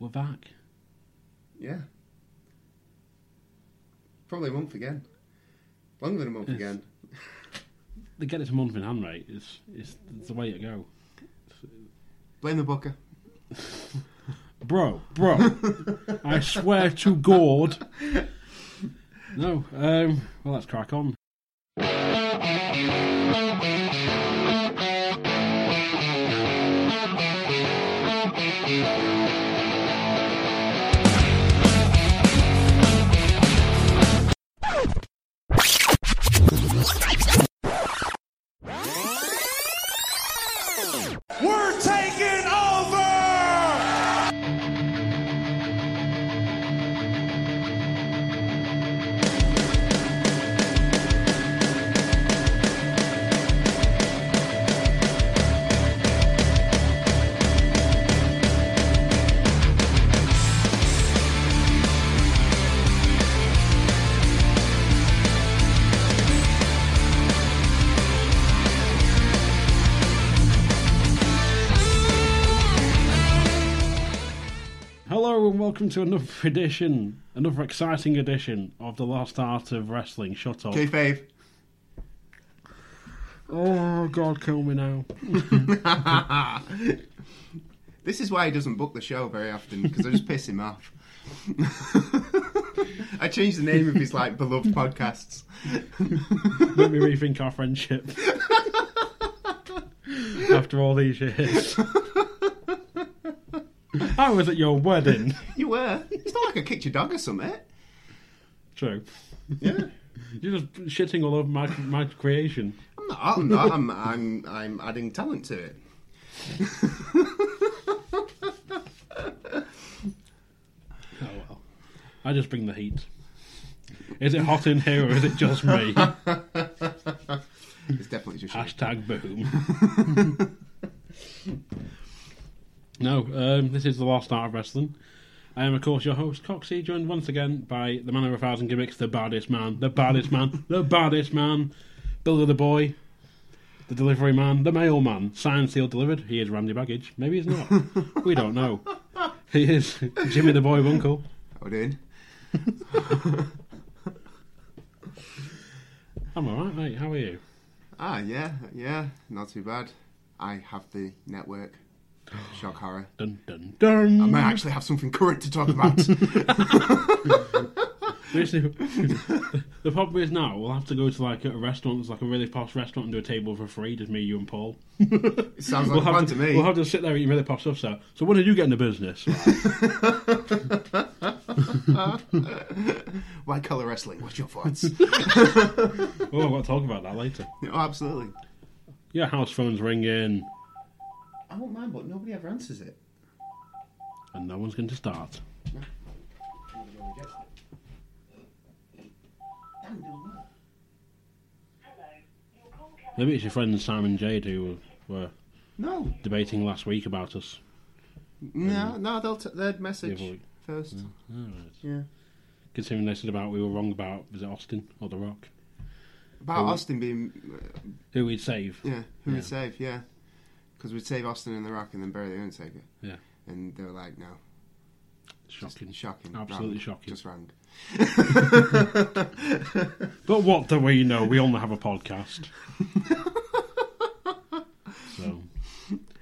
We're back. Yeah. Probably a month again. Longer than a month Yes. again. They get it to month in hand. It's, it's, it's the way to go. Blame the booker. Bro, bro, I swear to God. No, um, well, let's crack on. To another edition, another exciting edition of the Lost Art of Wrestling. Shut up. Kayfabe. Oh God, kill me now. This is why he doesn't book the show very often because I just piss him off. I changed the name of his like beloved podcasts. Let me rethink our friendship. After all these years. I was at your wedding. You were. It's not like I kicked your dog or something. True. Yeah. You're just shitting all over my my creation. I'm not. I'm not. I'm. I'm. I'm adding talent to it. Oh well. I just bring the heat. Is it hot in here or is it just me? It's definitely just you. Hashtag boom. No, um, this is the last Art of Wrestling. I am, of course, your host, Coxy, joined once again by the man of a thousand gimmicks, the baddest man, the baddest man, the baddest man, Billy the Boy, the delivery man, the mailman, signed, sealed, delivered. He is Randy Baggage. Maybe he's not. we don't know. He is Jimmy the Boy Winkle. How we doing? I'm alright, mate. How are you? Ah, yeah, yeah. Not too bad. I have the network. Shock horror. Dun dun dun. I may actually have something current to talk about. Basically, the problem is now we'll have to go to like a restaurant, that's like a really posh restaurant, and do a table for free, just me, you, and Paul. it sounds like we'll a plan to, to me. We'll have to sit there eating really posh stuff. So, so when did you get into business? White collar wrestling. What's your thoughts? oh, I've got to talk about that later. oh, absolutely. Yeah, house phones ringing, I won't mind, but nobody ever answers it. and no one's going to start. Maybe it's your friends Simon Jade who were No, debating last week about us. no, no. They'll t- they'd The message other week. first. Alright. Yeah. Considering they said about we were wrong about was it Austin or The Rock, About Oh. Austin being, uh, who we'd save. yeah, who Yeah. would save? Yeah, because we'd save Austin and The Rock and then bury the Undertaker. Yeah. and they were like, no, Shocking. just shocking, Absolutely shocking. just wrong. But what do we know? We only have a podcast. so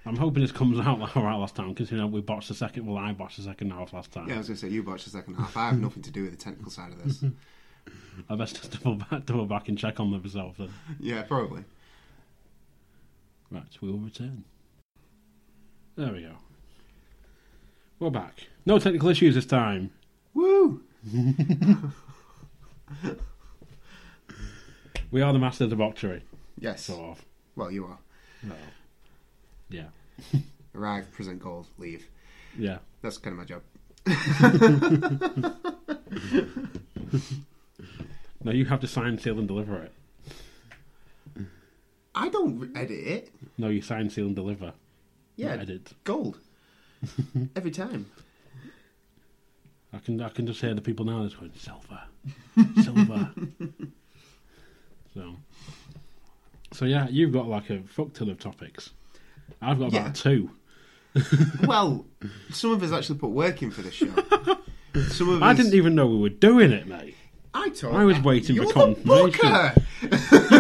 I'm hoping this comes out all right last time, considering we botched the second. Well, I botched the second half last time. Yeah, I was gonna say you watched the second half. I have nothing to do with the technical side of this. I best just double back, double back and check on myself then. yeah, probably. Right, we will return. There we go. We're back. No technical issues this time. Woo! We are the masters of botchery, Yes. sort of. Well, you are. Well, yeah, Arrive, present gold, leave. yeah. That's kind of my job. now you have to sign, seal, and deliver it. I don't edit it. No, you sign, seal, and deliver. Yeah, Not edit. gold. Every time. I can I can just hear the people now that's going silver, silver. so, so yeah, you've got like a fuck ton of topics. I've got about two. well, some of us actually put work in for this show. Some of us... I didn't even know we were doing it, mate. I told. I was waiting for You're confirmation.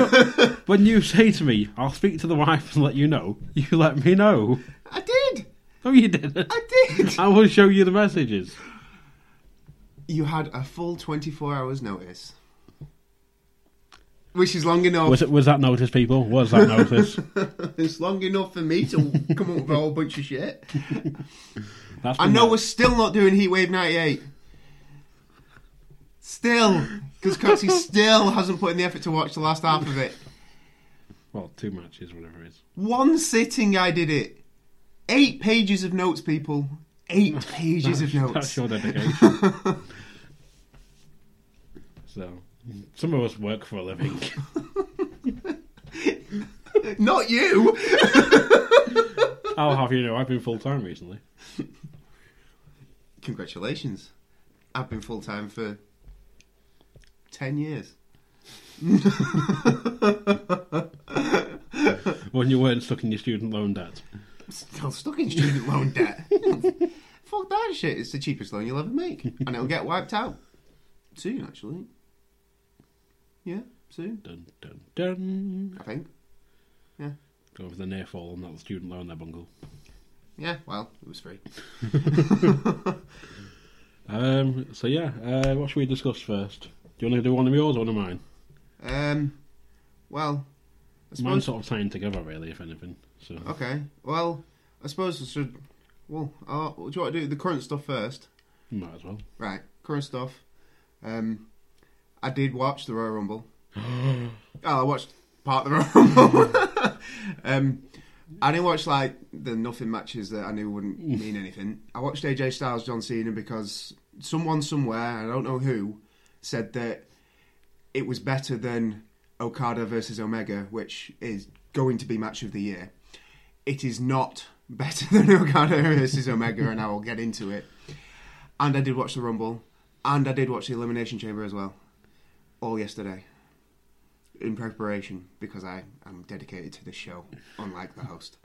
When you say to me, "I'll speak to the wife and let you know," you let me know. I did. No, you didn't. I did. I will show you the messages. You had a full 24 hours notice. Which is long enough. Was it? Was that notice, people? Was that notice? It's long enough for me to come up with a whole bunch of shit. That's I know that- we're still not doing Heatwave 98. Still. Because Coxy still hasn't put in the effort to watch the last half of it. well, two matches, whatever it is. One sitting I did it. Eight pages of notes, people. Eight pages of notes. That's your dedication. so, some of us work for a living. Not you! I'll have you know, I've been full time recently. Congratulations. I've been full time for 10 years. When you weren't stuck in your student loan debt. Still stuck in student loan debt. Fuck that shit. It's the cheapest loan you'll ever make. And it'll get wiped out. Soon, actually. Yeah, soon, Dun dun dun. I think. Yeah. Go for the near fall on that student loan there, bungle. Yeah, well, it was free. Um. So yeah, uh, what should we discuss first? Do you want to do one of yours or one of mine? Um, well, I Mine's sort of tying together, really, if anything. So Okay, well, I suppose I should. Well, uh, do you want to do the current stuff first? might as well. Right, current stuff. Um, I did watch the Royal Rumble. oh, I watched part of the Royal Rumble. um, I didn't watch like the nothing matches that I knew wouldn't mean anything. I watched AJ Styles, John Cena because someone somewhere, I don't know who, said that it was better than Okada versus Omega, which is going to be match of the year. It is not better than Okada versus Omega, and I will get into it. And I did watch the Rumble, and I did watch the Elimination Chamber as well, all yesterday, in preparation because I am dedicated to this show, unlike the host.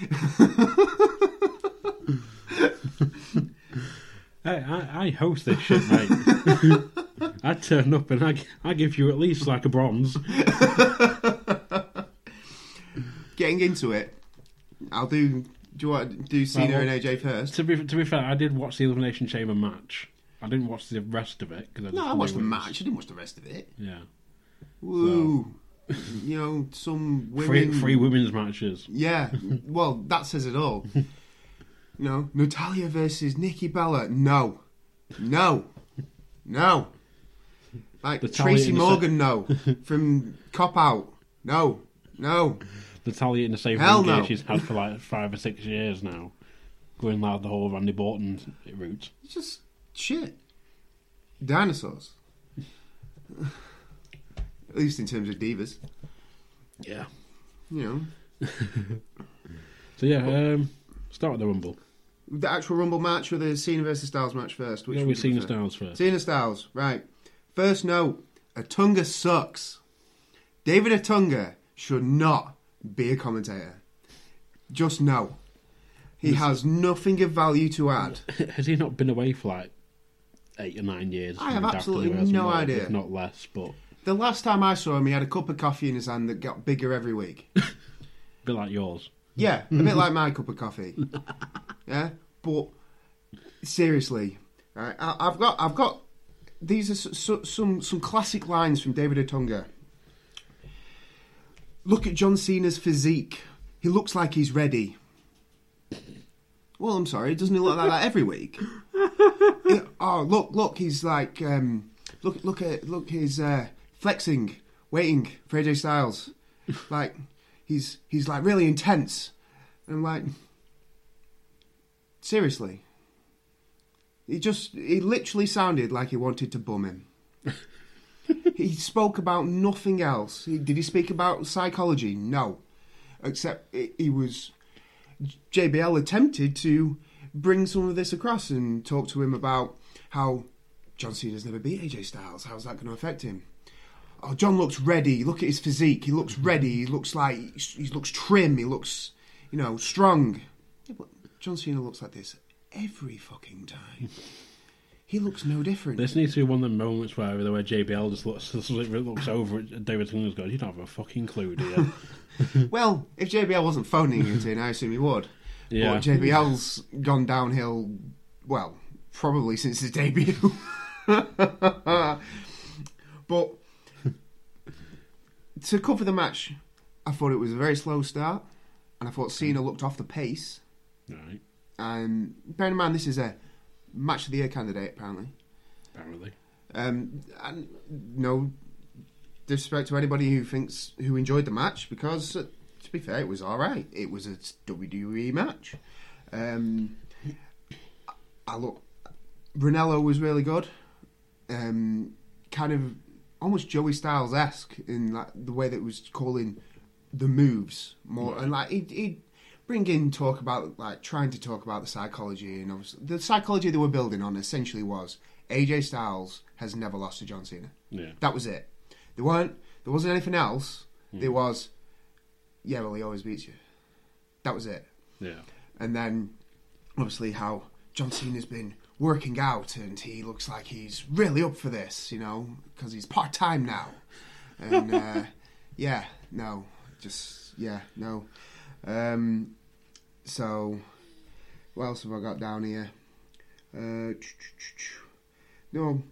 Hey, I, I host this shit, mate. I turn up and I, I give you at least like a bronze. Getting into it, I'll do. Do you want to do Cena Well, and AJ first? To be to be fair, I did watch the Elimination Chamber match. I didn't watch the rest of it because I No, I watched the match. I didn't watch the rest of it. Yeah, Woo! you know, some women. three three women's matches. Yeah, well, that says it all. you know, Natalya versus Nikki Bella. No, no, no. Like Natalya Tracy the Morgan. No, from Cop Out. No, no. Natalya in the same Hell no. she's had for like five or six years now, going like the whole Randy Orton route. It's just shit. Dinosaurs. At least in terms of divas, Yeah. you know. So yeah, um, start with the Rumble. The actual Rumble match or the Cena versus Styles match first? Which Yeah, seen the? Styles first. Cena Styles, right. First note, Otunga sucks. David Otunga should not be a commentator. Just no. He has nothing of value to add. Has he not been away for like eight or nine years? I have absolutely no more, idea. If not less, but The last time I saw him, he had a cup of coffee in his hand that got bigger every week. a bit like yours. Yeah, a bit like my cup of coffee. Yeah, but seriously, right? I, I've got, I've got. These are s- s- some some classic lines from David Otunga. Look at John Cena's physique. He looks like he's ready. Well, I'm sorry, doesn't he look like that every week? Oh, look, look, he's like, um, look, look at, look, he's uh, flexing, waiting for AJ Styles. Like, he's he's like really intense. And I'm like, seriously. He just, he literally sounded like he wanted to bum him. he spoke about nothing else. He, did he speak about psychology? No. Except he he was, JBL attempted to bring some of this across and talk to him about how John Cena's never beat AJ Styles. How's that going to affect him? Oh, John looks ready. Look at his physique. He looks mm-hmm. ready. He looks like he looks trim. He looks, you know, strong. Yeah, but John Cena looks like this every fucking time. He looks no different. This needs to be one of the moments where, where JBL just looks, just looks over at David and goes, "You don't have a fucking clue, do you?" Well, if JBL wasn't phoning it in, I assume he would. Yeah. But JBL's gone downhill, well, probably since his debut. but to cover the match, I thought it was a very slow start, and I thought Cena looked off the pace. right. And bearing in mind, this is a match of the year candidate, apparently. Apparently. Um, and no disrespect to anybody who thinks who enjoyed the match, because uh, to be fair, it was all right. It was a WWE match. Um, I look, Ranallo was really good. Um, kind of almost Joey Styles esque in like the way that it was calling the moves more, and like he'd bring in talk about like trying to talk about the psychology and obviously the psychology they were building on essentially was AJ Styles has never lost to John Cena. Yeah. That was it. There weren't. There wasn't anything else. There was. Yeah, well, he always beats you. That was it. Yeah. And then, obviously, how John Cena's been working out, and he looks like he's really up for this. You know, because he's part time now. And uh, yeah, no, just yeah, no. Um, so, what else have I got down here? Uh, no,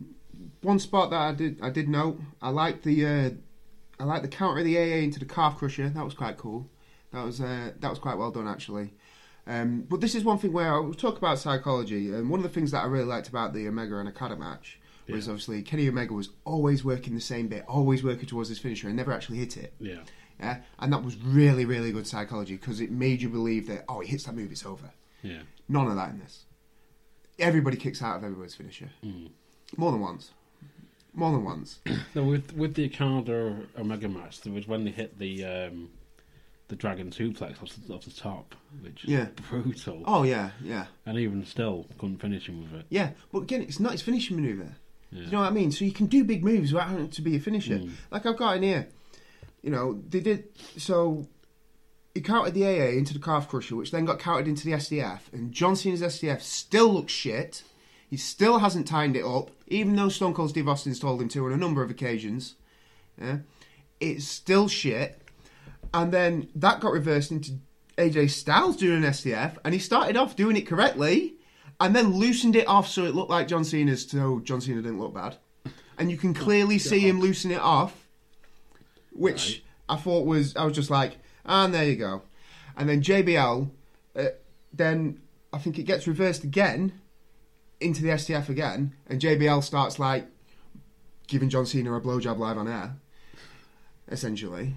one spot that I did I did note. I liked the uh, I liked the counter of the AA into the calf crusher. That was quite cool. That was uh, that was quite well done actually. Um, but this is one thing where I will talk about psychology, and one of the things that I really liked about the Omega and Okada match was obviously Kenny Omega was always working the same bit, always working towards his finisher, and never actually hit it. Yeah. Yeah, and that was really really good psychology because it made you believe that oh he hits that move it's over. Yeah. None of that in this. Everybody kicks out of everybody's finisher. More than once. More than once. No, with with the Okada Omega match, there was when they hit the um, the Dragon suplex off the, off the top, which Yeah. brutal. Oh yeah, yeah, And even still, couldn't finish him with it. yeah. But again, it's not his finishing maneuver. Yeah. You know what I mean? So you can do big moves without having to be a finisher. Mm. Like I've got in here. You know, they did so. He counted the AA into the calf crusher, which then got counted into the STF, and John Cena's STF still looks shit. He still hasn't timed it up, even though Stone Cold Steve Austin's told him to on a number of occasions. Yeah, it's still shit. And then that got reversed into AJ Styles doing an STF, and he started off doing it correctly, and then loosened it off so it looked like John Cena's, so John Cena didn't look bad. And you can clearly see him loosen it off, which I thought was, I was just like, and there you go. And then JBL, uh, then I think it gets reversed again into the STF again, and JBL starts like giving John Cena a blowjob live on air, essentially.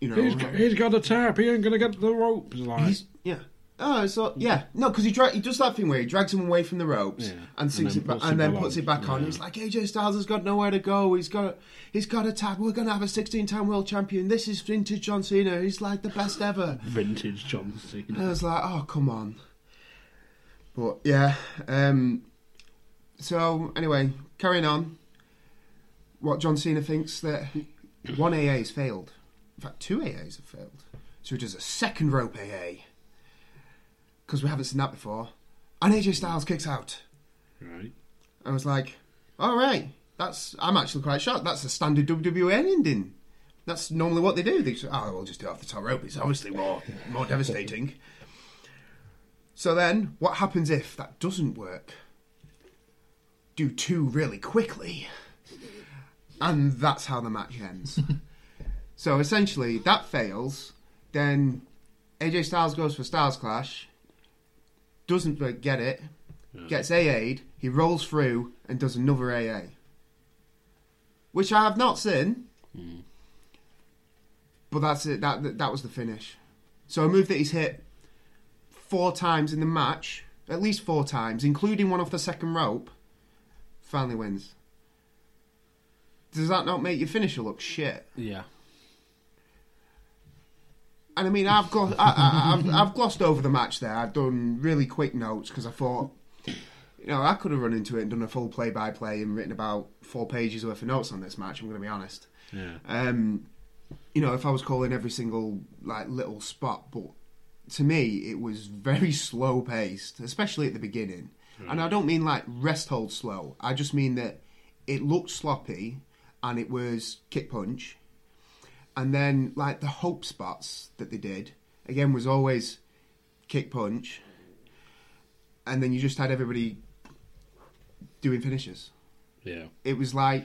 You know, He's got, he's got a tap. He ain't gonna get the ropes. Like, yeah. Oh, so yeah, no, because he dra- he does that thing where he drags him away from the ropes Yeah. and And sinks then it back, puts and it then puts it back on. Yeah. He's like AJ Styles has got nowhere to go. He's got he's got a tag. We're gonna have a 16-time world champion. This is vintage John Cena. He's like the best ever. vintage John And I Cena. was like, oh come on. But yeah. Um, so anyway, carrying on. What John Cena thinks that one AA has failed. In fact, two AAs have failed. So he does a second rope AA. Because we haven't seen that before. And AJ Styles kicks out. Right. I was like, all right. That's I'm actually quite shocked. That's a standard WWE ending. That's normally what they do. They say, oh, we'll just do it off the top rope. It's obviously more more devastating. So then, what happens if that doesn't work? Do two really quickly, and that's how the match ends. so essentially, that fails. Then AJ Styles goes for Styles Clash, doesn't get it, gets AA'd, he rolls through and does another AA. Which I have not seen. Mm. But that's it. That, that that was the finish. So a move that he's hit four times in the match, at least four times, including one off the second rope, finally wins. Does that not make your finisher look shit? Yeah. And I mean, I've got, I, I, I've, I've glossed over the match there. I've done really quick notes because I thought, you know, I could have run into it and done a full play-by-play and written about four pages worth of notes on this match. I'm going to be honest. Yeah. Um, you know, if I was calling every single like little spot, but to me, it was very slow paced, especially at the beginning. And I don't mean like rest hold slow. I just mean that it looked sloppy and it was kick punch. And then like the hope spots that they did again was always kick punch. And then you just had everybody doing finishes. Yeah. It was like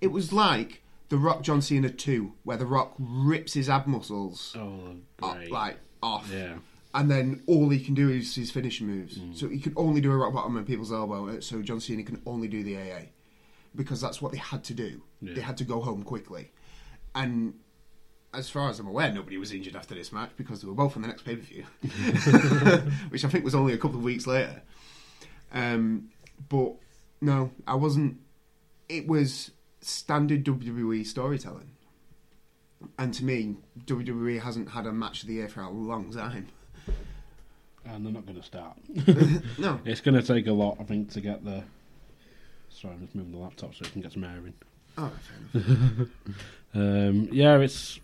it was like the Rock John Cena 2 where the Rock rips his ab muscles Oh, up, like off. Yeah. And then all he can do is his finishing moves. Mm. So he could only do a rock bottom and people's elbow. uh, So John Cena can only do the AA because that's what they had to do. Yeah. They had to go home quickly. And as far as I'm aware, nobody was injured after this match because they were both on the next pay per view, which I think was only a couple of weeks later. Um, but no, I wasn't. It was standard WWE storytelling. And to me, WWE hasn't had a match of the year for a long time. And they're not going to start. No. it's going to take a lot, I think, to get the. Sorry, I'm just moving the laptop so it can get some air in. Oh, fair enough. Um, yeah, it's.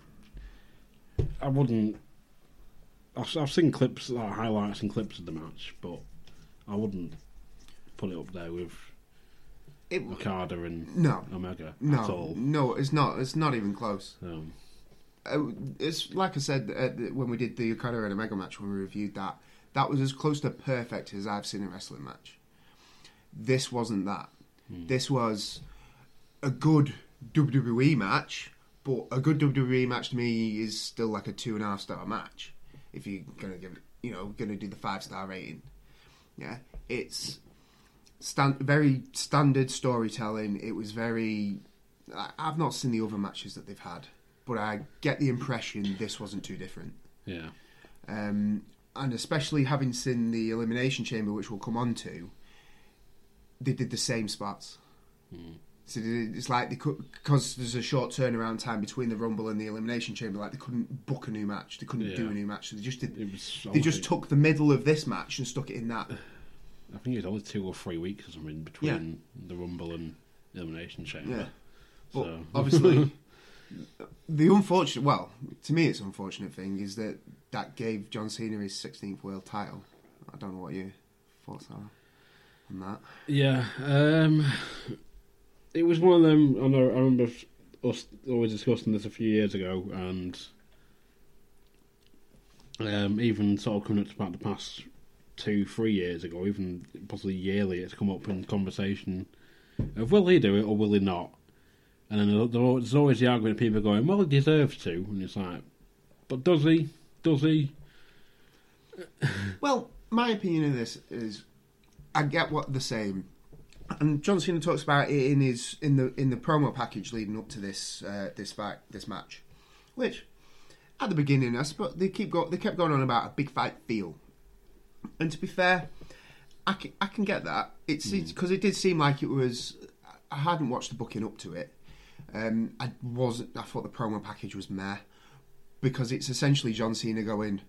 I wouldn't. I've, I've seen clips, like highlights and clips of the match, but I wouldn't put it up there with It, Okada and no, Omega at no, all. no, it's not. It's not even close. Um, Uh, it's like I said uh, when we did the Okada and Omega match when we reviewed that. That was as close to perfect as I've seen a wrestling match. This wasn't that. This was a good WWE match, but a good WWE match to me is still like a two and a half star match. If you're gonna give, it- you know, gonna do the five star rating, yeah, it's stand, very standard storytelling. It was very. I- I've not seen the other matches that they've had, but I get the impression this wasn't too different. yeah. Um, and especially having seen the Elimination Chamber, which we'll come on to, they did the same spots. So it's like they could because there's a short turnaround time between the Rumble and the Elimination Chamber. Like they couldn't book a new match, they couldn't do a new match, so they just did. They just took the middle of this match and stuck it in that. I think it was only two or three weeks or something between the Rumble and Elimination Chamber. Yeah. But So obviously, the unfortunate, well, to me, it's an unfortunate thing is that that gave John Cena his 16th world title. I don't know what your thoughts are on that. Yeah, um, it was one of them. I, know, I remember us always discussing this a few years ago, and um, even sort of coming up to about the past two, three years ago, even possibly yearly, it's come up in conversation of will he do it or will he not? And then there's always the argument of people going, well, he deserves to, and it's like, but does he? Does he? Well, my opinion of this is, I get what they're saying, and John Cena talks about it in his in the in the promo package leading up to this uh, this fight this match, which at the beginning I suppose they keep go, they kept going on about a big fight feel, and to be fair, I can, I can get that. It's because it did seem like it was. I hadn't watched the booking up to it. Um, I wasn't. I thought the promo package was meh because it's essentially John Cena going,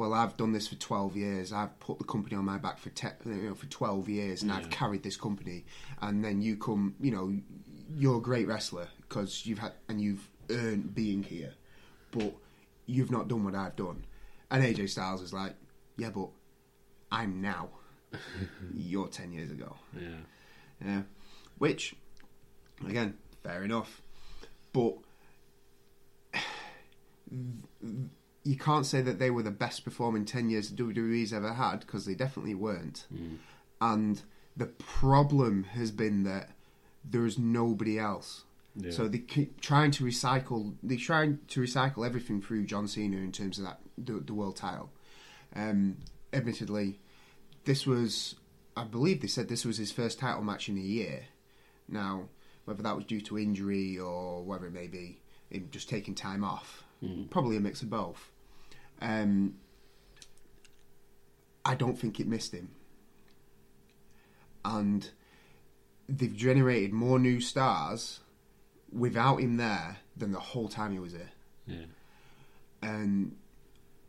"Well, I've done this for twelve years. I've put the company on my back for te- you know, for twelve years, and I've carried this company. And then you come, you know, you're a great wrestler because you've had and you've earned being here, but you've not done what I've done." And AJ Styles is like, "Yeah, but I'm now. you're ten years ago." Yeah. Yeah. Which, again, fair enough. But you can't say that they were the best performing 10 years WWE's ever had because they definitely weren't. And the problem has been that there is nobody else. Yeah. So they keep trying to recycle. They trying to recycle everything through John Cena in terms of that the, the world title. Um, admittedly, this was, I believe they said this was his first title match in a year. Now, whether that was due to injury or whatever it may be, him just taking time off, probably a mix of both. Um, I don't think it missed him, and they've generated more new stars without him there than the whole time he was here. Yeah. And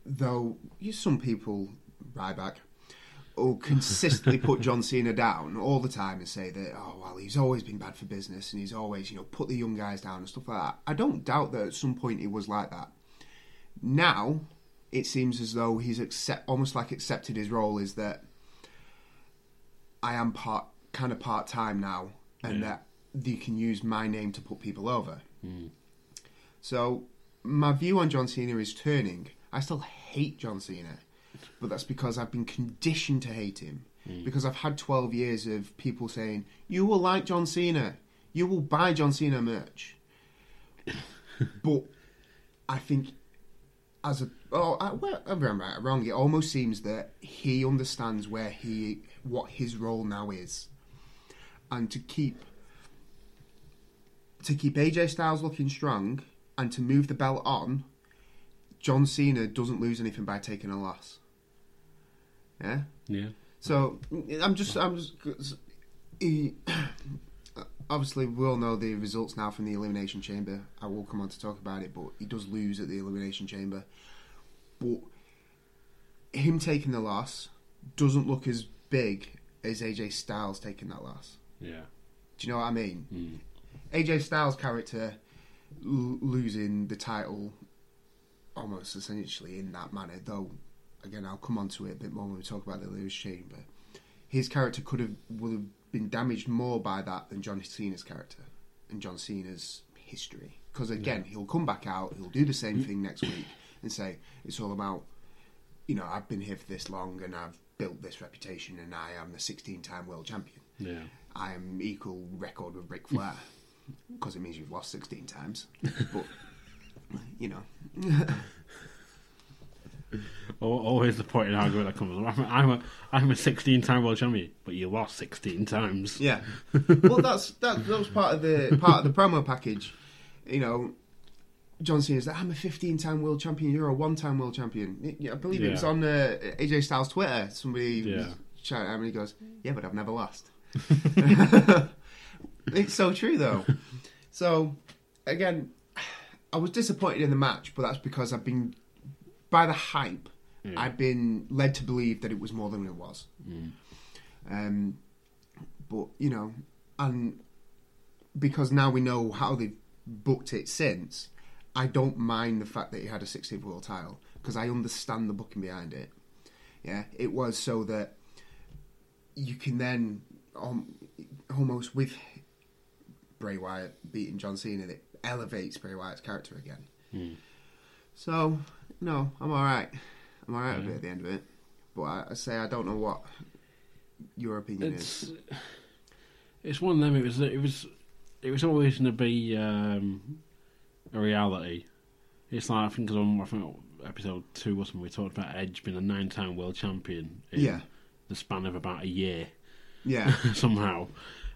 though you, some people, Ryback, will consistently put John Cena down all the time and say that, oh, well, he's always been bad for business and he's always, you know, put the young guys down and stuff like that. I don't doubt that at some point he was like that. Now, it seems as though he's accept almost like accepted his role is that I am part kind of part time now, and Yeah. that you can use my name to put people over. Hmm. So my view on John Cena is turning. I still hate John Cena, but that's because I've been conditioned to hate him. Hmm. Because I've had 12 years of people saying, You will like John Cena. You will buy John Cena merch. but I think, as a. Oh, I, well, I'm right or wrong. It almost seems that he understands where he. what his role now is. And to keep. To keep AJ Styles looking strong and to move the belt on, John Cena doesn't lose anything by taking a loss. Yeah? Yeah. So I'm just, I'm just. He, obviously, we all know the results now from the Elimination Chamber. I will come on to talk about it, but he does lose at the Elimination Chamber. But him taking the loss doesn't look as big as AJ Styles taking that loss. Yeah. Do you know what I mean? Mm. AJ Styles' character l- losing the title almost essentially in that manner, though. Again, I'll come on to it a bit more when we talk about the Lewis Chamber. His character could have would have been damaged more by that than John Cena's character and John Cena's history. Because again, he'll come back out, he'll do the same thing next week and say it's all about, you know, I've been here for this long and I've built this reputation and I am the 16-time world champion. Yeah. I am equal record with Ric Flair because it means you've lost 16 times. But, you know, Always the point in argument that comes. I'm a, I'm a, I'm a 16 time world champion, but you lost 16 times. yeah. Well, that's that, that was part of the part of the promo package. You know, John Cena's like, I'm a 15 time world champion. You're a one time world champion. I believe it was on uh, AJ Styles' Twitter. Somebody was Yeah. shouting at him and he goes, Yeah, but I've never lost. it's so true, though. So, again, I was disappointed in the match, but that's because I've been, by the hype, I've been led to believe that it was more than it was. Um, but, you know, and because now we know how they've booked it since, I don't mind the fact that he had a 16th world title because I understand the booking behind it. Yeah, it was so that you can then um, almost with Bray Wyatt beating John Cena, it elevates Bray Wyatt's character again. So, no, I'm all right. I'm all right with it at the end of it. But I, I say I don't know what your opinion is. It's it's one of them. It was it was it was always going to be um, a reality. It's like I think on I think episode two or something we talked about Edge being a nine time world champion. In Yeah. The span of about a year Yeah, somehow,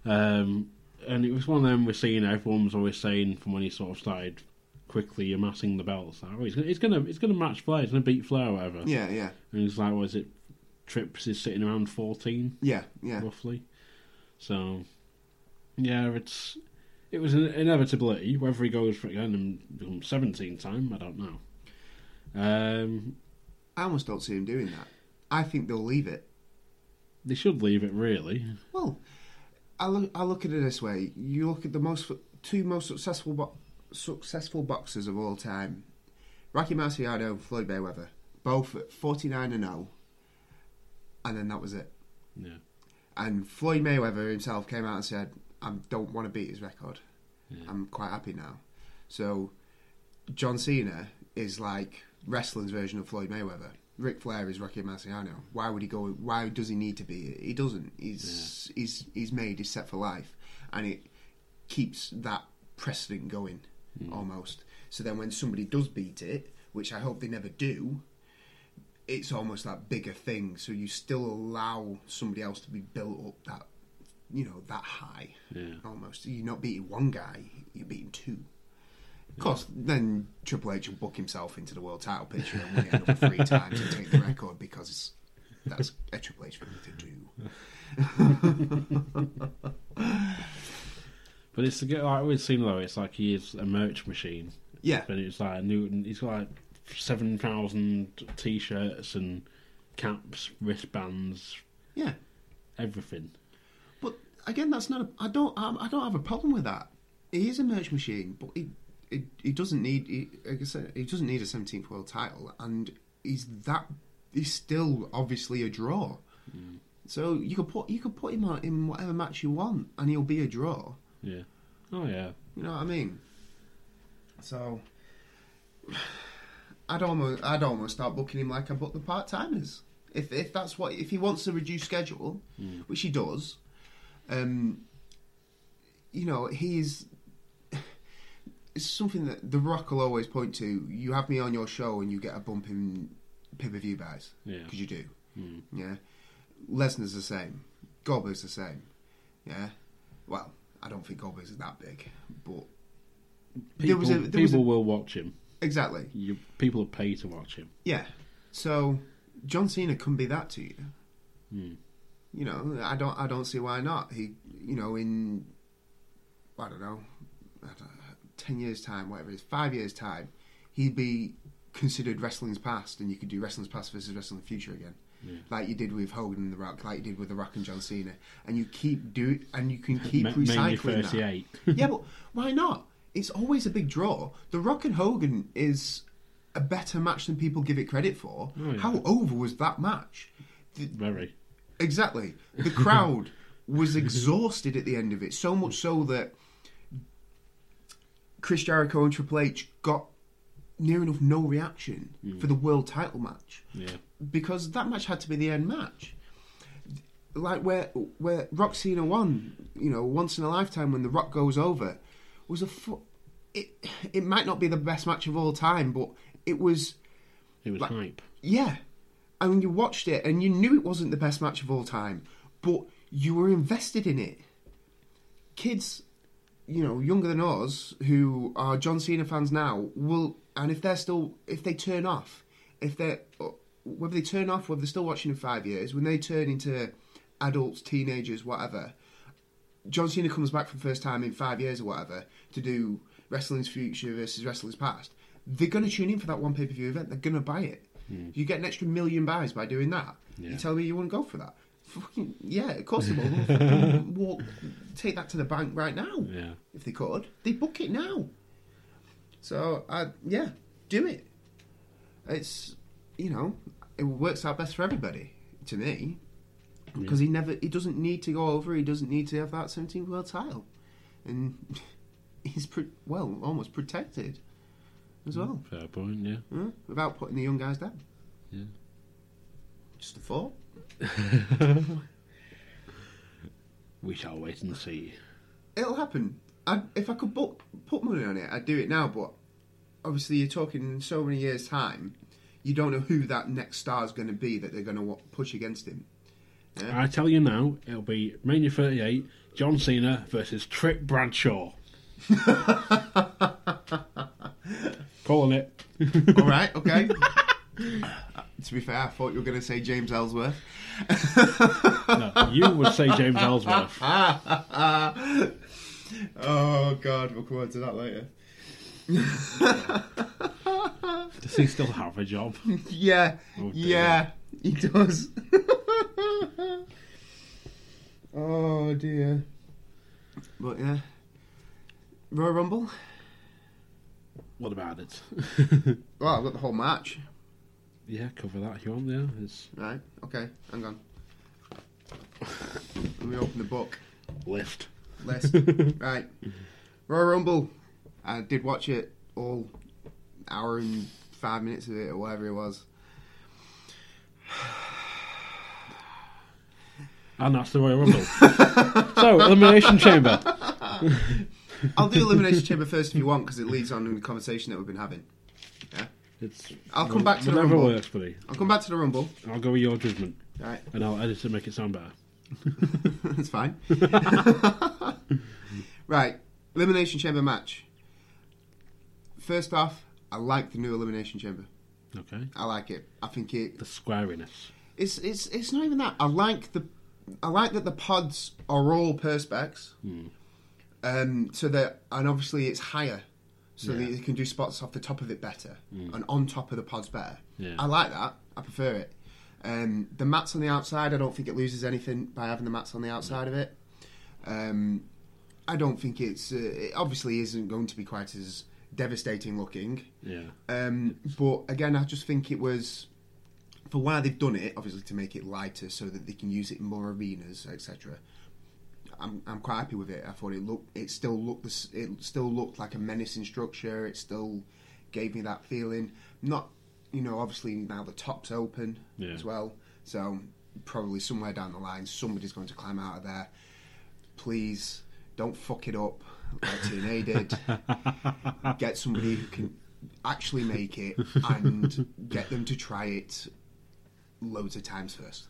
um, and it was one of them we're seeing. Everyone was always saying from when he sort of started quickly amassing the belts. Like, oh, he's gonna, he's gonna, he's gonna match Flair. He's gonna beat Flair, or whatever. yeah, yeah, And he's like, was it? Trips is sitting around fourteen yeah, yeah. roughly. So, yeah, it's it was an inevitability. Whether he goes for again and becomes seventeen time, I don't know. Um, I almost don't see him doing that. I think they'll leave it. they should leave it really. Well, I look, I look at it this way: you look at the most two most successful successful boxers of all time, Rocky Marciano and Floyd Mayweather, both at forty nine and zero, and then that was it. Yeah, And Floyd Mayweather himself came out and said, "I don't want to beat his record. Yeah. I'm quite happy now." So, John Cena is like wrestling's version of Floyd Mayweather. Ric Flair is Rocky Marciano. Why would he go? Why does he need to be? He doesn't. He's he's he's made. He's set for life, and it keeps that precedent going Mm. almost. So then, when somebody does beat it, which I hope they never do, it's almost that bigger thing. So you still allow somebody else to be built up that you know that high yeah. almost. You're not beating one guy, you're beating two. Of course, then Triple H will book himself into the world title picture and win it another three times and take the record because that's a Triple H thing to do. But it's to get like we've seen though. It's like he is a merch machine. Yeah, But it's like Newton. He's got like seven thousand t-shirts and caps, wristbands, yeah. everything. But again, that's not. A, I don't. I don't have a problem with that. He is a merch machine, but he he, he doesn't need. He, like I said, he doesn't need a seventeenth world title, and he's that he's still obviously a draw. Mm. So you could put you could put him on in whatever match you want, and he'll be a draw. Yeah. Oh yeah. You know what I mean? So I'd almost I'd almost start booking him like I book the part timers. If if that's what if he wants to reduce schedule, which he does, um, you know he's. It's something that The Rock will always point to. You have me on your show and you get a bump in pay per view buys Yeah. because you do. Mm. Yeah, Lesnar's the same. Goldberg's the same. Yeah, well, I don't think Goldberg's that big, but People, there was a there was people a, will watch him. exactly. You, people will pay to watch him. Yeah. So John Cena can be that to you. Hmm. You know, I don't I don't see why not. He, you know, in I don't know, I don't know ten years time, whatever it is, five years time, he'd be considered wrestling's past, and you could do wrestling's past versus wrestling the future again. Yeah. Like you did with Hogan and The Rock, like you did with The Rock and John Cena, and you keep do and you can keep recycling that. 38. yeah, but why not? It's always a big draw. The Rock and Hogan is a better match than people give it credit for. Oh, yeah. How over was that match? The- Very. exactly. The crowd was exhausted at the end of it, so much so that Chris Jericho and Triple H got near enough no reaction Hmm. for the world title match Yeah. because that match had to be the end match. Like where where Rock Cena won, you know, once in a lifetime when the Rock goes over, was a fu- it. It might not be the best match of all time, but it was It was Like- hype. yeah. And you watched it and you knew it wasn't the best match of all time, but you were invested in it. Kids, you know, younger than us, who are John Cena fans now, will, and if they're still, if they turn off, if they're, whether they turn off, whether they're still watching in five years, when they turn into adults, teenagers, whatever, John Cena comes back for the first time in five years or whatever to do Wrestling's Future versus Wrestling's Past, they're going to tune in for that one pay per view event. They're going to buy it. Hmm. You get an extra million buys by doing that. Yeah. You tell me you wouldn't go for that? Fucking, yeah, of course they will. Walk, take that to the bank right now. Yeah. If they could, they book it now. So, I yeah, do it. It's you know, it works out best for everybody to me because he never he doesn't need to go over. He doesn't need to have that 17th world title, and he's pre- well almost protected as mm, well Fair point. Yeah. huh? without putting the young guys down. Yeah. Just a thought. We shall wait and see. It'll happen. I, if I could book, put money on it, I'd do it now. But obviously, you're talking in so many years' time. You don't know who that next star is going to be that they're going to push against him. Yeah? I tell you now, it'll be Mania 38, John Cena versus Trick Bradshaw. Calling it. All right, okay. Uh, to be fair, I thought you were going to say James Ellsworth. No, you would say James Ellsworth. oh God, we'll come on to that later. Does he still have a job? Yeah, Oh, dear. yeah, he does. oh dear. But yeah, Royal Rumble. What about it? Well, I've got the whole match. yeah, cover that if you want. Yeah, it's Right. Okay. Hang on. Let me open the book lift. List. right. Royal Rumble. I did watch it all hour and five minutes of it or whatever it was. And that's the Royal Rumble. so, Elimination Chamber. I'll do Elimination Chamber first if you want because it leads on to the conversation that we've been having. Yeah. It's I'll come back to the Rumble. works, buddy. I'll come back to the Rumble. I'll go with your judgment, Right. and I'll edit it to make it sound better. That's fine. right. Elimination Chamber match. First off, I like the new Elimination Chamber. Okay. I like it. I think it The squariness. It's it's it's not even that. I like the I like that the pods are all perspex. Hmm. Um, so that and obviously it's higher, so Yeah. that you can do spots off the top of it better and on top of the pods better. Yeah. I like that. I prefer it. Um, the mats on the outside, I don't think it loses anything by having the mats on the outside of it. Um, I don't think it's uh, it obviously isn't going to be quite as devastating looking. Yeah. Um, but again, I just think it was for why they've done it, obviously to make it lighter so that they can use it in more arenas, etc. I'm I'm quite happy with it. I thought it looked it still looked. It still looked like a menacing structure. It still gave me that feeling. Not you know obviously now the top's open Yeah. as well, so probably somewhere down the line somebody's going to climb out of there. Please don't fuck it up like TNA did. Get somebody who can actually make it and get them to try it loads of times first.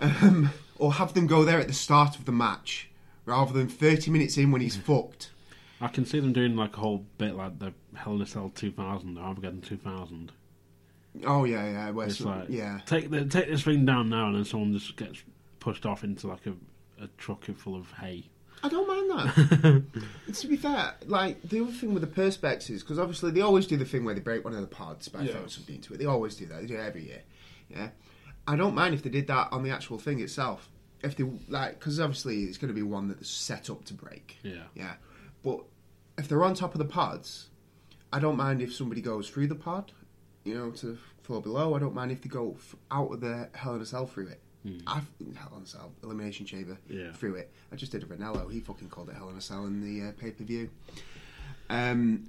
Um, or have them go there at the start of the match rather than 30 minutes in when he's fucked. I can see them doing like a whole bit like the Hell in a Cell 2000 or Armageddon 2000. Oh, yeah, yeah. It's like yeah. take the, take this thing down now, and then someone just gets pushed off into like a, a truck full of hay. I don't mind that. to be fair, like the other thing with the perspex is because obviously they always do the thing where they break one of the pods by Yeah. throwing something into it. They always do that. They do it every year. Yeah, I don't mind if they did that on the actual thing itself. If they like, because obviously it's going to be one that's set up to break. Yeah. Yeah, but if they're on top of the pods, I don't mind if somebody goes through the pod, you know, to floor below. I don't mind if they go f- out of the Hell in a Cell through it. I've Hell in a Cell elimination chamber Yeah. through it. I just did a Ranallo. He fucking called it Hell in a Cell in the uh, pay per view. Um,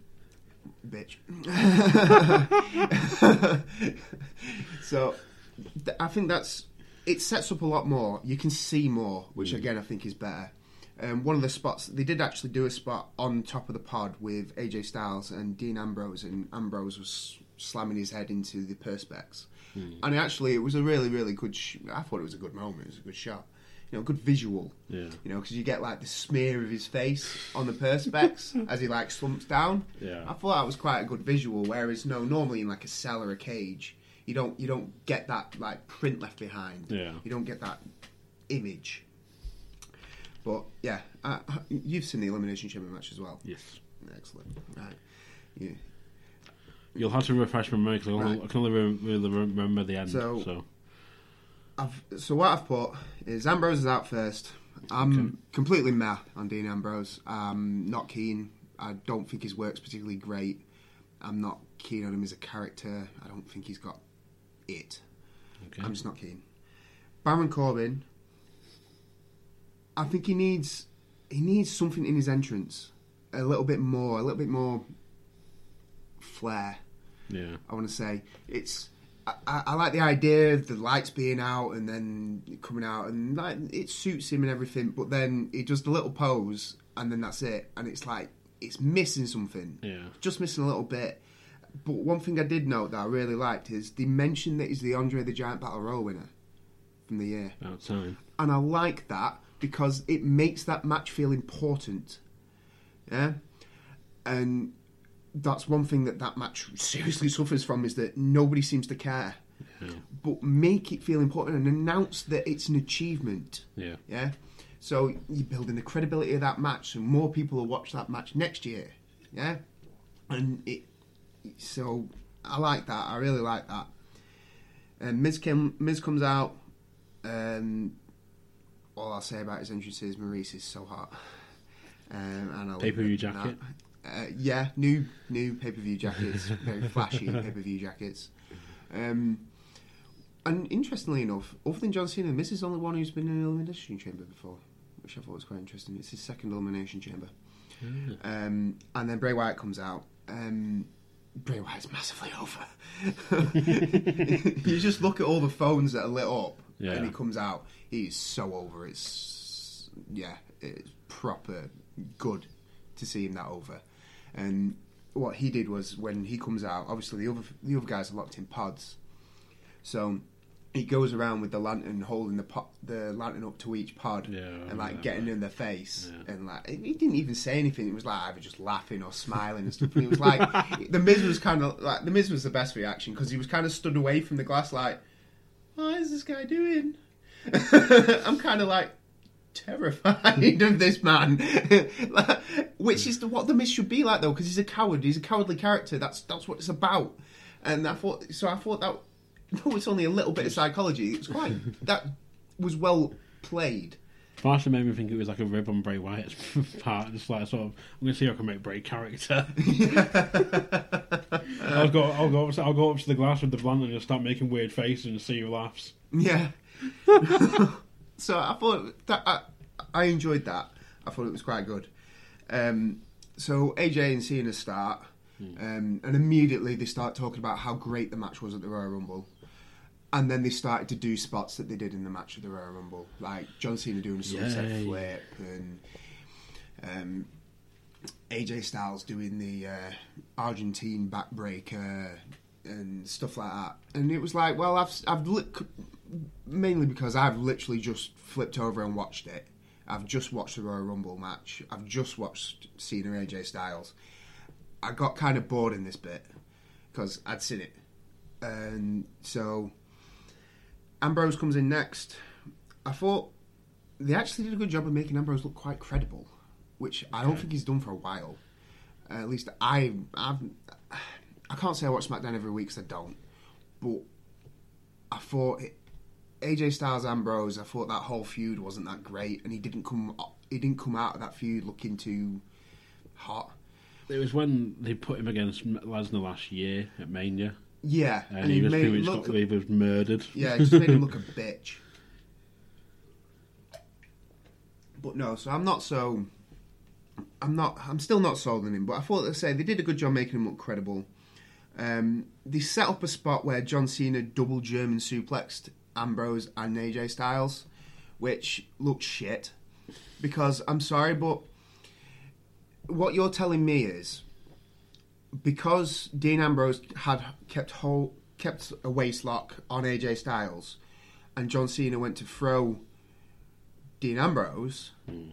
bitch. so, th- I think that's it. Sets up a lot more. You can see more, which again I think is better. Um, one of the spots they did actually do a spot on top of the pod with AJ Styles and Dean Ambrose, and Ambrose was slamming his head into the perspex. Hmm. And actually, it was a really, really good. Sh- I thought it was a good moment. It was a good shot. You know, good visual. Yeah. You know, because you get like the smear of his face on the perspex as he like slumps down. Yeah. I thought that was quite a good visual. Whereas, no, normally in like a cell or a cage, you don't you don't get that like print left behind. Yeah. You don't get that image. But yeah, I- you've seen the elimination chamber match as well. Yes. Excellent. Right. Yeah. You'll have to refresh my memory because Right. I can only re- really remember the end. So- So, I've, so what I've put is Ambrose is out first. I'm completely meh on Dean Ambrose. I'm not keen. I don't think his work's particularly great. I'm not keen on him as a character. I don't think he's got it. okay. I'm just not keen. Baron Corbin. I think he needs he needs something in his entrance, a little bit more, a little bit more flair. Yeah. I want to say it's. I, I, like the idea of the lights being out and then coming out and like it suits him and everything. But then he does the little pose and then that's it. And it's like it's missing something. Yeah. just missing a little bit. But one thing I did note that I really liked is they mentioned that he's the Andre the Giant Battle Royal winner from the year, About time. and I like that because it makes that match feel important. Yeah, and that's one thing that that match seriously suffers from is that nobody seems to care. Yeah. But make it feel important and announce that it's an achievement. Yeah. Yeah. So you're building the credibility of that match, so more people will watch that match next year. Yeah. And it. So I like that. I really like that. And Miz, came, Miz comes out. Um, all I'll say about his entrance is Maurice is so hot. Um, and I'll Pay-per-view leave jacket. that. Uh, yeah, new new pay per view jackets, very flashy pay per view jackets. Um, and interestingly enough, other than John Cena, Miz is the only one who's been in an elimination chamber before, which I thought was quite interesting. It's his second elimination chamber. Um, and then Bray Wyatt comes out. Um, Bray Wyatt's massively over. you just look at all the phones that are lit up, Yeah. and he comes out. He's so over. It's yeah, it's proper good to see him that over. And what he did was when he comes out, obviously the other the other guys are locked in pods, so he goes around with the lantern, holding the pot, the lantern up to each pod, Yeah, and like getting in their face, Yeah. and like he didn't even say anything. It was like either just laughing or smiling and stuff. And it was like the Miz was kind of like the Miz was the best reaction because he was kind of stood away from the glass, like, "What is this guy doing?" I'm kind of like terrified of this man, which is what the Miz should be like though, because he's a coward. He's a cowardly character. That's that's what it's about. And I thought so. I thought that no, it's only a little bit of psychology. It's quite that was well played. It made me think it was like a rib on Bray Wyatt's part, just like sort of. I'm gonna see if I can make Bray character. I'll go. I'll go. Up to, I'll go up to the glass with the blunt and just start making weird faces and see who laughs. Yeah. So I thought that I, I enjoyed that. I thought it was quite good. Um, so AJ and Cena start, um, and immediately they start talking about how great the match was at the Royal Rumble. And then they started to do spots that they did in the match of the Royal Rumble, like John Cena doing a sunset Yay. flip and um, AJ Styles doing the uh, Argentine backbreaker and stuff like that. And it was like, well, I've I've li- mainly because I've literally just flipped over and watched it. I've just watched the Royal Rumble match. I've just watched Cena AJ Styles. I got kind of bored in this bit because I'd seen it, and so Ambrose comes in next. I thought they actually did a good job of making Ambrose look quite credible, which I don't think he's done for a while. Uh, at least I, I've, I can't say I watch SmackDown every week 'cause I don't, but I thought it, AJ Styles Ambrose. I thought that whole feud wasn't that great, and he didn't come. He didn't come out of that feud looking too hot. It was when they put him against Lesnar last year at Mania, Yeah, and, he, was made pretty much got, he was murdered. Yeah, it just made him look a bitch. But no, so I'm not so. I'm not. I'm still not sold on him. But I thought, they say they did a good job making him look credible. Um, they set up a spot where John Cena double German suplexed Ambrose and AJ Styles, which looked shit. Because I'm sorry, but what you're telling me is because Dean Ambrose had kept kept a waist lock on AJ Styles, and John Cena went to throw Dean Ambrose, hmm.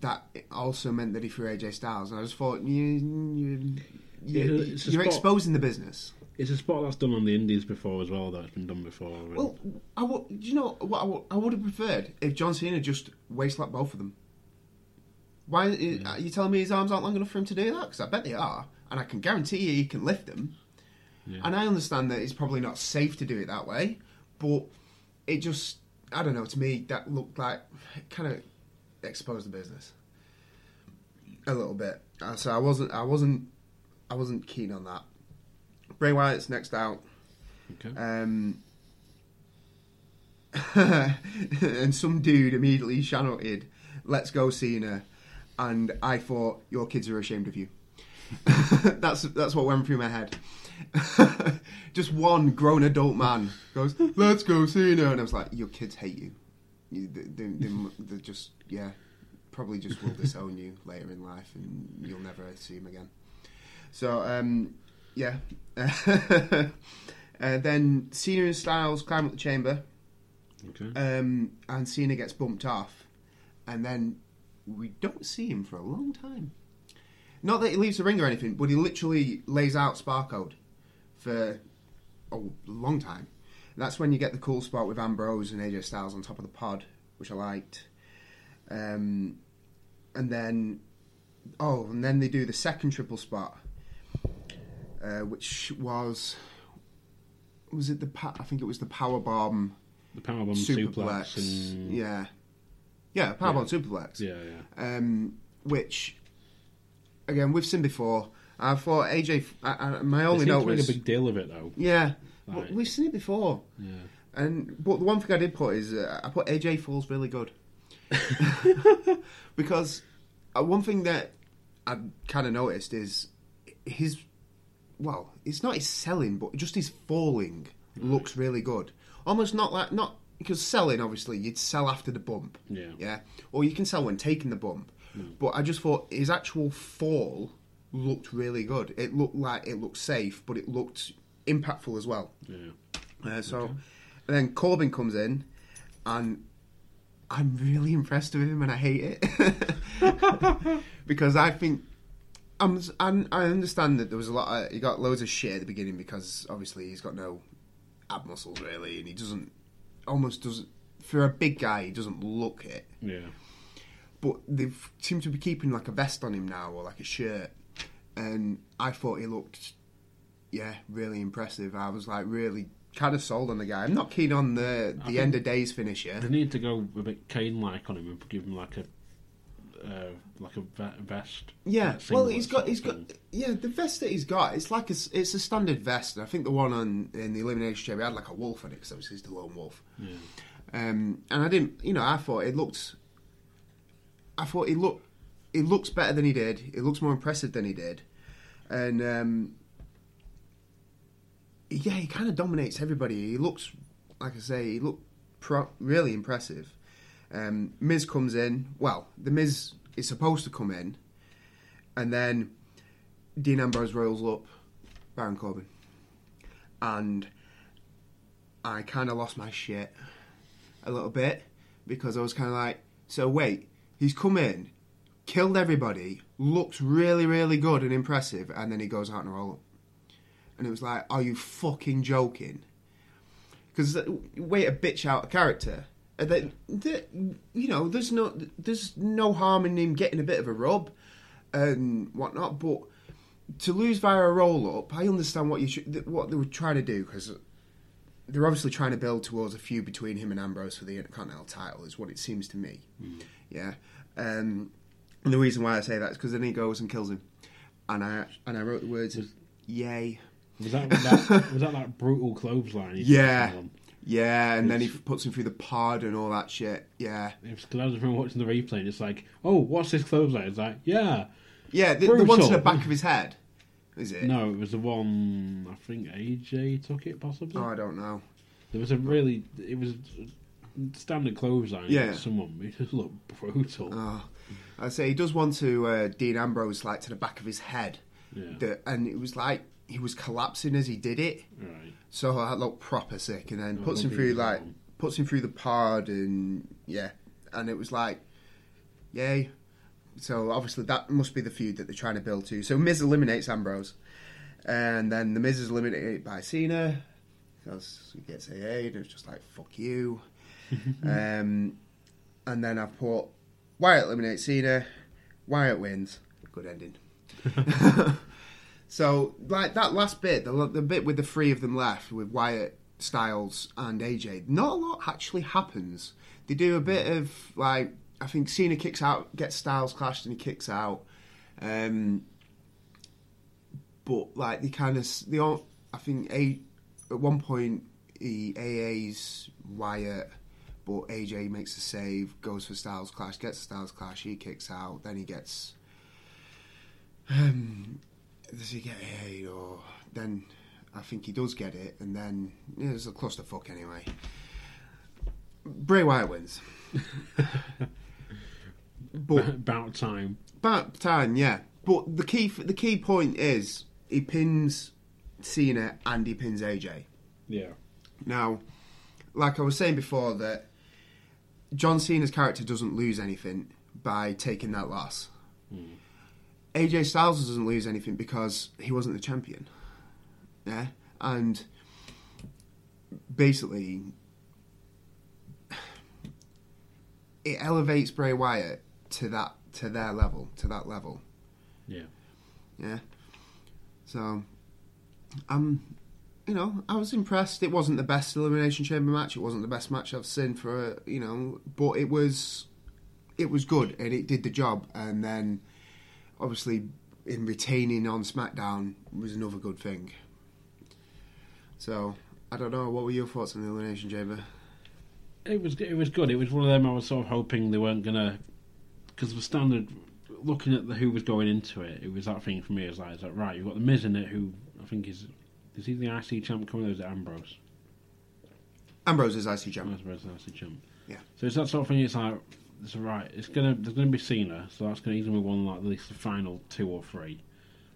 that also meant that he threw AJ Styles. And I just thought you, you, you it's a you're spot- exposing the business. It's a spot that's done on the Indies before as well. That's been done before. and- Well, I would, you know what I would, I would have preferred if John Cena just waist locked both of them. Why are you telling me his arms aren't long enough for him to do that? Because I bet they are, and I can guarantee you he can lift them. Yeah. And I understand that it's probably not safe to do it that way, but it just, I don't know. To me, that looked like kind of exposed the business a little bit. Uh, So I wasn't, I wasn't, I wasn't keen on that. Bray Wyatt's next out. okay. Um, and some dude immediately shouted, "Let's go, Cena!" And I thought, "Your kids are ashamed of you." that's that's what went through my head. Just one grown adult man goes, "Let's go, Cena," and I was like, "Your kids hate you. you they, they, they, just yeah, probably just will disown you later in life, and you'll never see him again." So um, yeah. uh, then Cena and Styles climb up the chamber, okay. um, and Cena gets bumped off, and then we don't see him for a long time. Not that he leaves the ring or anything, but he literally lays out Sparcode for a long time. And that's when you get the cool spot with Ambrose and AJ Styles on top of the pod, which I liked. Um, and then, oh, and then they do the second triple spot, uh, which was was it the pa- I think it was the power bomb the powerbomb superplex. suplex. and, Yeah, yeah, powerbomb superplex. yeah, yeah. Um, which again we've seen before. I thought AJ. I, I, my only note was a big deal of it though. yeah, but we've seen it before. Yeah. And but the one thing I did put is uh, I put AJ falls really good because uh, one thing that I kind of noticed is his well, it's not his selling, but just his falling looks really good. Almost not like not because selling obviously you'd sell after the bump, Yeah. yeah, or you can sell when taking the bump. But I just thought his actual fall looked really good. It looked like it looked safe, but it looked impactful as well. Yeah. Uh, so, and then Corbin comes in, and I'm really impressed with him, and I hate it because I think I'm, I'm, I understand that there was a lot. Of, he got loads of shit at the beginning because obviously he's got no ab muscles really, and he doesn't almost doesn't for a big guy. He doesn't look it Yeah. but they seem to be keeping like a vest on him now or like a shirt and i thought he looked yeah really impressive i was like really kind of sold on the guy. I'm not keen on the the end of days finisher. They need to go a bit Kane like on him and give him like a uh, like a vest. Yeah, well, he's got he's got yeah the vest that he's got. It's like a it's a standard vest. And I think the one on in the elimination chamber had like a wolf on it because obviously he's the lone wolf. Yeah. Um, and I didn't, you know, I thought it looked. I thought he looked, he looks better than he did. It looks more impressive than he did, and um, yeah, he kind of dominates everybody. He looks, like I say, he looked pro- really impressive. Um, Miz comes in. Well, the Miz is supposed to come in, and then Dean Ambrose rolls up Baron Corbin, and I kind of lost my shit a little bit because I was kind of like, so wait, he's come in, killed everybody, looks really, really good and impressive, and then he goes out and roll up. And it was like, are you fucking joking? Because wait a bitch out of character. And then, the- you know, there's no, there's no harm in him getting a bit of a rub and whatnot, but to lose via a roll up, I understand what you what they were trying to do because they're obviously trying to build towards a feud between him and Ambrose for the Intercontinental title, is what it seems to me. Yeah, um, and the reason why I say that is because then he goes and kills him, and I and I wrote the words, of "Yay." Was that, that was that that brutal clothesline? Yeah. Yeah, and then he puts him through the pod and all that shit. Yeah, Because I was watching the replay, and it's like, oh, what's this clothesline? It's like, yeah. yeah. The, the one to the back of his head, is it? No, it was the one I think AJ took it possibly. Oh, I don't know. There was a really, it was standard clothesline. Yeah. Someone it just looked brutal. Oh, I say he does one to uh, Dean Ambrose, like to the back of his head, yeah, and it was like he was collapsing as he did it. right. So that looked proper sick, and then Oh, puts him through like puts him through the pod, and yeah, and it was like, yay. So obviously that must be the feud that they're trying to build to. So Miz eliminates Ambrose, and then the Miz is eliminated by Cena because he gets AA, and it's just like fuck you. um, and then I've put Wyatt eliminates Cena, Wyatt wins. Good ending. So, like that last bit, the, the bit with the three of them left, with Wyatt, Styles, and AJ, not a lot actually happens. They do a bit of like, I think Cena kicks out, gets Styles clashed, and he kicks out. Um, but like they kind of, all, I think a at one point he AA's Wyatt, but AJ makes a save, goes for Styles clash, gets Styles clash, he kicks out, then he gets. Um, does he get it or then I think he does get it and then yeah, it's a clusterfuck anyway. Bray Wyatt wins. but About time. about time, yeah. But the key the key point is he pins Cena and he pins AJ. Yeah. Now, like I was saying before, that John Cena's character doesn't lose anything by taking that loss. Hmm. AJ Styles doesn't lose anything because he wasn't the champion. Yeah, and basically, it elevates Bray Wyatt to that to their level, to that level. Yeah. Yeah. So, um, you know, I was impressed. It wasn't the best elimination chamber match. It wasn't the best match I've seen for a, you know, but it was, it was good and it did the job. And then, obviously, in retaining on SmackDown was another good thing. So, I don't know. What were your thoughts on the elimination chamber? It was it was good. It was one of them I was sort of hoping they weren't gonna because the standard looking at the who was going into it. It was that thing for me. Is like, like right, you've got the Miz in it, who I think is is he the IC champ coming? Or is it Ambrose? Ambrose is IC champ. Ambrose is IC champ. Yeah. So it's that sort of thing. It's like it's right. It's gonna there's gonna be Cena, so that's gonna easily be one like at least the final two or three.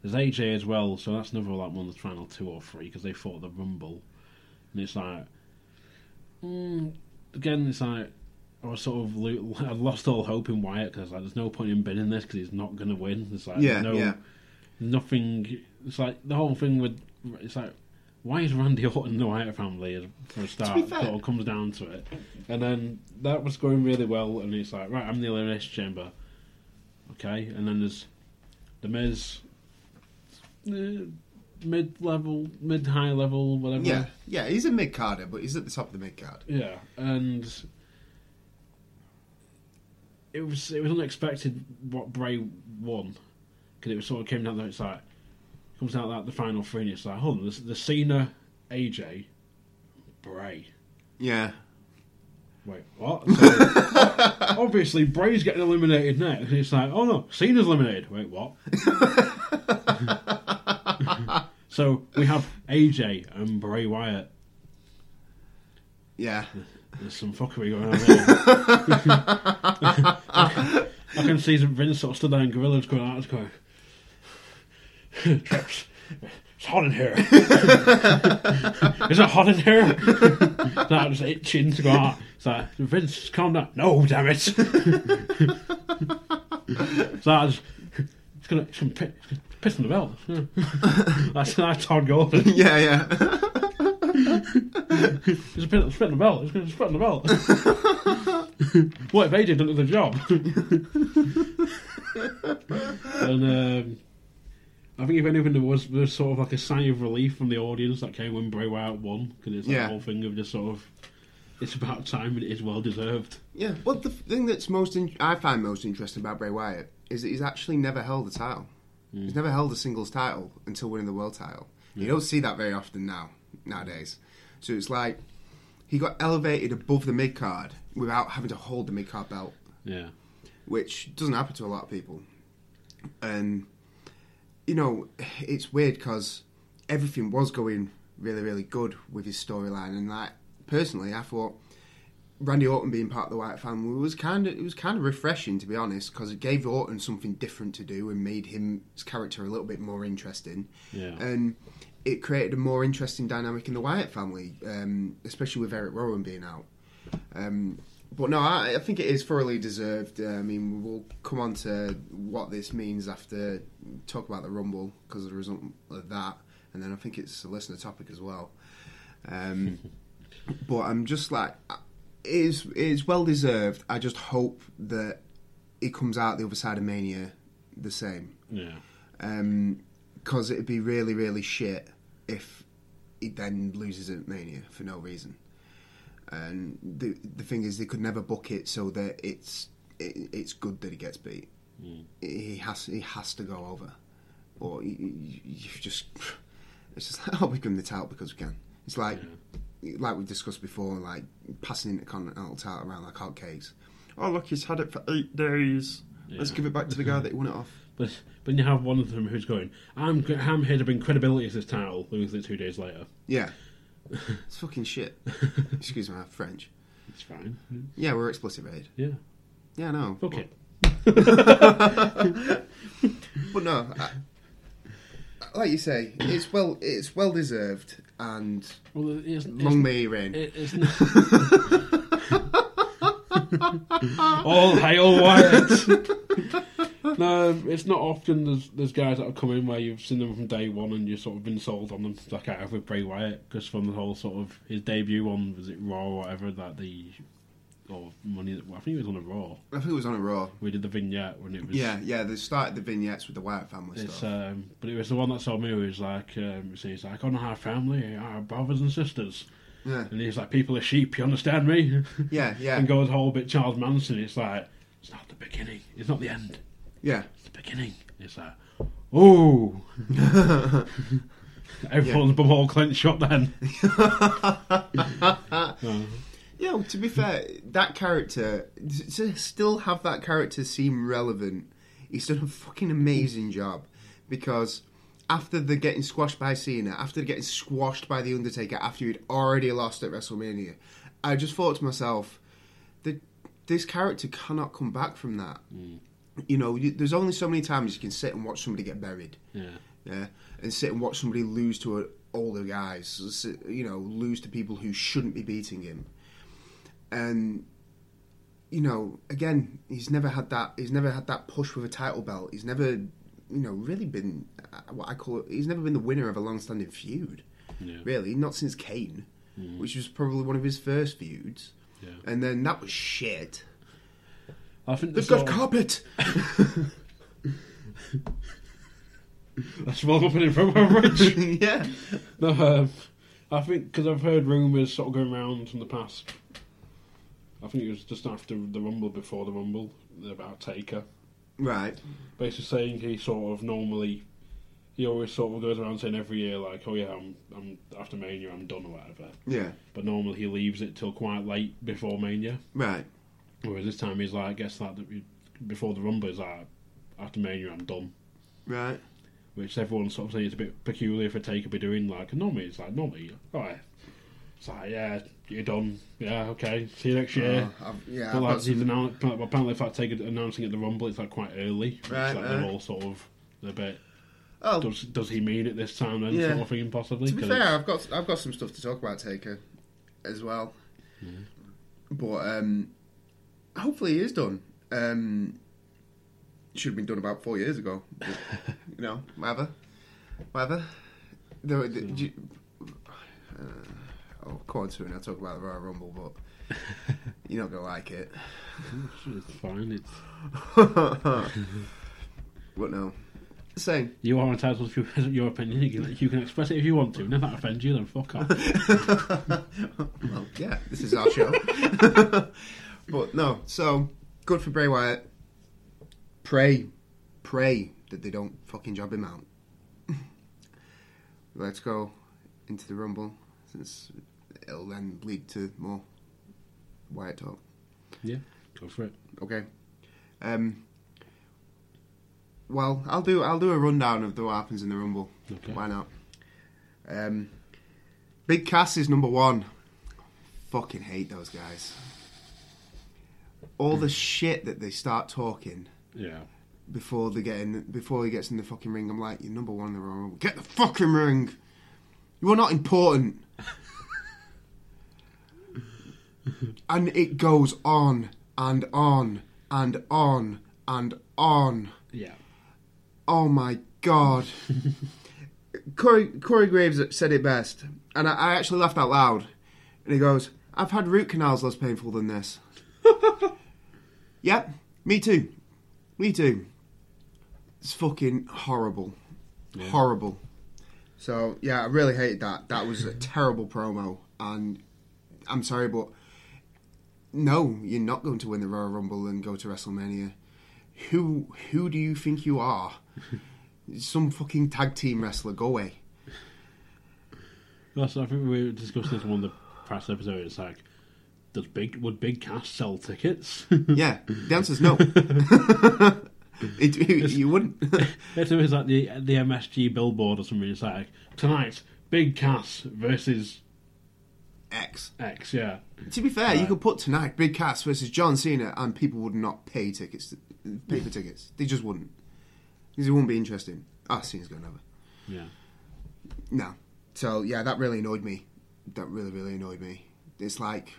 There's AJ as well, so that's another like one of the final two or three because they fought the Rumble, and it's like, mm, again, it's like I was sort of lo- I lost all hope in Wyatt because like there's no point in bidding this because he's not gonna win. It's like Yeah, no, yeah. nothing. It's like the whole thing with it's like why is Randy Orton the Wyatt family for a start? Sort of comes down to it, and then that was going really well, and it's like right, I'm the elimination chamber, okay, and then there's the Miz. Uh, mid level, mid high level, whatever. Yeah, yeah, he's a mid carder, but he's at the top of the mid card. Yeah, and it was it was unexpected what Bray won because it was sort of came down there. It's like comes out like the final three, and it's like, hold on, the, the Cena, AJ, Bray. Yeah, Wait, what? So, obviously, Bray's getting eliminated next. And it's like, oh no, Cena's eliminated. Wait, what? so we have AJ and Bray Wyatt. yeah, There's some fuckery going on there. I can see some Vince sort of stood there and gorillas going out. It's going, It's hot in here. Is it hot in here? so I'm itching to go out. It's like, Vince, calm down. No, damn it. so I just, it's gonna, it's gonna piss, piss on the belt. that's, that's Todd Gordon. yeah, yeah. It's a bit spit on the belt. It's going to spit on the belt. what if AJ didn't do the job? and um, I think if anything, there was there was sort of like a sigh of relief from the audience that came when Bray Wyatt won because it's like Yeah. the whole thing of just sort of it's about time and it is well deserved. Yeah, well, the thing that's most in- I find most interesting about Bray Wyatt is that he's actually never held a title. Hmm. He's never held a singles title until winning the world title. You don't see that very often now nowadays. So it's like he got elevated above the mid card without having to hold the mid card belt, Yeah, which doesn't happen to a lot of people. And you know, it's weird because everything was going really, really good with his storyline, and like personally, I thought Randy Orton being part of the Wyatt family was kind of it was kind of refreshing to be honest because it gave Orton something different to do and made him his character a little bit more interesting. yeah, And it created a more interesting dynamic in the Wyatt family, um, especially with Eric Rowan being out. Um, but no, I, I think it is thoroughly deserved. Uh, I mean, we'll come on to what this means after talk about the Rumble because of the result of that, and then I think it's a listener topic as well. Um, but I'm just like, it is it is well deserved. I just hope that it comes out the other side of Mania the same yeah, because it'd be really, really shit if he then loses at Mania for no reason. And the the thing is, they could never book it so that it's it, it's good that he gets beat. Mm. He has he has to go over, or you, you, just it's just like oh we give him the title because we can. It's like like we discussed before, like passing intercontinental title around like hotcakes. Oh look, he's had it for eight days. Let's give it back to the guy that won it off. but but you have one of them who's going, I'm I'm here to bring credibility to this title, loses it two days later. Yeah. It's fucking shit. Excuse my French. It's fine. Yeah, we're explicit rated. Yeah, Yeah, no. fuck it. But no, I, like you say, it's well, it's well deserved, and Well, it's, it's, long may he reign. It, it's not... All hail Wyatt! No, it's not often there's, there's guys that have come in where you've seen them from day one and you've sort of been sold on them, like I have with Bray Wyatt, because from the whole sort of his debut on, was it Raw or whatever, that the. Or Money. I think it was on a Raw. I think it was on a Raw. We did the vignette when it was. Yeah, yeah. They started the vignettes with the Wyatt family It's, stuff. um, but it was the one that saw me who was like, um, he's like, I don't have family, our brothers and sisters. yeah, And he's like, people are sheep, you understand me? yeah, yeah, and goes whole bit Charles Manson. It's like it's not the beginning. It's not the end. Yeah. It's the beginning. It's like, oh, everyone's bum all clenched shut then. Yeah, well, to be fair, that character to still have that character seem relevant. He's done a fucking amazing job because after the getting squashed by Cena, after getting squashed by the Undertaker, after he'd already lost at WrestleMania, I just thought to myself that this character cannot come back from that. Mm. You know, you, there's only so many times you can sit and watch somebody get buried yeah, yeah, and sit and watch somebody lose to a, older guys, you know, lose to people who shouldn't be beating him. And you know, again, he's never had that. He's never had that push with a title belt. He's never, you know, really been uh, what I call. He's never been the winner of a long-standing feud. yeah, Really, not since Kane, which was probably one of his first feuds. yeah. And then that was shit. I think They've got carpet. That's well opening from average. yeah. no, um, I think because I've heard rumours sort of going around from the past. I think it was just after the Rumble, before the Rumble, about Taker. Right. Basically saying he sort of normally, he always sort of goes around saying every year like, oh yeah, I'm, I'm after Mania, I'm done or whatever. Yeah. But normally he leaves it till quite late before Mania. Right. Whereas this time he's like, I guess that before the Rumble, he's like, after Mania, I'm done. Right. Which everyone sort of saying it's a bit peculiar for Taker to be doing. Like, normally it's like, normally, alright. It's like, yeah, you're done. Yeah, okay. See you next year. I've- yeah. but like, he's announced, apparently, if I take it, announcing at the Rumble, it's like quite early. It's Right, like they're all sort of a bit. oh, Does does he mean it this time? Then Yeah. sort of thing, possibly. to be fair, I've got I've got some stuff to talk about Taker as well. But um, hopefully he is done. Um, should have been done about four years ago. But, you know, whatever, whatever. The, the, you- uh, I'll come on and I'll talk about the Royal Rumble, but you're not gonna like it. it's fine. It's What now? Same. you are entitled to your opinion. You can, you can express it if you want to. And if that offends you, then fuck off. well, yeah, this is our show. But no, so good for Bray Wyatt. Pray, pray that they don't fucking job him out. Let's go into the Rumble, since it'll then lead to more Wyatt talk. yeah, go for it. Okay. Um. Well, I'll do I'll do a rundown of the what happens in the Rumble. Okay. Why not? Um. Big Cass is number one. Fucking hate those guys. All the shit that they start talking Yeah. before they get in, before he gets in the fucking ring, I'm like, you're number one in the Royal Rumble. Get the fucking ring. You are not important. and it goes on and on and on and on. Yeah. Oh my god. Corey, Corey Graves said it best, and I, I actually laughed out loud. And he goes, I've had root canals less painful than this. yep, me too. Me too. It's fucking horrible. Yeah. Horrible. So, yeah, I really hated that. That was a terrible promo, and I'm sorry, but no, you're not going to win the Royal Rumble and go to WrestleMania. Who who do you think you are? Some fucking tag team wrestler. Go away. That's, I think we discussed this in one of the past episodes. It's like, does big would Big Cass sell tickets? Yeah, the answer is no. it, you wouldn't. it's always like the the MSG billboard or something. It's like tonight, Big Cass versus X. X. Yeah, To be fair, you could put tonight Big Cass versus John Cena, and people would not pay tickets. Pay for tickets. They just wouldn't. Because it wouldn't be interesting. Ah, Cena's going over. yeah. No. So yeah, that really annoyed me. That really, really annoyed me. It's like,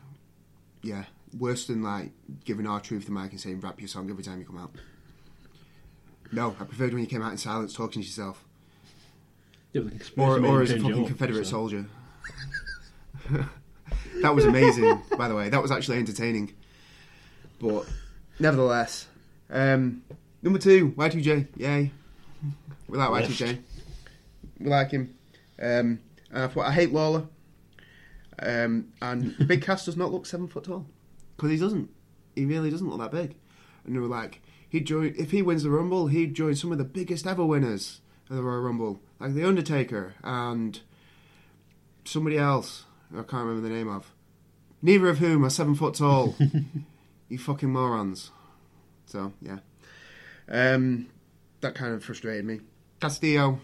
yeah, worse than like giving R-Truth the mic and saying rap your song every time you come out. No, I preferred when you came out in silence talking to yourself, yeah or, or as a fucking Confederate so- soldier. that was amazing, by the way. That was actually entertaining. But nevertheless, um, number two, Y2J, yay. We like Y2J. We like him. Um, and I thought I hate Lawler. Um, and Big Cass does not look seven foot tall because he doesn't. He really doesn't look that big. And they were like, he'd join if he wins the Rumble, he'd join some of the biggest ever winners of the Royal Rumble, like the Undertaker and somebody else. I can't remember the name of. Neither of whom are seven foot tall. you fucking morons. So yeah, um, that kind of frustrated me. Castillo,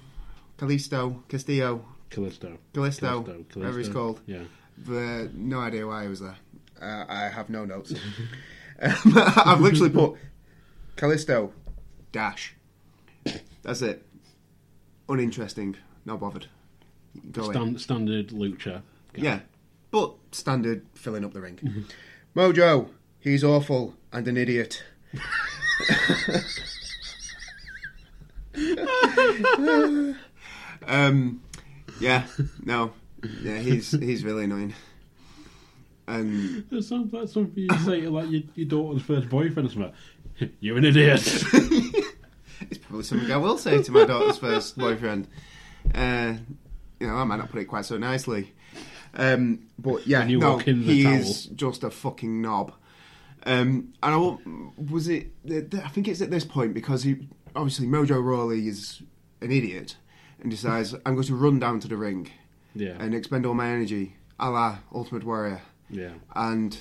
Kalisto, Castillo, Kalisto. Kalisto, Kalisto, whatever he's called. Yeah. The, no idea why he was there. Uh, I have no notes. Um, I've literally put Kalisto dash. That's it. Uninteresting. Not bothered. Go. Stand, standard lucha. guy. Yeah, but standard filling up the ring. Mojo, he's awful and an idiot. um, yeah, no, yeah, he's he's really annoying. And It sounds like something you say to like your, your daughter's first boyfriend or something. You're an idiot. it's Probably something I will say to my daughter's first boyfriend. Uh, you know, I might not put it quite so nicely. Um, but yeah, When you no, walk in the he towel. is just a fucking knob. Um, and I won't- was it? I think it's at this point because he obviously Mojo Rawley is an idiot and decides I'm going to run down to the ring Yeah. and expend all my energy, a la Ultimate Warrior. yeah. And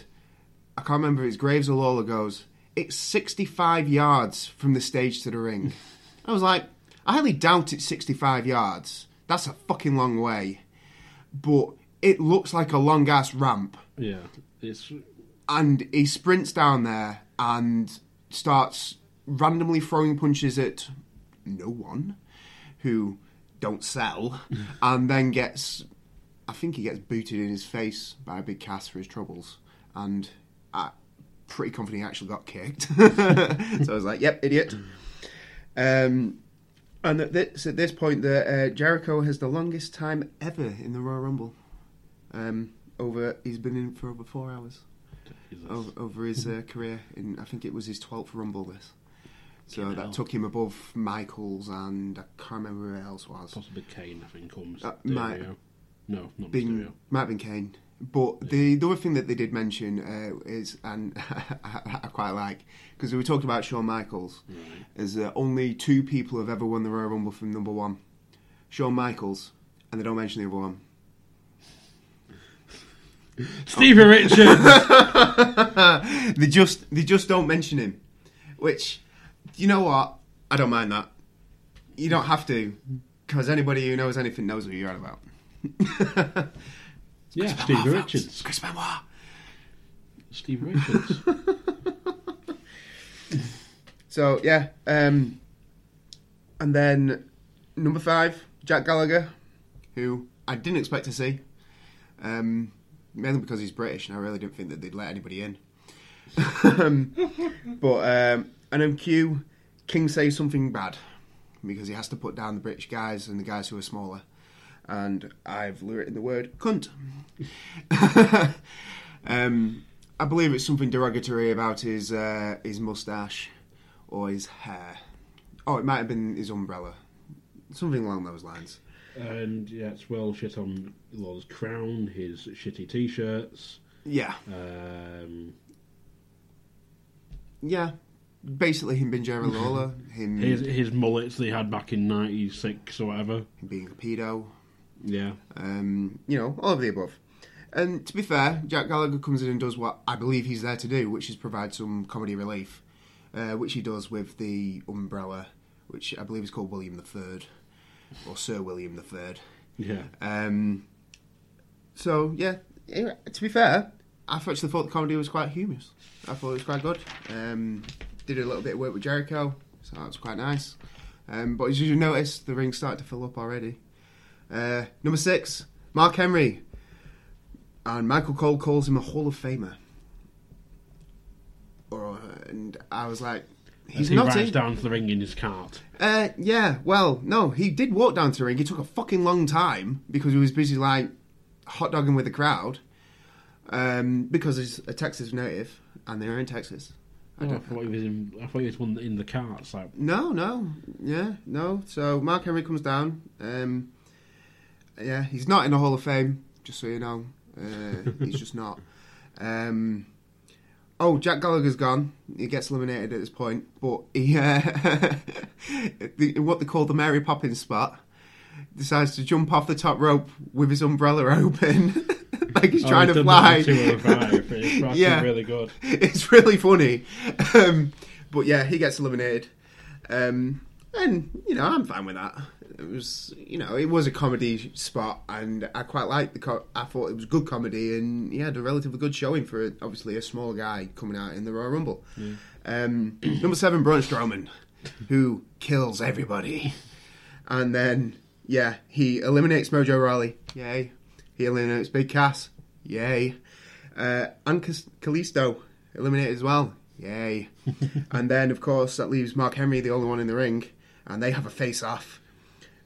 I can't remember if it's Graves or Lawler goes. It's 65 yards from the stage to the ring. I was like, I highly doubt it's 65 yards. That's a fucking long way. But it looks like a long ass ramp. Yeah. It's And he sprints down there and starts randomly throwing punches at no one who don't sell. and then gets, I think he gets booted in his face by a Big Cass for his troubles. And I pretty confident he actually got kicked. so I was like, yep, idiot. Um, and at this, at this point, the, uh, Jericho has the longest time ever in the Royal Rumble. Um, over, he's been in for over four hours over, over his uh, career. In I think it was his twelfth Rumble. This, so Fucking that took him above Michaels and I can't remember who else was. possibly Kane. I think comes. Uh, might- No, not Been, Mysterio. might have been Kane. But the, the other thing that they did mention uh, is, and I, I quite like, because we talked about Shawn Michaels, Right. is that only two people have ever won the Royal Rumble from number one Shawn Michaels, and they don't mention the other one. Stevie Richards. they just they just don't mention him. Which, you know what? I don't mind that. You don't have to, because anybody who knows anything knows who you're on about. yeah, Benoit, Stevie folks. Richards. Chris Benoit. Steve Richards. So yeah, um, and then number five, Jack Gallagher, who I didn't expect to see, um, mainly because he's British, and I really didn't think that they'd let anybody in. um, but um, NMQ King says something bad because he has to put down the British guys and the guys who are smaller, and I've written the word cunt. um, I believe it's something derogatory about his uh, his mustache or his hair. Oh, it might have been his umbrella. Something along those lines. and yeah, it's well shit on Lawler's crown, his shitty t-shirts. Yeah. Um, Yeah. Basically, him being Jerry Lawler, him, his his mullets they had back in '96 or whatever. him being a pedo, Yeah, um, you know, all of the above. And to be fair, Jack Gallagher comes in and does what I believe he's there to do, which is provide some comedy relief, uh, which he does with the umbrella, which I believe is called William the Third, or Sir William the Third. yeah. Um, so yeah, to be fair, I actually thought the comedy was quite humorous. I thought it was quite good. Um, did a little bit of work with Jericho, so that was quite nice. Um, but as you notice, the ring's starting to fill up already. Uh, number six, Mark Henry, and Michael Cole calls him a Hall of Famer. Or, and I was like, As he's he not. rides in- down to the ring in his cart. uh, yeah, well, no, he did walk down to the ring. It took a fucking long time because he was busy, like, hot dogging with the crowd. Um, because he's a Texas native and they're in Texas. I Oh, I, thought he was in. I thought he was one in the carts. Like, No, no, yeah, no. So Mark Henry comes down. Um, yeah, he's not in the Hall of Fame, just so you know. Uh, he's just not. Um, oh, Jack Gallagher's gone. He gets eliminated at this point, but he, uh, the, what they call the Mary Poppins spot, decides to jump off the top rope with his umbrella open, like he's Oh, trying he's to fly. in 205. It's Yeah. really good. it's really funny. Um, but yeah, he gets eliminated. Um, and, you know, I'm fine with that. It was, you know, it was a comedy spot, and I quite liked the. Co- I thought it was good comedy, and he had a relatively good showing for obviously a small guy coming out in the Royal Rumble. Um, number seven, Braun Strowman, who kills everybody, and then yeah, he eliminates Mojo Rawley. Yay! He eliminates Big Cass. Yay! Uh, and Kalisto eliminated as well. Yay! and then, of course, that leaves Mark Henry, the only one in the ring, and they have a face off.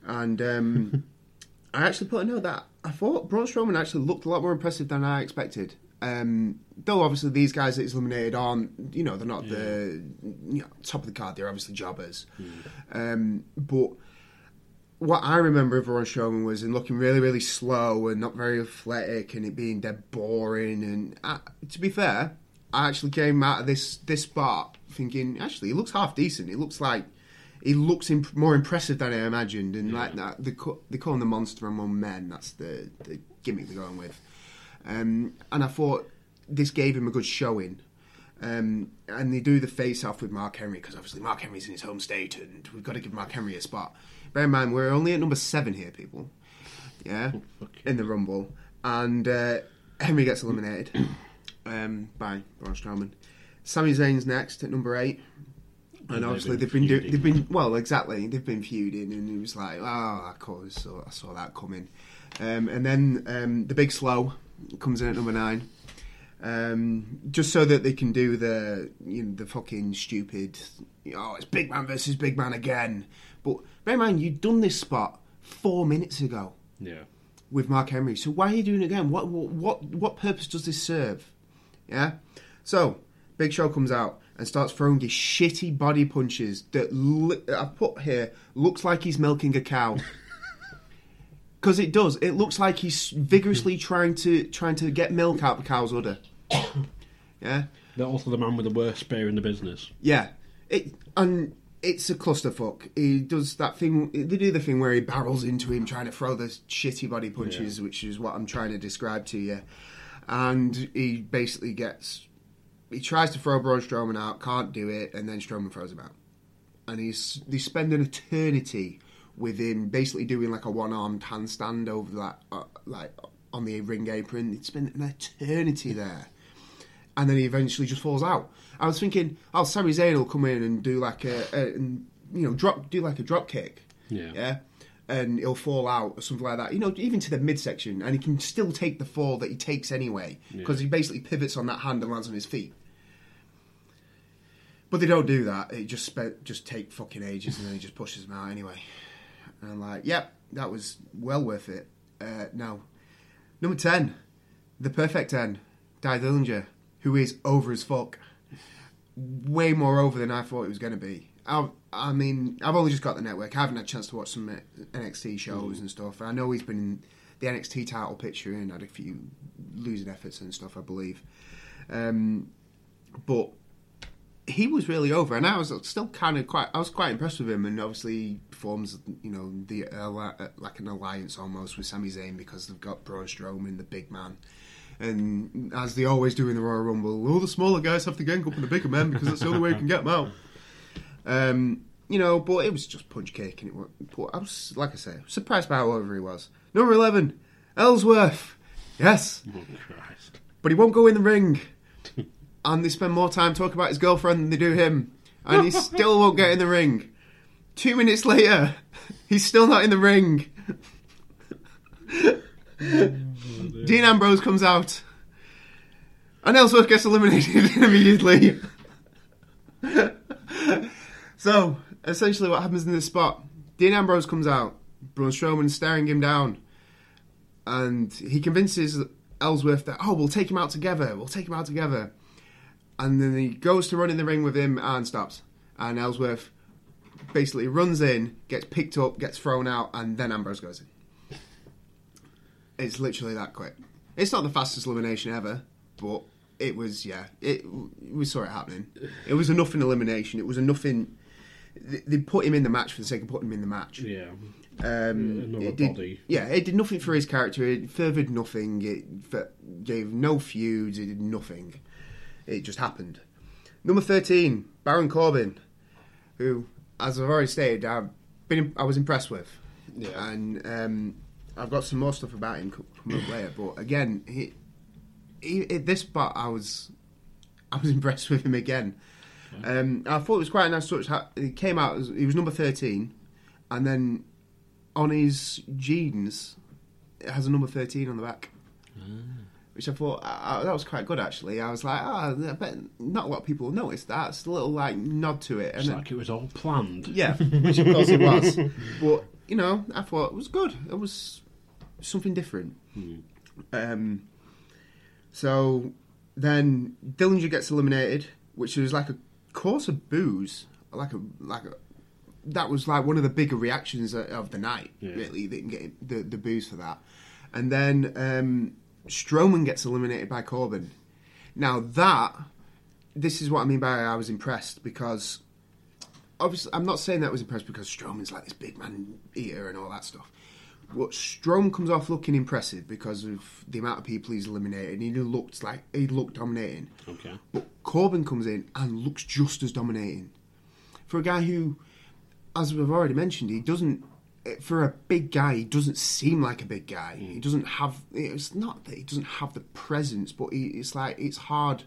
And um, I actually put a note that I thought Braun Strowman actually looked a lot more impressive than I expected. Um, though obviously these guys that he's eliminated aren't, you know, they're not the you know, top of the card. They're obviously jobbers. Um, but what I remember of Braun Strowman was him looking really, really slow and not very athletic, and it being dead boring. And uh, to be fair, I actually came out of this this spot thinking, actually, he looks half decent. He looks like he looks imp- more impressive than I imagined, and like that, they call, they call him the monster among men. That's the the gimmick they're going with. Um, and I thought this gave him a good showing. Um, and they do the face off with Mark Henry because obviously Mark Henry's in his home state, and we've got to give Mark Henry a spot. Bear in mind, we're only at number seven here, people. Yeah, in the Rumble, and uh, Henry gets eliminated um, by Braun Strowman. Sami Zayn's next at number eight, and And obviously they've they've been been do- they've been well exactly. They've been feuding, and it was like oh of course so I saw that coming, um, and then um, the big slow comes in at number nine. Um, just so that they can do the you know the fucking stupid oh it's big man versus big man again but bear in mind you'd done this spot four minutes ago Yeah. with Mark Henry. So why are you doing it again? What what what, purpose does this serve? Yeah. So Big Show comes out and starts throwing these shitty body punches that li- I put here looks like he's milking a cow. Because it does. It looks like he's vigorously trying to trying to get milk out of a cow's udder. Yeah. They're also the man with the worst spear in the business. Yeah, it and it's a clusterfuck. He does that thing. They do the thing where he barrels into him, trying to throw the shitty body punches, which is what I'm trying to describe to you. And he basically gets. He tries to throw Braun Strowman out, can't do it, and then Strowman throws him out. And he's they spend an eternity with him, basically doing like a one-armed handstand over that, uh, like on the ring apron. They spend an eternity there and then he eventually just falls out. I was thinking, oh, Sami Zayn will come in and do like a, a and, you know, drop do like a drop kick, Yeah. yeah, and he'll fall out or something like that. You know, even to the midsection, and he can still take the fall that he takes anyway because he basically pivots on that hand and lands on his feet. But they don't do that. It just spe- just take fucking ages, and then he just pushes them out anyway. And I'm like, yep, that was well worth it. Uh, now, number ten, the perfect ten, Tye Dillinger, who is over as fuck, way more over than I thought it was going to be. I, I mean, I've only just got the network. I haven't had a chance to watch some uh, NXT shows and stuff. I know he's been in the NXT title picture and had a few losing efforts and stuff, I believe. Um, but he was really over, and I was still kind of quite. I was quite impressed with him, and obviously he forms, you know, the uh, like an alliance almost with Sami Zayn because they've got Braun Strowman, the big man, and as they always do in the Royal Rumble, all the smaller guys have to gang up on the bigger men because that's the only way you can get them out. Um, you know, but it was just punch kick, and it. But I was, like I say, surprised by how over he was. Number eleven, Ellsworth. Yes, Oh, Christ. but he won't go in the ring. and they spend more time talking about his girlfriend than they do him. And he still won't get in the ring. Two minutes later, he's still not in the ring. Dean Ambrose comes out. And Ellsworth gets eliminated immediately. so, essentially, what happens in this spot Dean Ambrose comes out. Braun Strowman staring him down and he convinces Ellsworth that oh we'll take him out together, we'll take him out together, and then he goes to run in the ring with him and stops, and Ellsworth basically runs in, gets picked up, gets thrown out, and then Ambrose goes in. It's literally that quick. It's not the fastest elimination ever, but it was yeah. It we saw it happening. It was a nothing elimination. It was a nothing. They they put him in the match for the sake of putting him in the match. Yeah. Um, Another it did, body. Yeah, it did nothing for his character. It furthered nothing. It f- gave no feuds. It did nothing. It just happened. Number thirteen, Baron Corbin, who, as I've already stated, I've been I was impressed with, Yeah. and um, I've got some more stuff about him coming up later. But again, he, he, at this spot, I was I was impressed with him again. Um, I thought it was quite a nice touch. He came out, he was number 13, and then on his jeans, it has a number 13 on the back. Which I thought uh, that was quite good actually. I was like, ah, I bet not a lot of people will notice that. It's a little like nod to it. It's And like it was all planned. yeah, which of course it was. But you know, I thought it was good. It was something different. Um, So then Dillinger gets eliminated, which was like a course of boos, like a like a. That was like one of the bigger reactions of- the night. Yeah. Really, they can get the the boos for that, and then um, Strowman gets eliminated by Corbin. Now that this is what I mean by I was impressed because obviously I'm not saying that I was impressed because Strowman's like this big man eater and all that stuff. But Strowman comes off looking impressive because of the amount of people he's eliminated. And he looked like he looked dominating. Okay. But Corbin comes in and looks just as dominating. For a guy who, as we've already mentioned, he doesn't. Eh, for a big guy, he doesn't seem like a big guy. Hmm. He doesn't have. It's not that he doesn't have the presence, but he, it's like it's hard.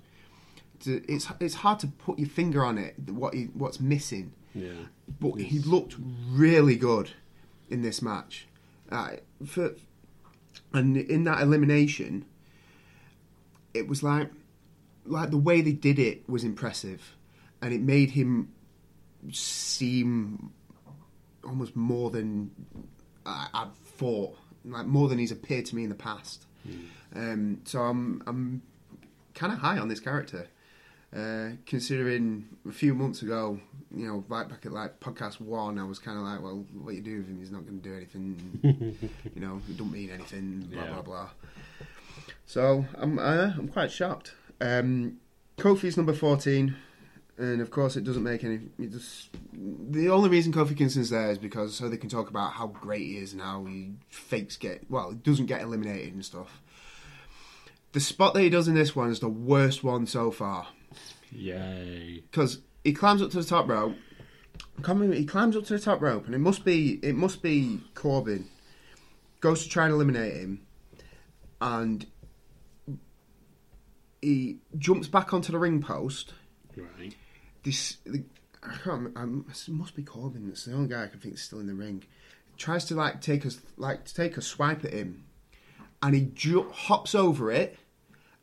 To, it's it's hard to put your finger on it. What he, what's missing? Yeah. But he looked really good in this match. For and in that elimination, it was like like the way they did it was impressive, and it made him seem almost more than I, I'd thought, like more than he's appeared to me in the past. Um, so I'm I'm kind of high on this character. Uh, considering a few months ago, you know, right back at like podcast one, I was kind of like, well, what you do with him, he's not going to do anything. you know, it don't mean anything. Blah Yeah. blah blah. So I'm uh, I'm quite shocked. Um, Kofi's number fourteen, and of course it doesn't make any. It just the only reason Kofi Kingston's there is because so they can talk about how great he is and how he fakes get well, he doesn't get eliminated and stuff. The spot that he does in this one is the worst one so far Yay. because he climbs up to the top rope. I remember- He climbs up to the top rope, and it must be it must be Corbin. Goes to try and eliminate him, and he jumps back onto the ring post. Right. This the, I can't. Remember, um, it must be Corbin. That's the only guy I can think is still in the ring. Tries to like take us like to take a swipe at him, and he ju- hops over it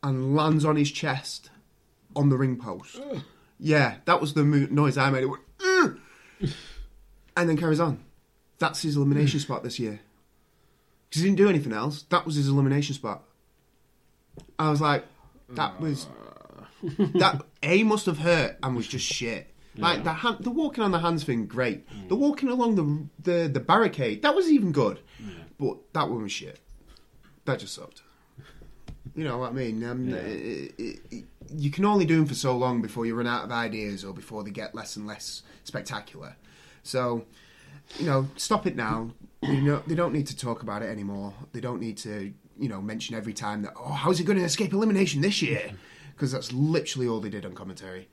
and lands on his chest on the ring post. Yeah, that was the mo- noise I made. It went, "Ugh!" and then carries on. That's his elimination spot this year. Because he didn't do anything else. That was his elimination spot. I was like, that was that A must have hurt and was just shit. Like Yeah. the hand, the walking on the hands thing, great. The walking along the the the barricade, that was even good. But that one was shit. That just sucked. You know what I mean? Um, Yeah. it- it- it- you can only do them for so long before you run out of ideas or before they get less and less spectacular. So, you know, stop it now. You know, they don't need to talk about it anymore. They don't need to, you know, mention every time that, oh, how's he going to escape elimination this year? Because that's literally all they did on commentary.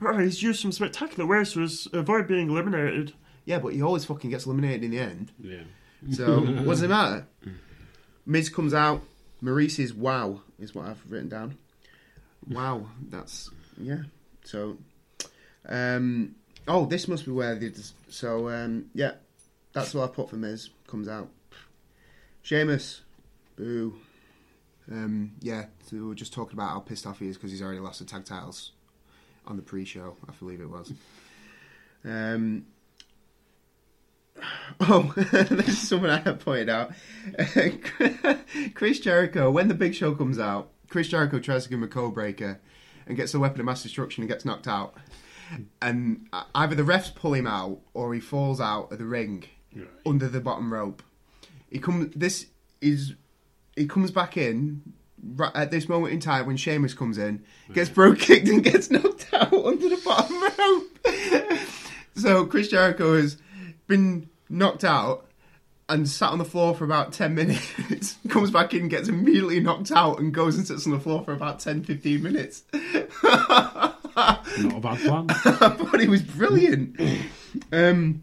Oh, he's used some spectacular ways to avoid being eliminated. Yeah, but he always fucking gets eliminated in the end. Yeah. So, what does it matter? Miz comes out. Maurice's wow is what I've written down. Wow, that's yeah. So, um, oh, this must be where. Just, so, um, yeah, that's what I put for Miz. Comes out. Sheamus, boo. Um, yeah, so we were just talking about how pissed off he is because he's already lost the tag titles on the pre-show. I believe it was. Um, Oh, this is something I have pointed out. Chris Jericho, when the Big Show comes out, Chris Jericho tries to give him a code breaker and gets the weapon of mass destruction and gets knocked out. And either the refs pull him out or he falls out of the ring Right. under the bottom rope. He comes. This is. He comes back in right at this moment in time when Sheamus comes in, gets bro kicked and gets knocked out under the bottom rope. so Chris Jericho has been knocked out and sat on the floor for about 10 minutes, comes back in, gets immediately knocked out, and goes and sits on the floor for about 10 15 minutes. Not a bad plan. I thought he was brilliant. Um,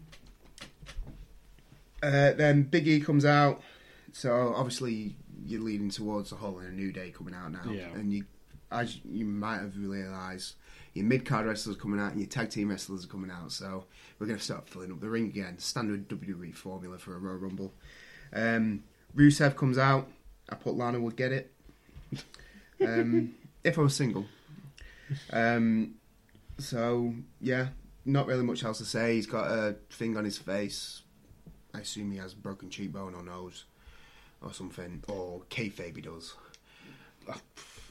uh, then Big E comes out, so obviously you're leading towards the whole in a new day coming out now, Yeah. and you, as you might have realised, your mid card wrestlers are coming out and your tag team wrestlers are coming out. So we're going to start filling up the ring again. Standard WWE formula for a Royal Rumble. Um, Rusev comes out. I put Lana would get it um, if I was single. Um, so yeah, not really much else to say. He's got a thing on his face. I assume he has broken cheekbone or nose or something, or kayfabe he does. I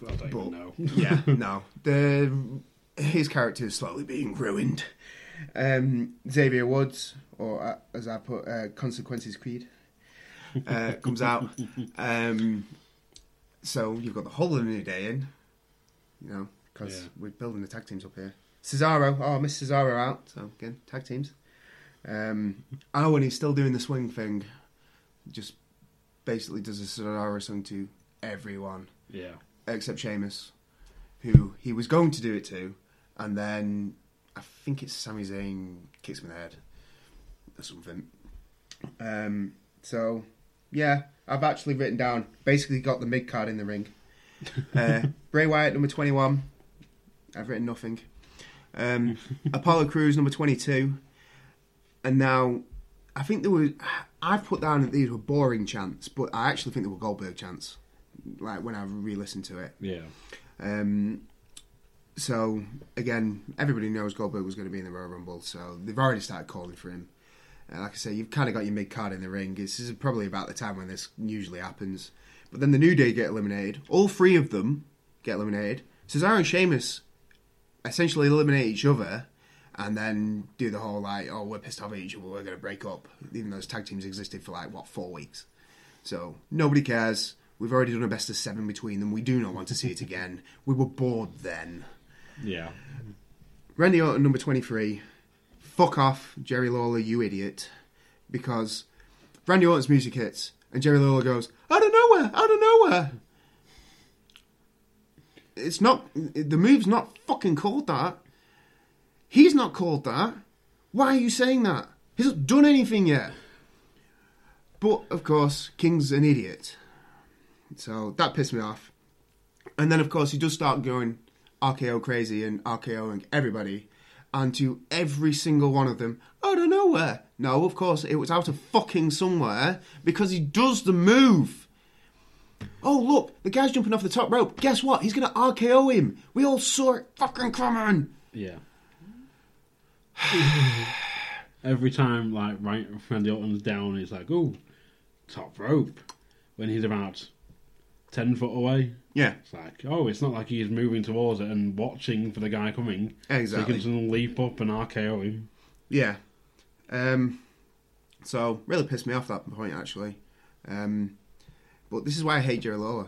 don't But- even know. yeah, no. The his character is slowly being ruined. Um, Xavier Woods, or uh, as I put, uh, Consequences Creed, uh, comes out. Um, so you've got the whole of the new day in, you know, because Yeah. we're building the tag teams up here. Cesaro, oh, I missed Cesaro out. So again, tag teams. Um, oh, and he's still doing the swing thing. Just basically does a Cesaro swing to everyone Yeah. except Sheamus, who he was going to do it to, and then I think it's Sami Zayn kicks him in the head or something. Um, so yeah, I've actually written down basically got the mid card in the ring. Uh, Bray Wyatt number twenty one. I've written nothing. Um, Apollo Crews number twenty two, and now I think there were. I've put down that these were boring chants, but I actually think they were Goldberg chants. Like when I re-listened to it. Yeah. Um, so again, everybody knows Goldberg was going to be in the Royal Rumble, so they've already started calling for him. Uh, like I say, you've kind of got your mid card in the ring. This is probably about the time when this usually happens. But then the New Day get eliminated. All three of them get eliminated. Cesaro and Sheamus essentially eliminate each other, and then do the whole like, oh, we're pissed off at each other, we're going to break up. Even though those tag teams existed for like what four weeks. So nobody cares. We've already done a best of seven between them. We do not want to see it again. We were bored then. Yeah. Randy Orton, number 23. Fuck off, Jerry Lawler, you idiot. Because Randy Orton's music hits, and Jerry Lawler goes, out of nowhere, out of nowhere. It's not, the move's not fucking called that. He's not called that. Why are you saying that? He's not done anything yet. But, of course, King's an idiot. So that pissed me off. And then, of course, he does start going RKO crazy and RKOing everybody. And to every single one of them, out of nowhere. No, of course, it was out of fucking somewhere because he does the move. Oh, look, the guy's jumping off the top rope. Guess what? He's going to RKO him. We all saw it fucking coming. Yeah. Every time, like, right, Randy Orton's down, it's like, oh, top rope. When he's about 10 foot away, Yeah, it's like, oh, it's not like he's moving towards it and watching for the guy coming. So he exactly. can just leap up and RKO him. Yeah. Um, so really pissed me off that point actually. Um, but this is why I hate Jerry Lawler.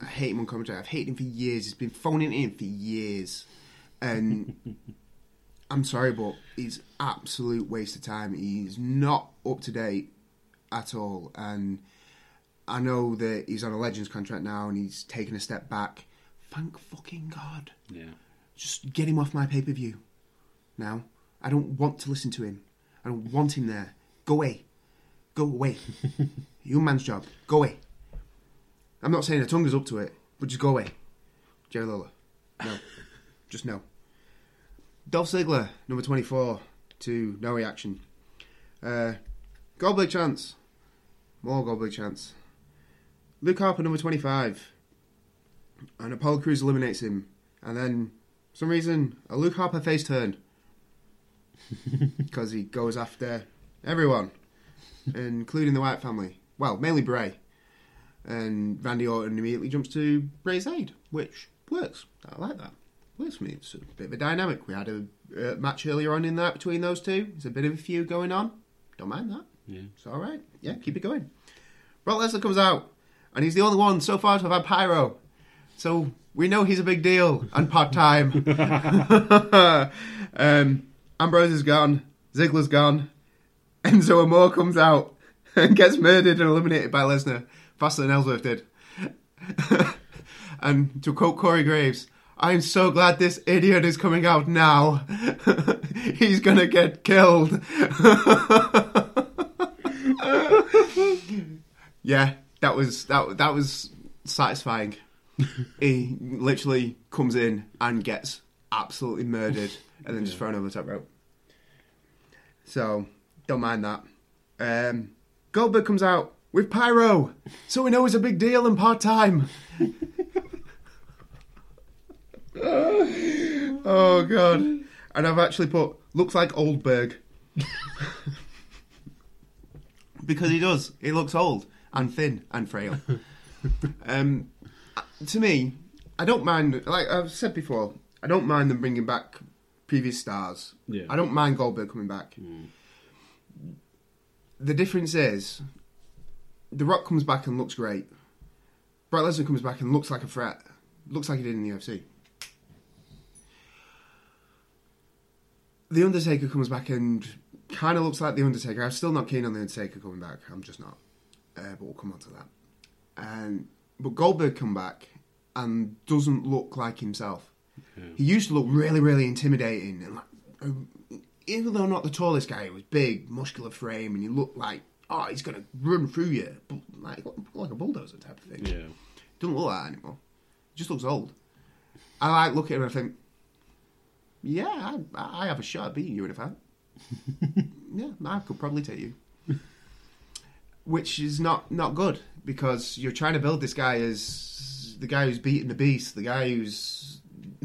I hate him on commentary. I've hated him for years. He's been phoning in for years, and I'm sorry, but he's absolute waste of time. He's not up to date at all, and I know that he's on a Legends contract now, and he's taken a step back. Thank fucking God Yeah. just get him off my pay per view. Now, I don't want to listen to him. I don't want him there. Go away. Go away. Your man's job. Go away. I'm not saying Otunga's up to it, but just go away. Jerry Lawler. No. just no. Dolph Ziggler, number 24, to no reaction. Uh, Goldberg chance. More Goldberg chance. Luke Harper, number 25. And Apollo Crews eliminates him. And then, for some reason, a Luke Harper face turn. Because he goes after everyone, including the Wyatt family. Well, mainly Bray. And Randy Orton immediately jumps to Bray's aid, which works. I like that. Works for me. It's a bit of a dynamic. We had a uh, match earlier on in that between those two. There's a bit of a feud going on. Don't mind that. Yeah. It's all right. Yeah, keep it going. Brock Lesnar comes out, and he's the only one so far to have had pyro. So we know he's a big deal and part time. um, Ambrose is gone. Ziggler's gone. Enzo Amore comes out and gets murdered and eliminated by Lesnar faster than Ellsworth did. and to quote Corey Graves, I'm so glad this idiot is coming out now. He's gonna get killed. yeah, that was that that was satisfying. he literally comes in and gets absolutely murdered and then just thrown over the top rope. So don't mind that. Um, Goldberg comes out with pyro, so we know it's a big deal and part time. oh god! And I've actually put looks like Oldberg because he does. He looks old and thin and frail. um, to me, I don't mind. Like I've said before, I don't mind them bringing back previous stars. Yeah. I don't mind Goldberg coming back. The difference is, The Rock comes back and looks great. Brock Lesnar comes back and looks like a threat. Looks like he did in the UFC. The Undertaker comes back and kind of looks like the Undertaker. I'm still not keen on the Undertaker coming back. I'm just not. Uh, but we'll come on to that. And but Goldberg come back and doesn't look like himself. He used to look really, really intimidating, and like, uh, even though not the tallest guy, he was big, muscular frame, and he looked like oh, he's gonna run through you, but like like a bulldozer type of thing. Yeah. Doesn't look like that anymore. He just looks old. I like look at him and I think, yeah, I, I have a shot at beating you in a fight. yeah, I could probably take you. Which is not not good because you're trying to build this guy as the guy who's beating the beast, the guy who's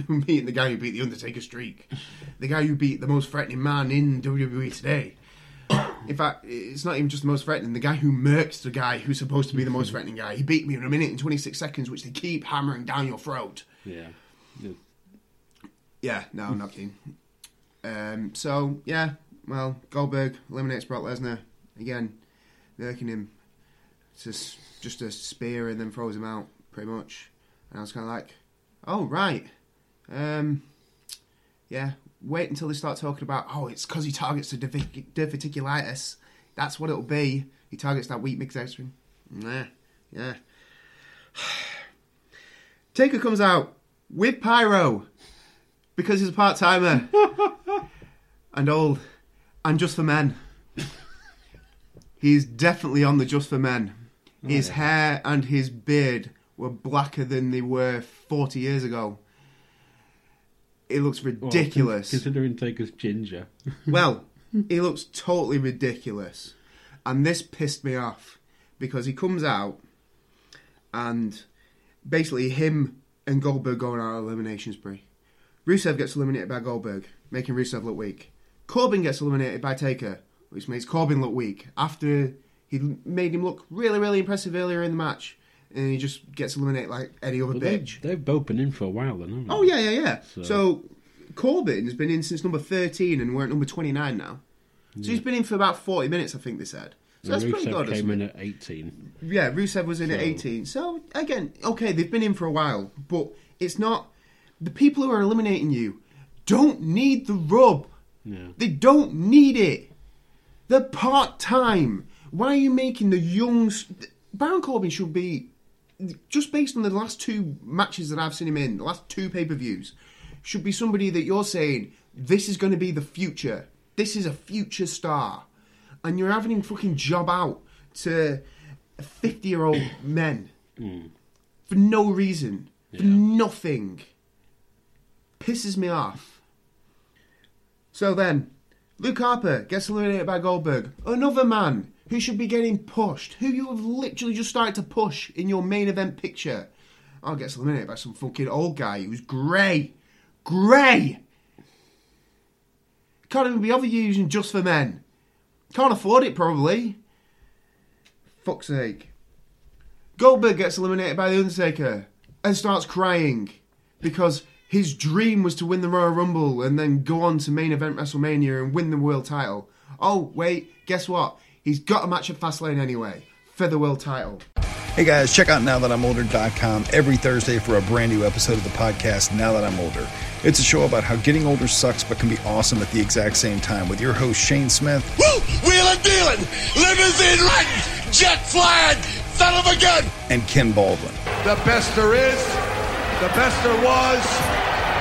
beating the guy who beat the Undertaker streak, the guy who beat the most threatening man in WWE today. In fact, it's not even just the most threatening. The guy who murks the guy who's supposed to be the most threatening guy. He beat me in a minute and 26 seconds, which they keep hammering down your throat. Yeah. Yeah. Yeah, no, I'm not keen. Um, so, yeah, well, Goldberg eliminates Brock Lesnar. Again, murking him. Just, just a spear and then throws him out, pretty much. And I was kind of like, oh, right. Um, yeah, wait until they start talking about, oh, it's because he targets the diverticulitis. That's what it'll be. He targets that weak midsection. Nah, yeah. Taker comes out with Pyro because he's a part timer and old and just for men. He's definitely on the just for men. Oh, his hair and his beard were blacker than they were 40 years ago. It looks Well, ridiculous. considering Taker's ginger. Well, he looks totally ridiculous. And this pissed me off because he comes out and basically him and Goldberg going on an elimination spree. Rusev gets eliminated by Goldberg, making Rusev look weak. Corbin gets eliminated by Taker, which makes Corbin look weak after he made him look really, really impressive earlier in the match. And he just gets eliminated like any other But bitch. they've, they've both been in for a while then, haven't oh, they? Oh yeah, yeah, yeah. So- So, Corbin's been in since number thirteen, and we're at number twenty nine now. So he's been in for about forty minutes, I think they said. So that's And pretty Rusev good. came in at 18. Yeah, Rusev was in at eighteen. So again, okay, they've been in for a while, but it's not the people who are eliminating you don't need the rub. Yeah. They don't need it. They're part time. Why are you making the young? Baron Corbin should be just based on the last two matches that I've seen him in, the last two pay per views, should be somebody that you're saying this is going to be the future. This is a future star, and you're having him fucking job out to fifty year old men hmm. for no reason, for nothing. Pisses me off. So then, Luke Harper gets eliminated by Goldberg. Another man who should be getting pushed, who you have literally just started to push in your main event picture. I'll get eliminated by some fucking old guy who's grey. Grey! Can't even be other using just for men. Can't afford it, probably. Fuck's sake. Goldberg gets eliminated by The Undertaker and starts crying because his dream was to win the Royal Rumble and then go on to main event WrestleMania and win the world title. Oh, wait, guess what? He's got a match at Fastlane anyway for the world title. Hey guys, check out NowThatI'mOlder.com every Thursday for a brand new episode of the podcast Now That I'm Older. It's a show about how getting older sucks but can be awesome at the exact same time with your host Shane Smith Woo! Wheeling dealing, limousine riding, jet flying, son of a gun. and Ken Baldwin. The best there is, the best there was,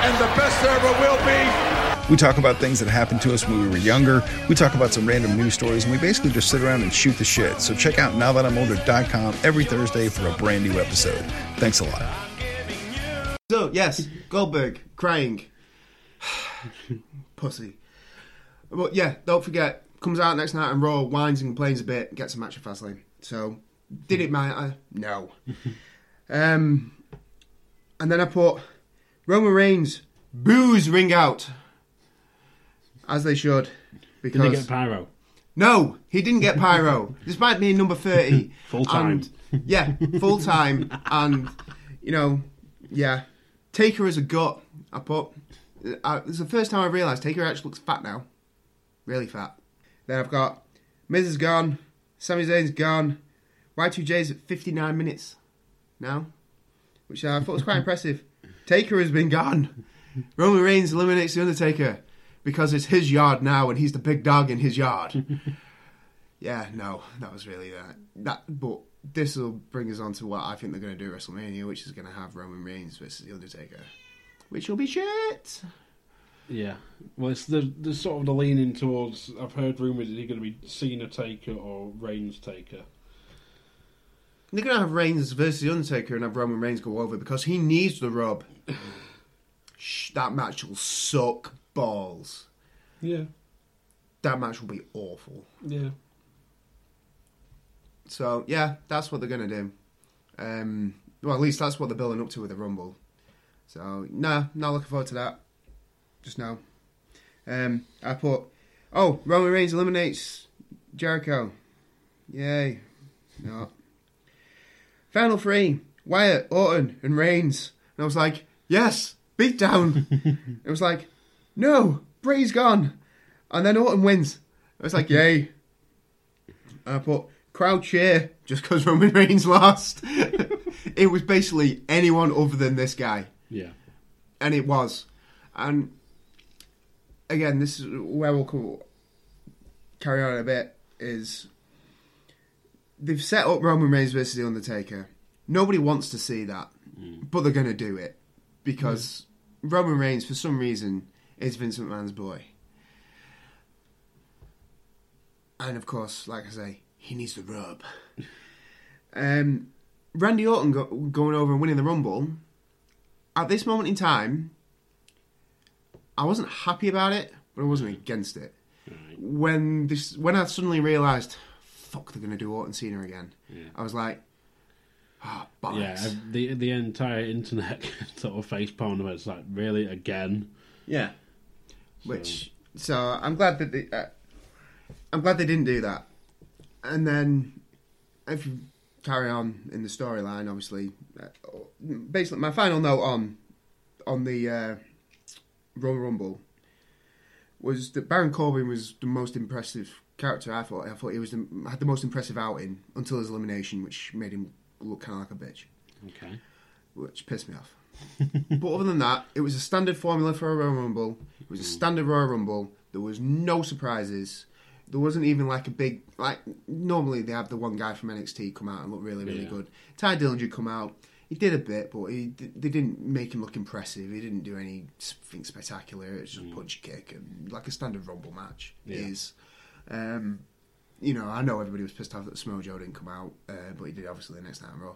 and the best there ever will be. We talk about things that happened to us when we were younger. We talk about some random news stories and we basically just sit around and shoot the shit. So check out NowThatI'mOlder.com every Thursday for a brand new episode. Thanks a lot. So, yes, Goldberg crying. Pussy. But yeah, don't forget, comes out next night and Raw, whines and complains a bit, gets a match at Fastlane. So, did it matter? No. um, and then I put Roman Reigns, boos ring out. As they should. Because Did they get pyro? no, he didn't get pyro, despite being number 30. Full time. Yeah, full time. and, you know, yeah. Taker as a gut. I put. Uh, it's the first time I realised Taker actually looks fat now. Really fat. Then I've got Miz is gone. Sami Zayn's gone. Y2J's at 59 minutes now, which I thought was quite impressive. Taker has been gone. Roman Reigns eliminates The Undertaker because it's his yard now and he's the big dog in his yard. yeah, no, that was really that. that but this will bring us on to what I think they're going to do at WrestleMania, which is going to have Roman Reigns versus The Undertaker, which will be shit. Yeah. Well, it's the the sort of the leaning towards. I've heard rumours that he's going to be Cena Taker or Reigns Taker. They're to have Reigns versus The Undertaker and have Roman Reigns go over because he needs the rub. Shh, that match will suck balls. Yeah. That match will be awful. Yeah. So yeah, that's what they're gonna do. Um, well, at least that's what they're building up to with the Rumble. So nah, not looking forward to that. Just now. Um, I put, oh, Roman Reigns eliminates Jericho. Yay! No. Final three: Wyatt, Orton, and Reigns. And I was like, yes, beat down. it was like, no, Bray's gone, and then Orton wins. I was like, yay! And I put crowd cheer just because Roman Reigns lost. it was basically anyone other than this guy, Yeah. and it was. And again, this is where we'll carry on a bit. Is they've set up Roman Reigns versus the Undertaker. Nobody wants to see that, mm. but they're going to do it because mm. Roman Reigns, for some reason, is Vince McMahon's boy. And of course, like I say, he needs the rub. Um, Randy Orton go, going over and winning the Rumble. At this moment in time, I wasn't happy about it, but I wasn't mm. against it. Right. When this, when I suddenly realised, fuck, they're going to do Orton Cena again. I was like, ah, bollocks. Yeah. The the entire internet sort of face palm about it's like really again. Yeah. Which so I'm glad that they, uh, I'm glad they didn't do that. And then if you carry on in the storyline, obviously, uh, basically my final note on on the uh, Royal Rumble was that Baron Corbin was the most impressive character. I thought. I thought he was the, had the most impressive outing until his elimination, which made him look kind of like a bitch Okay. which pissed me off. but other than that, it was a standard formula for a Royal Rumble. It was a hmm. standard Royal Rumble. There was no surprises. There wasn't even like a big like normally they have the one guy from NXT come out and look really really Yeah. good. Tye Dillinger come out. He did a bit, but he they didn't make him look impressive. He didn't do anything spectacular. It was just hmm. punch kick and like a standard Rumble match Yeah. is. Um, you know, I know everybody was pissed off that Samoa Joe didn't come out, uh, but he did obviously the next night Raw.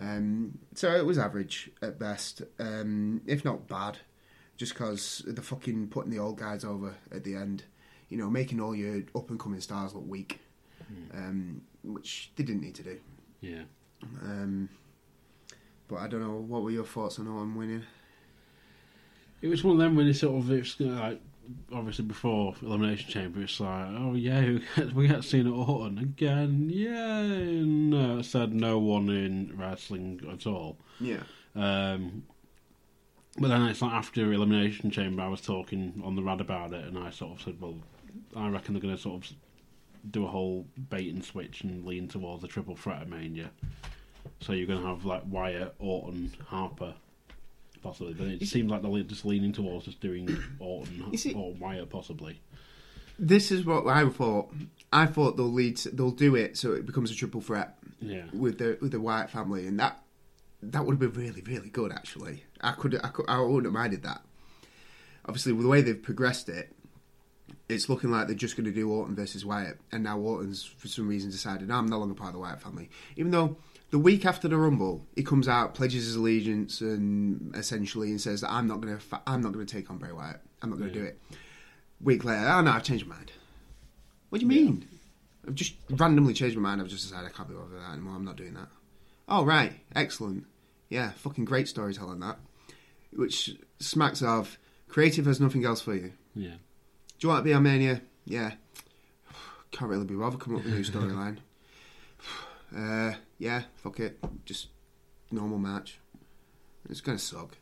Um, so it was average at best, um, if not bad, just because the fucking putting the old guys over at the end, you know, making all your up and coming stars look weak, um, which they didn't need to do. Yeah. Um, but I don't know. What were your thoughts on Orton winning? It was one of them when it sort of it's like obviously before elimination chamber. It's like oh yeah, we get Cena Orton again. Yeah, no, said no one in wrestling at all. Yeah, Um, but then it's like after elimination chamber, I was talking on the rad about it, and I sort of said, well, I reckon they're going to sort of do a whole bait and switch and lean towards the triple threat at Mania. So you're going to have like Wyatt, Orton, Harper, possibly. But it seems like they're just leaning towards just doing Orton see- or Wyatt, possibly. this is what I thought. I thought they'll lead. They'll do it so it becomes a triple threat. Yeah, with the with the Wyatt family, and that that would have been really really good. Actually, I could I could I wouldn't have minded that. Obviously, with the way they've progressed it, it's looking like they're just going to do Orton versus Wyatt, and now Orton's for some reason decided no, I'm no longer part of the Wyatt family, even though. The week after the Rumble, he comes out, pledges his allegiance, and essentially and says that I'm not going to, fa- I'm not going to take on Bray Wyatt. I'm not going to Yeah. do it. Week later, oh no, I've changed my mind. What do you mean? I've just randomly changed my mind. I've just decided I can't be bothered with that anymore. I'm not doing that. Oh, right. Excellent. Yeah, fucking great storytelling, that. Which smacks of creative has nothing else for you. yeah, Do you want to be on Mania? Yeah. Can't really be bothered coming up with a new storyline. uh, yeah, fuck it. Just normal match. It's to suck.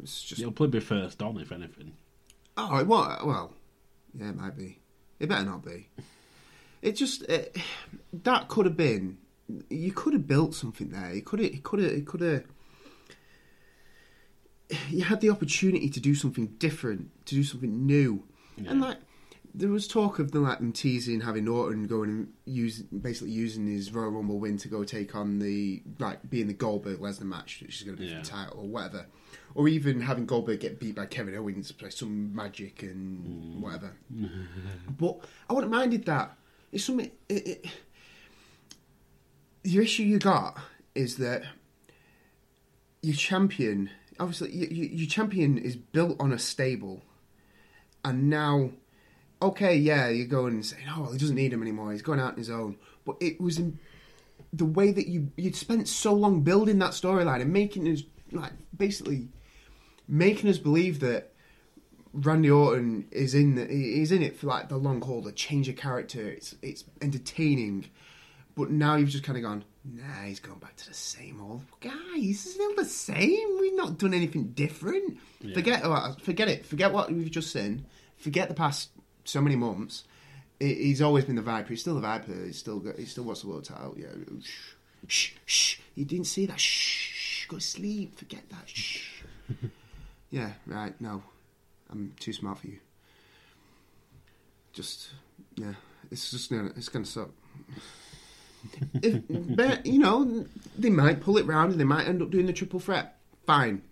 It's just It'll probably be first on, if anything. oh, it, what? Well, yeah, it might be. It better not be. It just it, that could have been. You could have built something there. You could have. It could have. It could have. You had the opportunity to do something different, to do something new, and like there was talk of them like them teasing having Orton going and use basically using his Royal Rumble win to go take on the like being the Goldberg Lesnar match, which is going to be Yeah. for the title or whatever, or even having Goldberg get beat by Kevin Owens by some magic and mm. whatever. but I wouldn't minded that. It's something. It, it, the issue you got is that your champion, obviously, your, your your champion is built on a stable, and now, okay, yeah, you're going and saying, oh, well, he doesn't need him anymore. He's going out on his own. But it was in the way that you you'd spent so long building that storyline and making us like basically making us believe that Randy Orton is in the, he's in it for like the long haul, the change of character. It's it's entertaining, but now you've just kind of gone, nah, he's gone back to the same old guy. He's still the same. We've not done anything different. Forget oh, forget it. Forget what we've just seen. Forget the past so many months. He's always been the Viper. He's still the Viper. He's still got, he still wants the world title. Yeah, shh, shh, shh. You didn't see that. Shh, shh. Go to sleep. Forget that. Shh. yeah, right. No, I'm too smart for you. Just yeah, it's just gonna it's gonna suck. if, but you know, they might pull it round and they might end up doing the triple threat. Fine,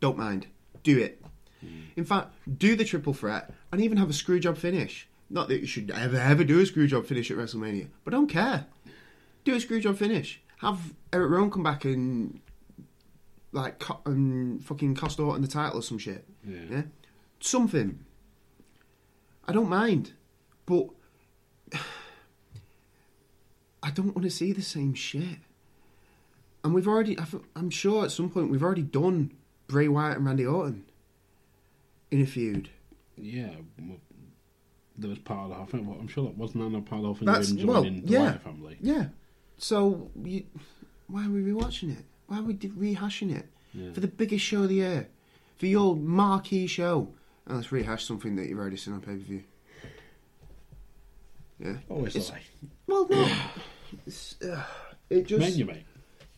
don't mind. Do it. Mm. In fact, do the triple threat and even have a screw job finish. Not that you should ever ever do a screw job finish at WrestleMania, but don't care. Do a screw job finish. Have Eric Rowan come back and like co- um, and fucking cost Orton the title or some shit. Yeah. Yeah, something. I don't mind, but I don't want to see the same shit. And we've already, I've- I'm sure at some point we've already done Bray Wyatt and Randy Orton in a feud. Yeah. Well, there was part of whole. Well, I'm sure that wasn't that part of the whole thing. That's- That's, well, joining the yeah. Wyatt family. Yeah. So you, why are we rewatching it? Why are we rehashing it Yeah. for the biggest show of the year, for your marquee show? And let's rehash something that you've already seen on pay per view. Yeah. Always It's- lie. Well, no. It's, uh, it just Menu, mate.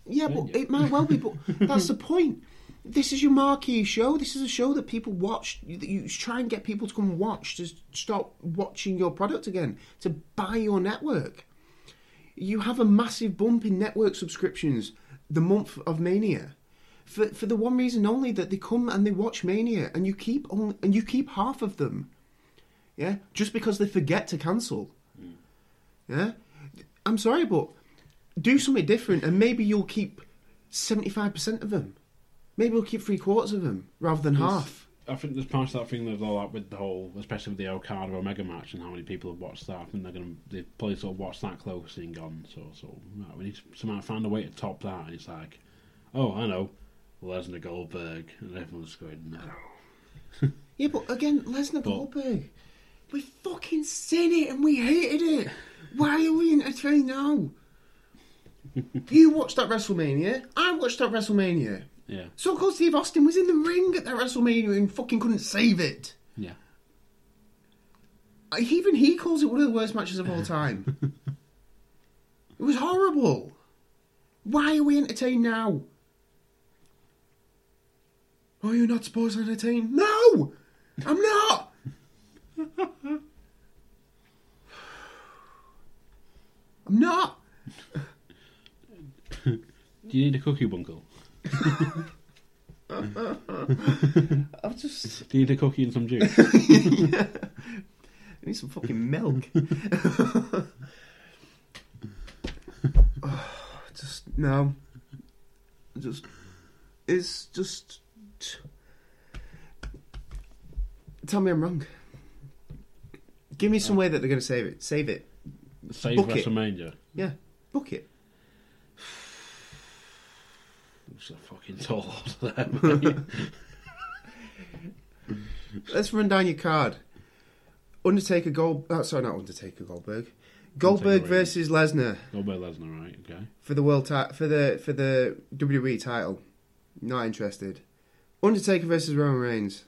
Yeah, but it might well be. But that's the point. This is your marquee show. This is a show that people watch. That you try and get people to come watch to start watching your product again to buy your network. You have a massive bump in network subscriptions the month of Mania, for for the one reason only that they come and they watch Mania, and you keep only and you keep half of them. Yeah, just because they forget to cancel. Hmm. Yeah, I'm sorry, but do something different, and maybe you'll keep seventy-five percent of them. Maybe we'll keep three quarters of them rather than half. I think there's part of that thing there's all that with the whole, especially with the Okada Omega match and how many people have watched that. I think they're gonna they probably sort of watched that closely and gone, so so right, we need to somehow find a way to top that. And it's like, oh, I know, Lesnar Goldberg, and everyone's going no. Yeah, but again, Lesnar Goldberg, we fucking seen it and we hated it. Why are we entertained now? you watched that WrestleMania. I watched that WrestleMania. Yeah, Stone Cold Steve Austin was in the ring at that WrestleMania and fucking couldn't save it. yeah. Uh, Even he calls it one of the worst matches of all time. it was horrible. Why are we entertained now? Are you not supposed to entertain? No! I'm not! I'm not! Do you need a cookie, Bunkell? I'm just. Do you need a cookie and some juice? yeah. I need some fucking milk. Oh, just no. Just it's just. Tell me I'm wrong. Give me some uh, way that they're going to save it. Save it. Save Book it. WrestleMania. Yeah, book it. It's a fucking tall order there. Let's run down your card. Undertaker Gold. Oh, sorry, not Undertaker Goldberg. Goldberg Undertaker versus Lesnar Goldberg Lesnar, right? Okay. for the world ti- for the for the WWE title. Not interested. Undertaker versus Roman Reigns,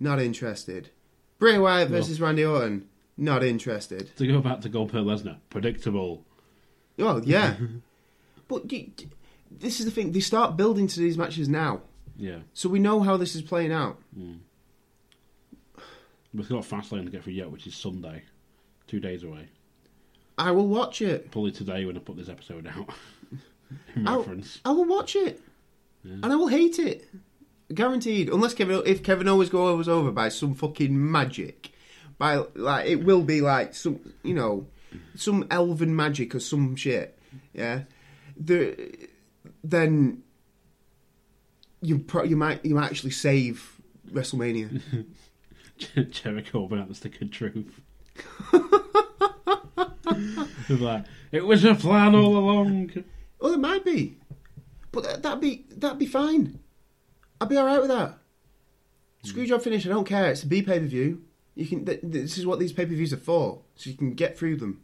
not interested. Bray Wyatt Well- versus Randy Orton, not interested. To go back to Goldberg Lesnar, predictable. Oh yeah, but do, do- this is the thing. They start building to these matches now, Yeah. so we know how this is playing out. Hmm. We've got Fastlane to get through yet, which is Sunday. Two days away. I will watch it. Probably today when I put this episode out. In I'll- reference. I will watch it, and I will hate it, guaranteed. Unless Kevin, if Kevin Owens goes over by some fucking magic, by like it will be like some, you know, some elven magic or some shit. Yeah, the then you pro- you might you might actually save WrestleMania. Jericho out the good truth. Like, it was a plan all along. well, it might be, but that, that'd be that'd be fine. I'd be all right with that. Hmm. Screwjob finish. I don't care. It's a B pay per view. You can. Th- this is what these pay per views are for, so you can get through them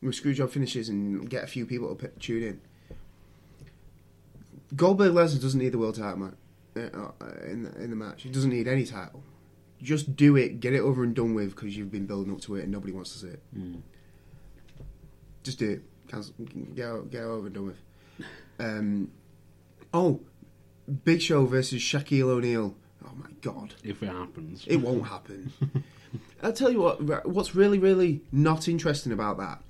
with screwjob finishes and get a few people to p- tune in. Goldberg Lesnar doesn't need the world title ma- uh, in the, in the match. He doesn't need any title. Just do it, get it over and done with because you've been building up to it and nobody wants to see it. Just do it. Cancel, get, o- get over and done with. Um, oh, Big Show versus Shaquille O'Neal. Oh my god. If it happens. It won't happen. I'll tell you what. What's really, really not interesting about that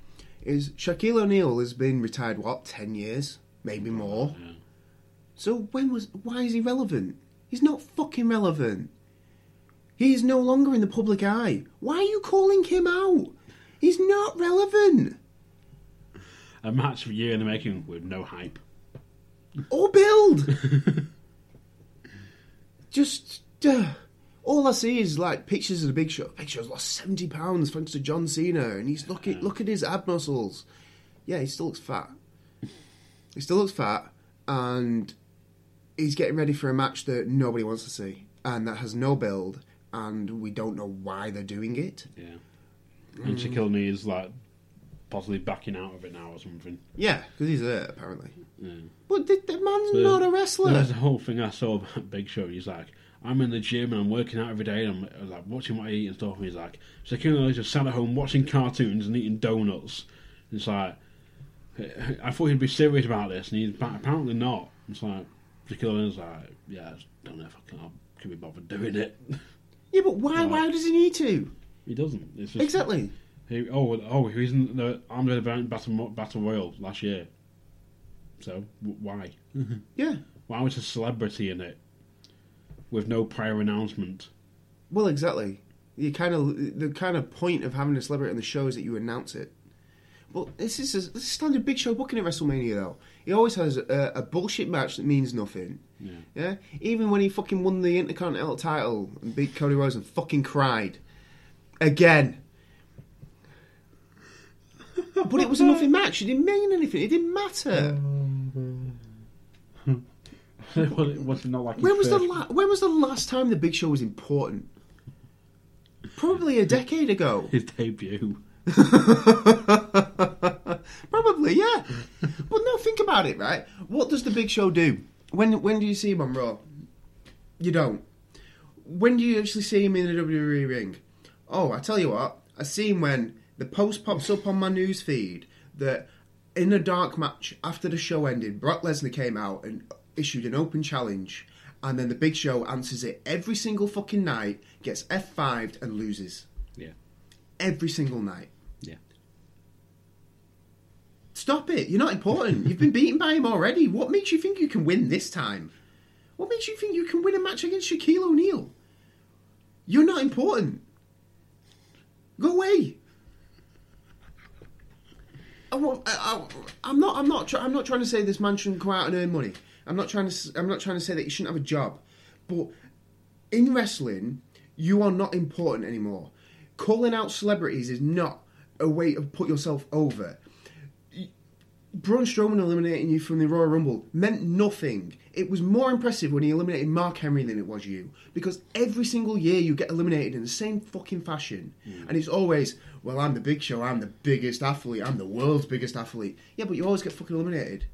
is Shaquille O'Neal has been retired what ten years, maybe more. Yeah. So when was? Why is he relevant? He's not fucking relevant. He is no longer in the public eye. Why are you calling him out? He's not relevant. A match for year in the making with no hype. Or build. Just uh, all I see is like pictures of the Big Show. Big Show's lost seventy pounds thanks to John Cena, and he's look at look at his ab muscles. Yeah, he still looks fat. He still looks fat, and he's getting ready for a match that nobody wants to see, and that has no build, and we don't know why they're doing it. Yeah. And O'Neal is like possibly backing out of it now or something. Yeah, because he's hurt apparently. Yeah. But the, the man's So not a wrestler. There's a whole thing I saw about Big Show. He's like, I'm in the gym and I'm working out every day and I'm like watching what I eat and stuff. And he's like, O'Neal just sat at home watching cartoons and eating donuts. And it's like, I thought he'd be serious about this, and he's apparently not. It's like Shaquille O'Neal's like, yeah, I just don't know if I can, I can be bothered doing it. yeah, but why? Right. Why does he need to? he doesn't. It's just, Exactly. He, oh, oh, he was in the Andre the Giant Battle Battle Royal last year. So w- why? Mm-hmm. Yeah. Why was a celebrity in it with no prior announcement? Well, exactly. You kind of the kind of point of having a celebrity on the show is that you announce it. Well, this is a, this is standard Big Show booking at WrestleMania though. He always has a, a bullshit match that means nothing. Yeah. Yeah. Even when he fucking won the Intercontinental title and beat Cody Rhodes and fucking cried again. but it was a nothing match. It didn't mean anything. It didn't matter. was, it, was not like When was the la- when was the last time the Big Show was important? Probably a decade ago. his debut? Probably, yeah. but no, think about it, right? What does the Big Show do? When when do you see him on Raw? You don't. When do you actually see him in the WWE ring? Oh, I tell you what, I see him when the post pops up on my news feed that in a dark match after the show ended, Brock Lesnar came out and issued an open challenge, and then the Big Show answers it every single fucking night, gets F5'd and loses. Yeah, Every single night. Stop it. You're not important. You've been beaten by him already. What makes you think you can win this time? What makes you think you can win a match against Shaquille O'Neal? You're not important. Go away. I I'm not. I'm not. I'm not trying to say this man shouldn't go out and earn money. I'm not trying to. I'm not trying to say that he shouldn't have a job. But in wrestling, you are not important anymore. Calling out celebrities is not a way to put yourself over. Braun Strowman eliminating you from the Royal Rumble meant nothing. It was more impressive when he eliminated Mark Henry than it was you. Because every single year you get eliminated in the same fucking fashion. And it's always, well, I'm the big show, I'm the biggest athlete, I'm the world's biggest athlete. Yeah, but you always get fucking eliminated.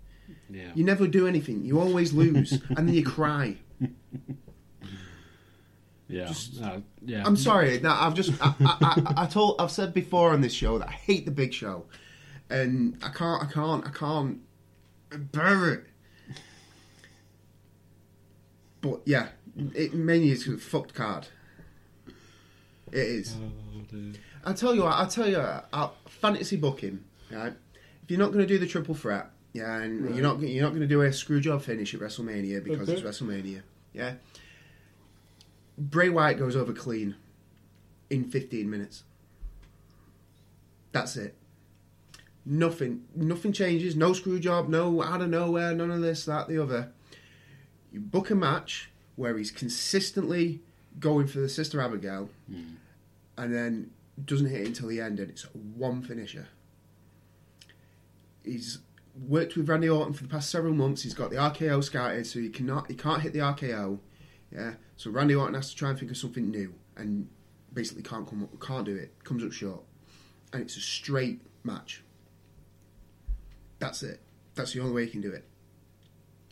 Yeah. You never do anything. You always lose. and then you cry. Yeah, uh, yeah. I'm sorry. No, I've just I, I, I, I told I've said before on this show that I hate the Big Show, and I can't I can't I can't bear it. But yeah, it mainly is a fucked card. It is. Oh. I tell you what. I tell you, what, fantasy booking. Right, if you're not going to do the triple threat, yeah, and you're not you're not going to do a screw job finish at WrestleMania because Okay. it's WrestleMania, yeah. Bray Wyatt goes over clean in 15 minutes. That's it. Nothing, nothing changes. No screw job. No out of nowhere. None of this, that, the other. You book a match where he's consistently going for the Sister Abigail, hmm. and then doesn't hit it until the end, and it's one finisher. He's worked with Randy Orton for the past several months. He's got the RKO scouted, so he cannot, he can't hit the RKO. Yeah, so Randy Orton has to try and think of something new, and basically can't come, up, can't do it. Comes up short, and it's a straight match. That's it. That's the only way you can do it,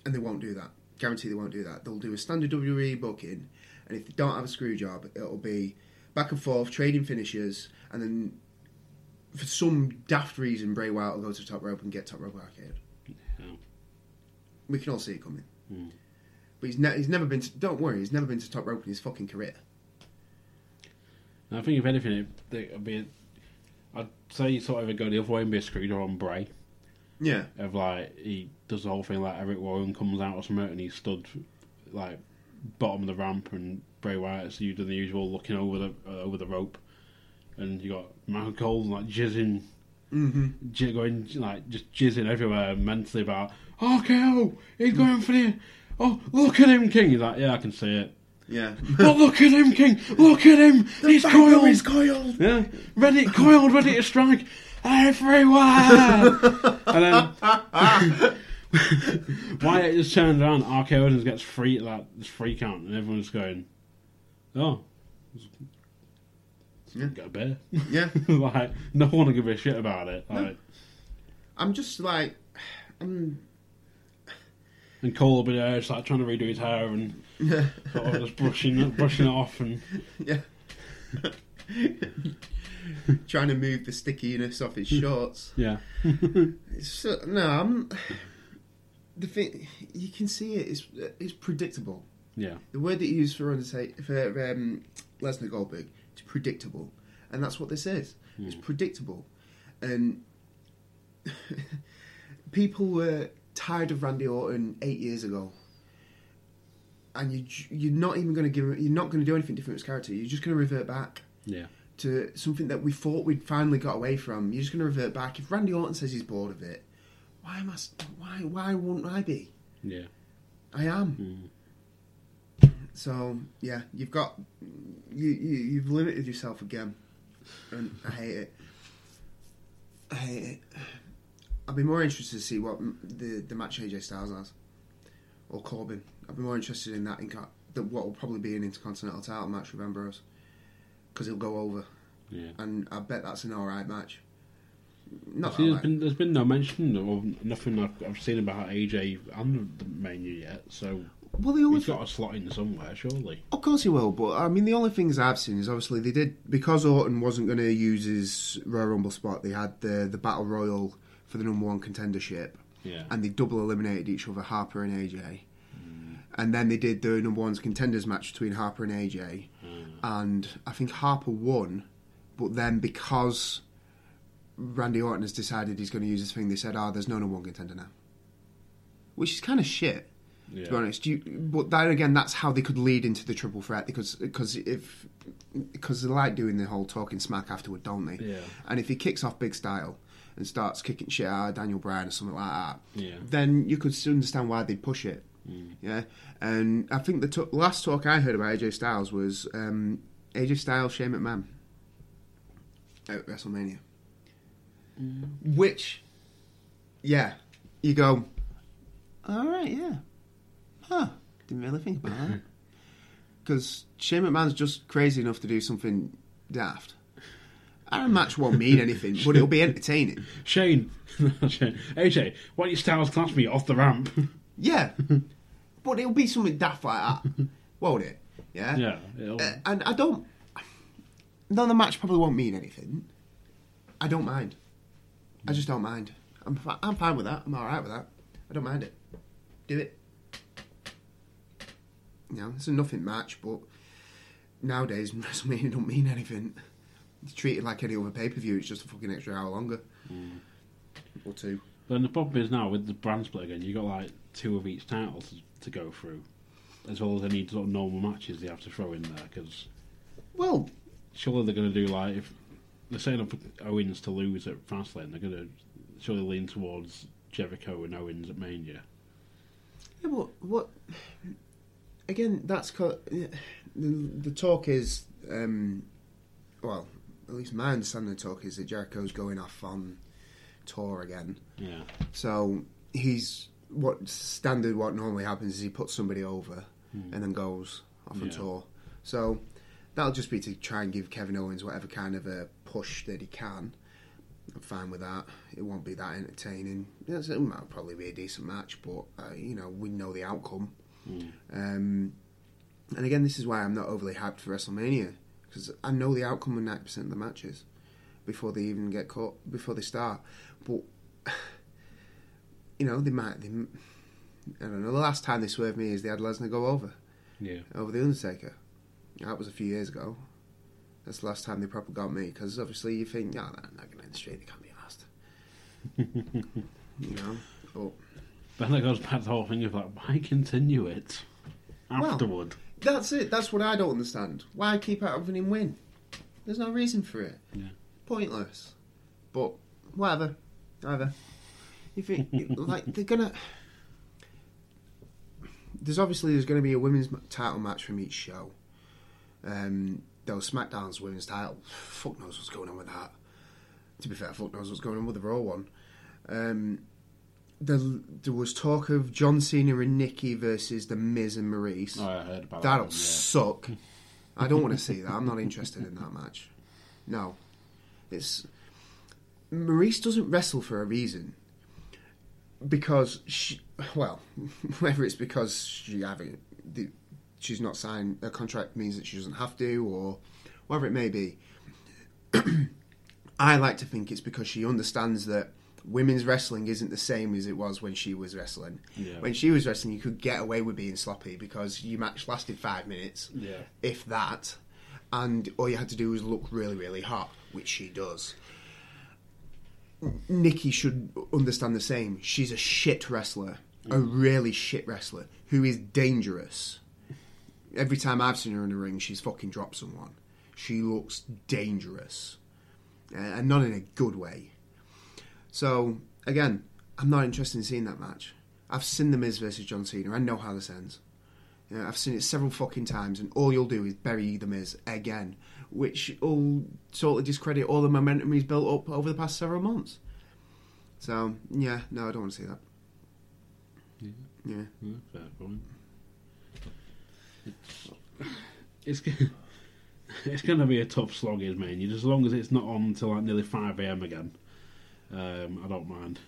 and they won't do that. Guarantee they won't do that. They'll do a standard WWE booking, and if they don't have a screw job, it'll be back and forth, trading finishes, and then for some daft reason, Bray Wyatt will go to the top rope and get top rope RKO'd. Yeah. We can all see it coming. Hmm. But he's, ne- he's never been. To, don't worry, he's never been to top rope in his fucking career. I think if anything, it, it'd be. I'd say you sort of go the other way and be a screwdriver on Bray. Yeah, Of like he does the whole thing like Erick Rowan comes out or something and he stood like bottom of the ramp and Bray Wyatt's you doing the usual looking over the uh, over the rope, and you got Michael Cole like jizzing, mm-hmm. j- going like just jizzing everywhere mentally about RKO, he's going for the oh look at him King. He's like yeah I can see it. yeah. Oh look at him King, look at him, he's coiled. He's coiled. Yeah, ready, coiled, ready to strike everywhere. and then Wyatt just turns around, RKO and gets free like this free count, and everyone's going, "Oh, Yeah. got a bear." Yeah, like no one will give a shit about it. Like, I'm just like, I'm. and Cole will be there, just like trying to redo his hair and sort of just brushing brushing it off, and Yeah. Trying to move the stickiness off his shorts. yeah, so, no, I'm. The thing you can see it is it's predictable. yeah, The word that you use for Undertaker for um, Lesnar Goldberg is predictable, and that's what this is. It's predictable, and people were tired of Randy Orton eight years ago, and you you're not even going to give you're not going to do anything different with his character. You're just going to revert back yeah, to something that we thought we'd finally got away from. You're just going to revert back. If Randy Orton says he's bored of it, why am I, why why won't I be? yeah. I am. Hmm. So yeah, you've got you, you you've limited yourself again, and I hate it. I hate it. I'd be more interested to see what the the match AJ Styles has, or Corbin. I'd be more interested in that in that what will probably be an intercontinental title match with Ambrose, because he'll go over, yeah. and I bet that's an all right match. Not See, there's been there's been no mention of nothing I've, I've seen about AJ and the menu yet, so well, the only he's got a slot in somewhere, surely. Of course he will, but I mean the only things I've seen is obviously they did because Orton wasn't going to use his Royal Rumble spot. They had the the Battle Royal for the number one contendership, Yeah, and they double eliminated each other, Harper and AJ. Mm. And then they did the number one's contenders match between Harper and AJ, and I think Harper won, but then because Randy Orton has decided he's going to use this thing, they said, "Oh, there's no number one contender now," which is kind of shit yeah. to be honest. You, but then again, that's how they could lead into the triple threat because because if because they like doing the whole talking smack afterward, don't they? Yeah. And if he kicks off big style and starts kicking shit out of Daniel Bryan or something like that, Yeah. then you could understand why they'd push it. Yeah. And I think the t- last talk I heard about AJ Styles was um, AJ Styles, Shane McMahon at WrestleMania, which, yeah, you go. All right, yeah. Huh. Didn't really think about that. Because Shane McMahon's just crazy enough to do something daft. Our match won't mean anything, but it'll be entertaining. Shane, Shane, AJ, why don't you Styles clash me off the ramp? Yeah. But it'll be something daft like that, won't it? Yeah. Yeah, it'll, Uh, and I don't. Though the match probably won't mean anything, I don't mind. I just don't mind. I'm fi- I'm fine with that. I'm all right with that. I don't mind it. Do it. You know, it's a nothing match, but nowadays WrestleMania don't mean anything. It's treated like any other pay per view. It's just a fucking extra hour longer, or two. But the problem is now with the brand split again, you got like two of each title to, to go through, as well as any sort of normal matches they have to throw in there. Because Well, surely they're going to do like if they're setting up Owens to lose at Fastlane, they're going to surely lean towards Jericho and Owens at Mania. Yeah, but what? Again, that's co- the the talk is. Um, well, at least my understanding of the talk is that Jericho's going off on tour again. Yeah, So he's what standard. What normally happens is he puts somebody over and then goes off on Yeah. tour. So that'll just be to try and give Kevin Owens whatever kind of a push that he can. I'm fine with that. It won't be that entertaining. Yes, It might probably be a decent match, but uh, you know we know the outcome. Um, and again, this is why I'm not overly hyped for WrestleMania because I know the outcome of ninety percent of the matches before they even get caught before they start. But you know they might. They, I don't know. The last time they swerved me is they had Lesnar go over yeah, over the Undertaker. That was a few years ago. That's the last time they proper got me because obviously you think, no, they're not going to end straight. They can't be asked. you know, but but that goes back to the whole thing of like, why continue it afterward? That's it. That's what I don't understand. Why keep out having him win? There's no reason for it. Yeah. Pointless. But whatever. Whatever. If it like they're gonna. There's obviously there's going to be a women's title match from each show. Um, though SmackDown's women's title, fuck knows what's going on with that. To be fair, fuck knows what's going on with the Raw one. Um, there, there was talk of John Cena and Nikki versus The Miz and Maryse. Oh, I heard about That'll that. one, suck. I don't want to see that. I'm not interested in that match. No, it's Maryse doesn't wrestle for a reason. Because she, well, whether it's because she having the, she's not signed a contract means that she doesn't have to, or whatever it may be. I like to think it's because she understands that women's wrestling isn't the same as it was when she was wrestling. Yeah. When she was wrestling, you could get away with being sloppy because your match lasted five minutes, Yeah. if that, and all you had to do was look really, really hot, which she does. Nikki should understand the same. She's a shit wrestler, a really shit wrestler who is dangerous. Every time I've seen her in the ring, she's fucking dropped someone. She looks dangerous, uh, and not in a good way. So again, I'm not interested in seeing that match. I've seen the Miz versus John Cena. I know how this ends. You know, I've seen it several fucking times, and all you'll do is bury the Miz again, which will totally discredit all the momentum he's built up over the past several months. So yeah, no, I don't want to see that. Yeah, Yeah, fair point. It's, it's, going to be a tough slog, is man. As long as it's not on until like nearly 5 a.m. again, um, I don't mind.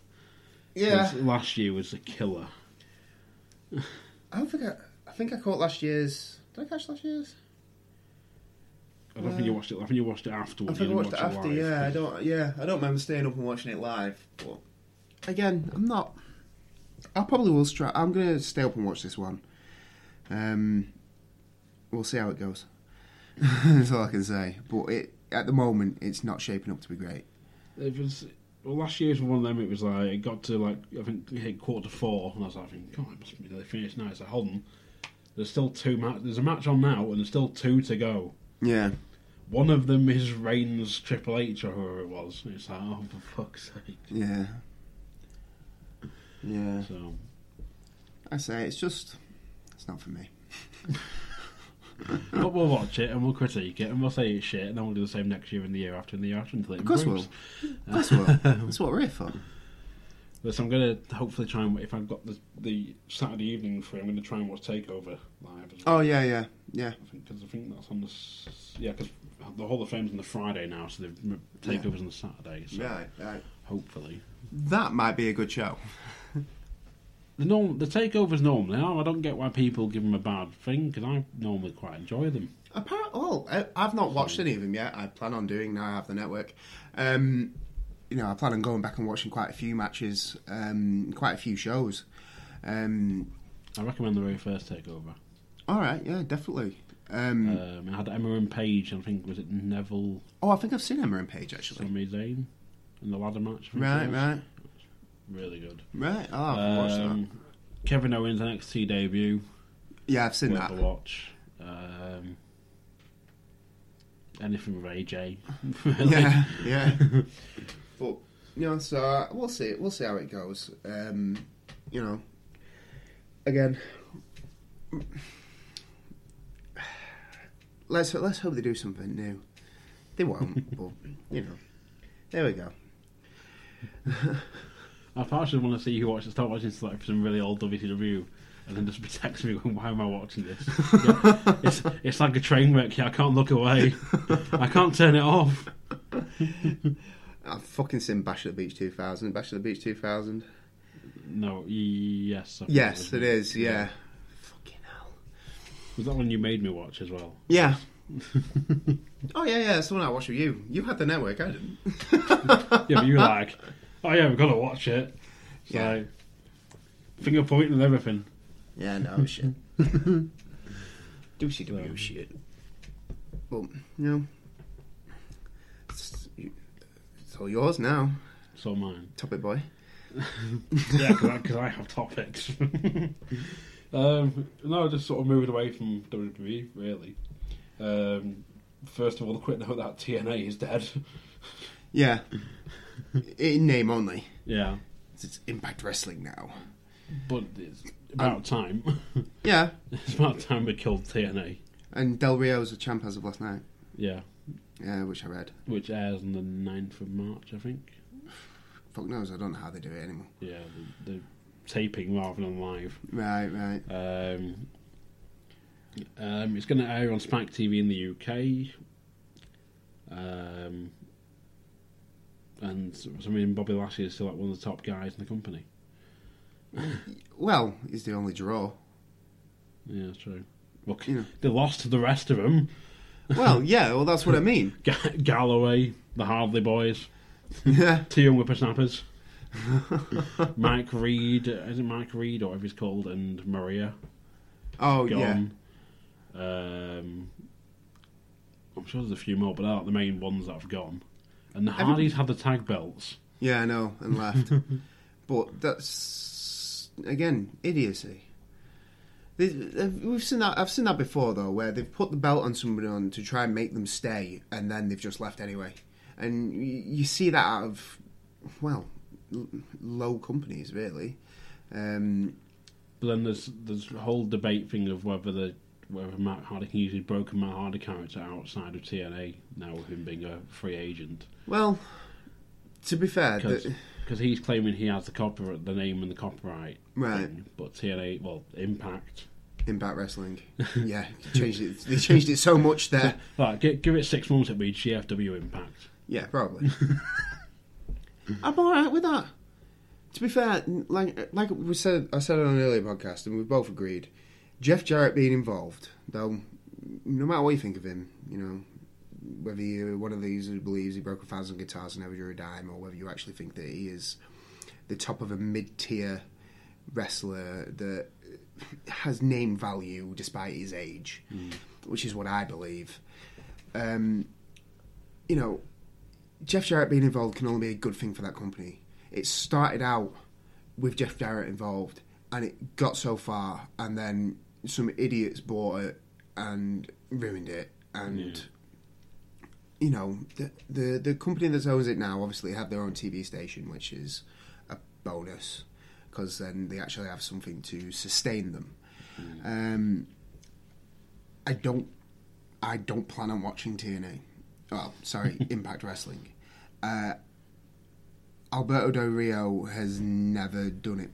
Yeah, Last year was a killer. I don't think I, I think I caught last year's. Did I catch last year's? I don't think you watched it. I think you watched it afterwards. I think I you watched didn't it watch after. live, Yeah, I don't. Yeah, I don't remember staying up and watching it live. But again, I'm not. I probably will try. I'm gonna stay up and watch this one. Um, we'll see how it goes. That's all I can say. But it at the moment, it's not shaping up to be great. It was well, last year's one of them. It was like it got to like I think it hit quarter to four, and I was like, God, it must be nearly finished now. Like, hold on, there's still two match. There's a match on now, and there's still two to go. Yeah. One of them is Reigns Triple H or whoever it was. It's like, oh for fuck's sake. Yeah. Yeah. So I say it's just. It's not for me. but we'll watch it and we'll critique it and we'll say it's shit, and then we'll do the same next year and the year after and the year after until it Of course improves. We'll. Of course, we will. That's what we're here for. But so I'm gonna hopefully try and if I've got the the Saturday evening free, I'm gonna try and watch Takeover live. As well. Oh yeah, yeah, yeah. Because I think that's on the yeah because the Hall of Fame's on the Friday now, so the takeovers on the Saturday. So Right, right. hopefully, That might be a good show. the norm, the takeovers normally. Oh, I don't get why people give them a bad thing because I normally quite enjoy them. Apart, well, I, I've not watched any of them yet. I plan on doing now. I have the network. Um, you know, I plan on going back and watching quite a few matches, um, quite a few shows. Um, I recommend the very first takeover. all right, yeah, definitely. Um, Um, I had Emma and Paige. and I think was it Neville oh, I think I've seen Emma and Paige actually. Sami Zayn in the ladder match. I think it Right, right, Really good. right. Oh, watched that. Um, Kevin Owens NXT debut. Yeah, I've seen Worth that. watch. Um, anything with AJ. really. Yeah, yeah. but you know, so uh, we'll see. We'll see how it goes. Um, you know, again, let's let's hope they do something new. They won't, but you know, there we go. I partially want to see who watches. Start watching like some really old WCW, and then just be texting me going, "Why am I watching this?" Yeah, it's it's like a train wreck. Yeah, I can't look away. I can't turn it off. I've fucking seen Bash at the Beach 2000. Bash at the Beach 2000. No, yes. I Yes, was it is. Yeah. Fucking hell. Was that one you made me watch as well? Yeah. oh yeah, yeah. It's the one I watched with you. You had the network. I didn't. Yeah, but you were like, "Oh yeah, we've got to watch it." It's Yeah. like, finger pointing and everything. Yeah, no shit. WCW shit. But you know, it's, it's all yours now, So mine. Topic Boy. yeah, because I, have topics. um, no, just sort of moving away from WWE, really. Um, first of all, a quick note that TNA is dead. Yeah. In name only. yeah, It's Impact Wrestling now. but it's about time. Yeah. it's about time we killed TNA. And Del Rio's a champ as of last night. Yeah, Yeah, which I read. which airs on the 9th of March, I think. Fuck knows. I don't know how they do it anymore. Yeah, the, the taping rather than live. Right, right. Um, um, it's going to air on Spike TV in the UK. Um, and I mean, Bobby Lashley is still like one of the top guys in the company. Well, he's the only draw. Yeah, that's true. Look, Yeah. they lost to the rest of them. Well, yeah. Well, that's what I mean. Ga- Galloway, the Hardy Boys, Yeah. two young whippersnappers. Mike Reed, is it Mike Reed or whatever he's called, and Maria Oh, yeah. gone. Um, I'm sure there's a few more, but they're not the main ones that have gone. And the Hardys had the tag belts. Yeah, I know, and left. but that's again idiocy. They- We've seen that. I've seen that before though, where they've put the belt on somebody on to try and make them stay, and then they've just left anyway. And you, you see that out of well, l- low companies really. Um, But then there's there's a whole debate thing of whether the whether Matt Hardy can use his broken Matt Hardy character outside of TNA now with him being a free agent well, to be fair, because he's claiming he has the copyright, the name and the copyright. Right. thing, but TNA, well, Impact. Impact Wrestling, yeah, changed it. They changed it so much there. Like, give, give it six months, it'll be GFW Impact. Yeah, probably. I'm all right with that. To be fair, like like we said, I said on an earlier podcast, and we both agreed. Jeff Jarrett being involved, though, no matter what you think of him, you know, whether you're one of these who believes he broke a thousand guitars and never drew a dime, or whether you actually think that he is the top of a mid-tier wrestler that has name value despite his age, which is what I believe. Um, you know, Jeff Jarrett being involved can only be a good thing for that company. It started out with Jeff Jarrett involved, and it got so far, and then some idiots bought it and ruined it. And you know, the, the the company that owns it now obviously have their own TV station, which is a bonus because then they actually have something to sustain them. Um, I don't I don't plan on watching TNA. Oh, sorry, Impact Wrestling. Uh, Alberto Del Rio has never done it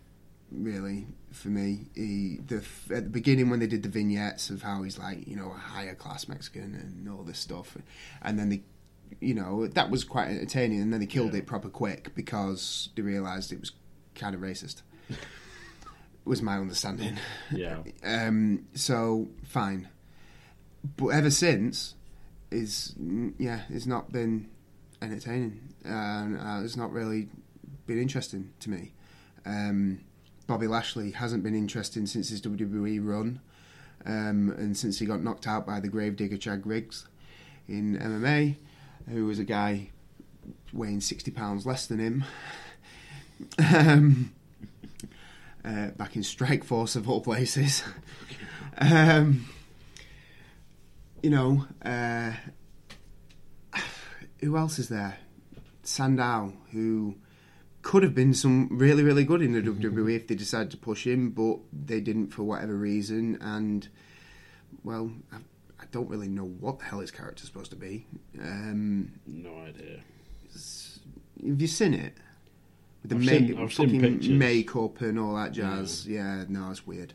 really for me. He, the, at the beginning when they did the vignettes of how he's like you know a higher class Mexican and all this stuff, and then they, you know, that was quite entertaining, and then they killed it proper quick because they realised it was kind of racist. was my understanding. Yeah. Um, so fine, but ever since, is yeah, it's not been entertaining, and uh, it's not really been interesting to me. Um, Bobby Lashley hasn't been interesting since his WWE run, um, and since he got knocked out by the Gravedigger Chad Griggs in MMA, who was a guy weighing sixty pounds less than him. um, uh, back in Strikeforce of all places. um, you know, uh, who else is there? Sandow, who could have been some really, really good in the WWE if they decided to push him, but they didn't for whatever reason. And well, I, I don't really know what the hell his character's supposed to be. Um, No idea. have you seen it? With the I've seen- seen fucking pictures. makeup and all that jazz. Yeah, no, it's weird.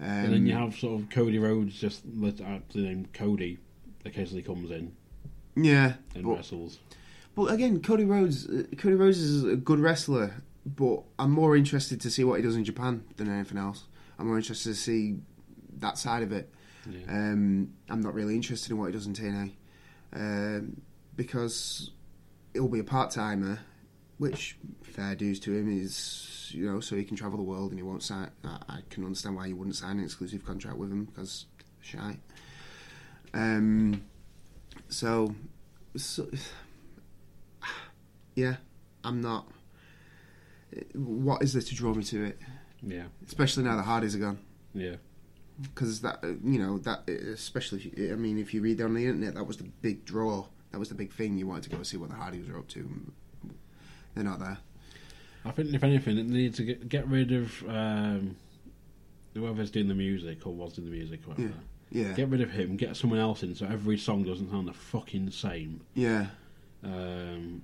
Um, and then you have sort of Cody Rhodes, just let out the name Cody, occasionally comes in yeah, and but, wrestles. But again, Cody Rhodes. uh, Cody Rhodes is a good wrestler, but I'm more interested to see what he does in Japan than anything else. I'm more interested to see that side of it. Yeah. Um, I'm not really interested in what he does in TNA um, because he'll be a part timer, which fair dues to him is you know so he can travel the world and he won't sign. I, I can understand why you wouldn't sign an exclusive contract with him because shy. Um, so, so yeah, I'm not. What is there to draw me to it? yeah, Especially now the Hardys are gone yeah, because that uh, you know that especially if you, I mean if you read on the internet that was the big draw that was the big thing you wanted to go and see what the Hardys were up to they're not there I think if anything, it needs to get get rid of um, whoever's doing the music or was doing the music, or whatever. yeah Get rid of him. Get someone else in, so every song doesn't sound the fucking same. yeah Um,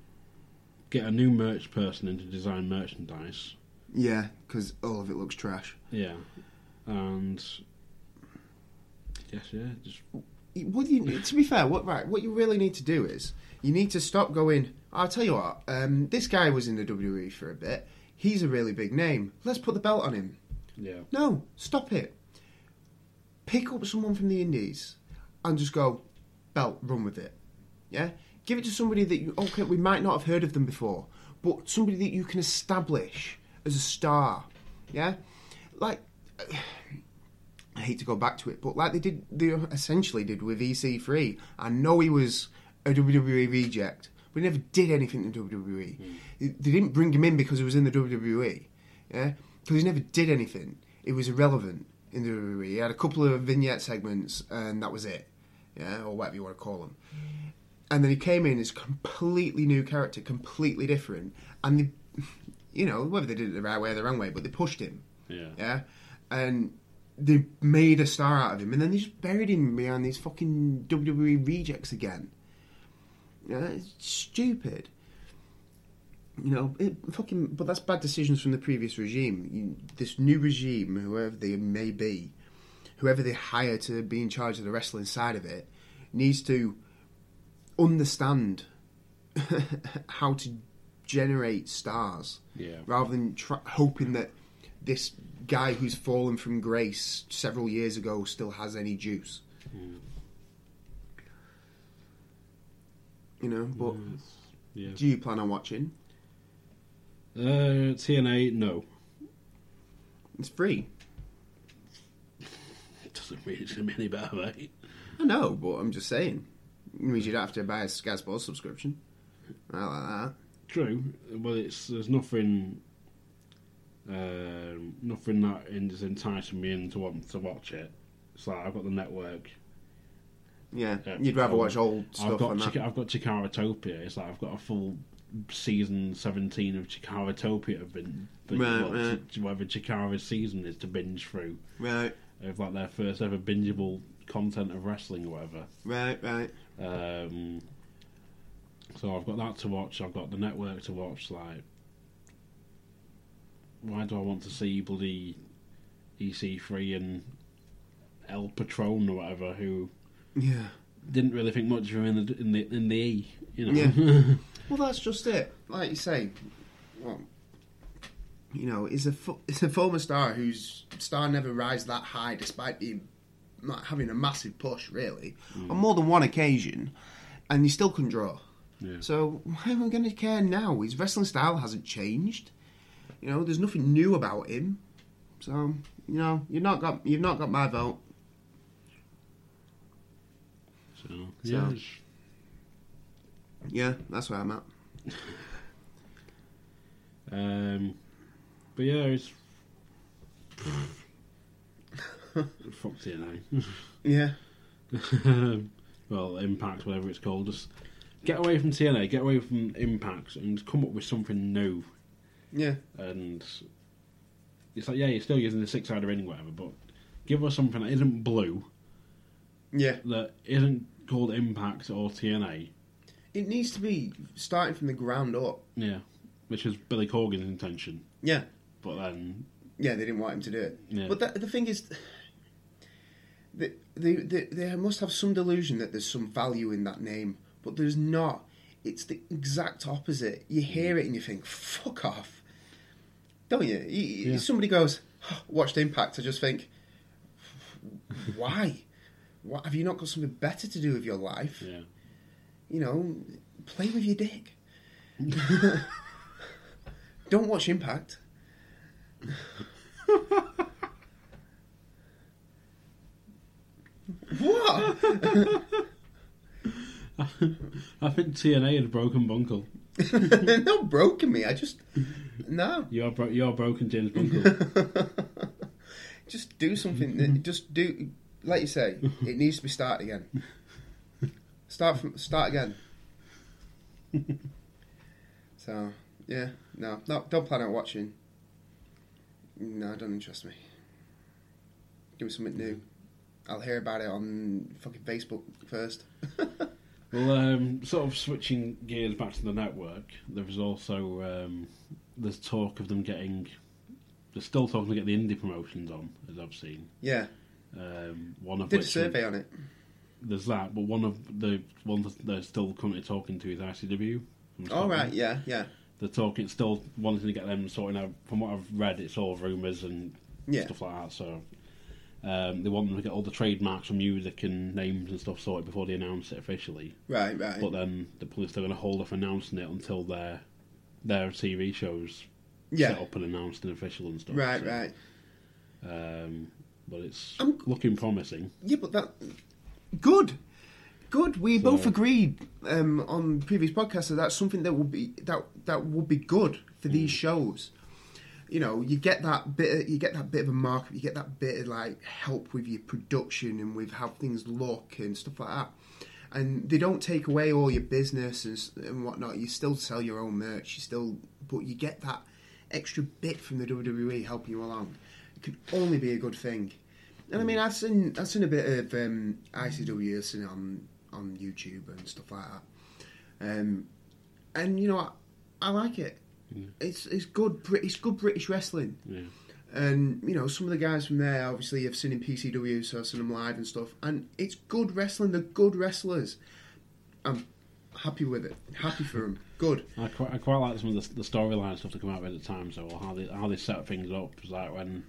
get a new merch person in to design merchandise. yeah because all of it looks trash Yeah, and yes, yeah, just what you to be fair what right what you really need to do is you need to stop going I'll tell you what um, this guy was in the WWE for a bit he's a really big name let's put the belt on him yeah, No, stop it. Pick up someone from the Indies and just go, belt, run with it. Yeah? Give it to somebody that you, okay, we might not have heard of them before, but somebody that you can establish as a star. Yeah? Like, I hate to go back to it, but like they did, they essentially did with EC3. I know he was a WWE reject, but he never did anything in WWE. Hmm. They didn't bring him in because he was in the WWE. Yeah? Because he never did anything. It was irrelevant in the WWE. He had a couple of vignette segments, and that was it. Yeah? Or whatever you want to call them. Hmm. And then he came in as a completely new character, completely different. And they, you know, whether they did it the right way or the wrong way, but they pushed him. yeah, Yeah, and they made a star out of him, and then they just buried him behind these fucking WWE rejects again. Yeah, it's stupid. You know, it fucking. But that's bad decisions from the previous regime. You, this new regime, whoever they may be, whoever they hire to be in charge of the wrestling side of it, needs to understand how to generate stars yeah. rather than tr- hoping that this guy who's fallen from grace several years ago still has any juice. You know, but yeah. do you plan on watching? Uh, TNA, no, It's free. it doesn't mean it's be any better, mate. I know, but I'm just saying. It means you don't have to buy a Sky Sports subscription. I like that. True, well, it's there's nothing, um, nothing that is enticing me into want to watch it. It's like I've got the network. Yeah, Yeah. you'd rather watch old I've stuff got than that. Chica- I've got Chikaratopia. It's like I've got a full season seventeen of Chikaratopia bin, bin Right, what, right. Whatever Chikara's season is to binge through Right, of like their first ever bingeable content of wrestling or whatever. right, right. Um, so I've got that to watch. I've got the network to watch. Like, why do I want to see bloody EC3 and El Patron or whatever who Yeah. didn't really think much of him in the in the in the E, you know? Yeah. Well, that's just it. Like you say, well, you know, is a is a former star whose star never rise that high, despite being having a massive push, really, on more than one occasion, and he still couldn't draw. Yeah. So why am I going to care now? His wrestling style hasn't changed. You know, there's nothing new about him. So you know, you've not got you've not got my vote. So, yeah, So- it's- Yeah, that's where I'm at. Um, but yeah, it's fuck TNA. Yeah, well, Impact, whatever it's called. Just get away from TNA, get away from Impact, and come up with something new. yeah, And it's like, yeah, you're still using the six-sided ring, whatever, but give us something that isn't blue, yeah. that isn't called Impact or TNA. It needs to be starting from the ground up. Yeah, which was Billy Corgan's intention. Yeah, But then, yeah. They didn't want him to do it. Yeah. But that, the thing is, they, they they they must have some delusion that there's some value in that name, but there's not. It's the exact opposite. You hear it and you think, "Fuck off," don't you? you you- Yeah. Somebody goes, "Oh, "Watched Impact." I just think, "Why? What have you not got something better to do with your life?" yeah. you know, play with your dick. Don't watch Impact. what? I think TNA had broken Bunkell. Not broken me. I just no. You're, bro- you're broken James Bunkell. Just do something. Just do. Like you say, it needs to be start again. Start from start again. So yeah, no, no, don't plan on watching. No, don't interest me. Give me something new. Mm-hmm. I'll hear about it on fucking Facebook first. Well, um, sort of switching gears back to the network, there was also um, there's talk of them getting. They're still talking to get the indie promotions on, as I've seen. Yeah, Um, one of did a survey on it. there's that, but one of the ones that they're still currently talking to is ICW. All right, yeah, yeah, They're talking, still wanting to get them sorting out. From what I've read, it's all rumours and yeah, stuff like that. So um, they want them to get all the trademarks from music and names and stuff sorted before they announce it officially. right, right. But then the police are going to hold off announcing it until their their TV shows yeah, set up and announced and official and stuff. right, So, right. Um, but it's I'm- looking promising. Yeah, but that good, good. We So- both agreed um, on previous podcasts that that's something that would be that that would be good for these shows. You know, you get that bit, of, you get that bit of a market, you get that bit of like help with your production and with how things look and stuff like that. And they don't take away all your business and, and whatnot. You still sell your own merch. You still, but you get that extra bit from the WWE helping you along. It can only be a good thing. And I mean, I've seen I've seen a bit of um, ICW, on on YouTube and stuff like that. Um, and you know, I, I like it. It's it's good. It's good British wrestling. Yeah. And you know, some of the guys from there, obviously, I've seen in PCW, so I've seen them live and stuff. And it's good wrestling. They're good wrestlers. I'm happy with it. Happy for them. Good. I quite, I quite like some of the, the storyline stuff to come out with at the time. So how they how they set things up was like when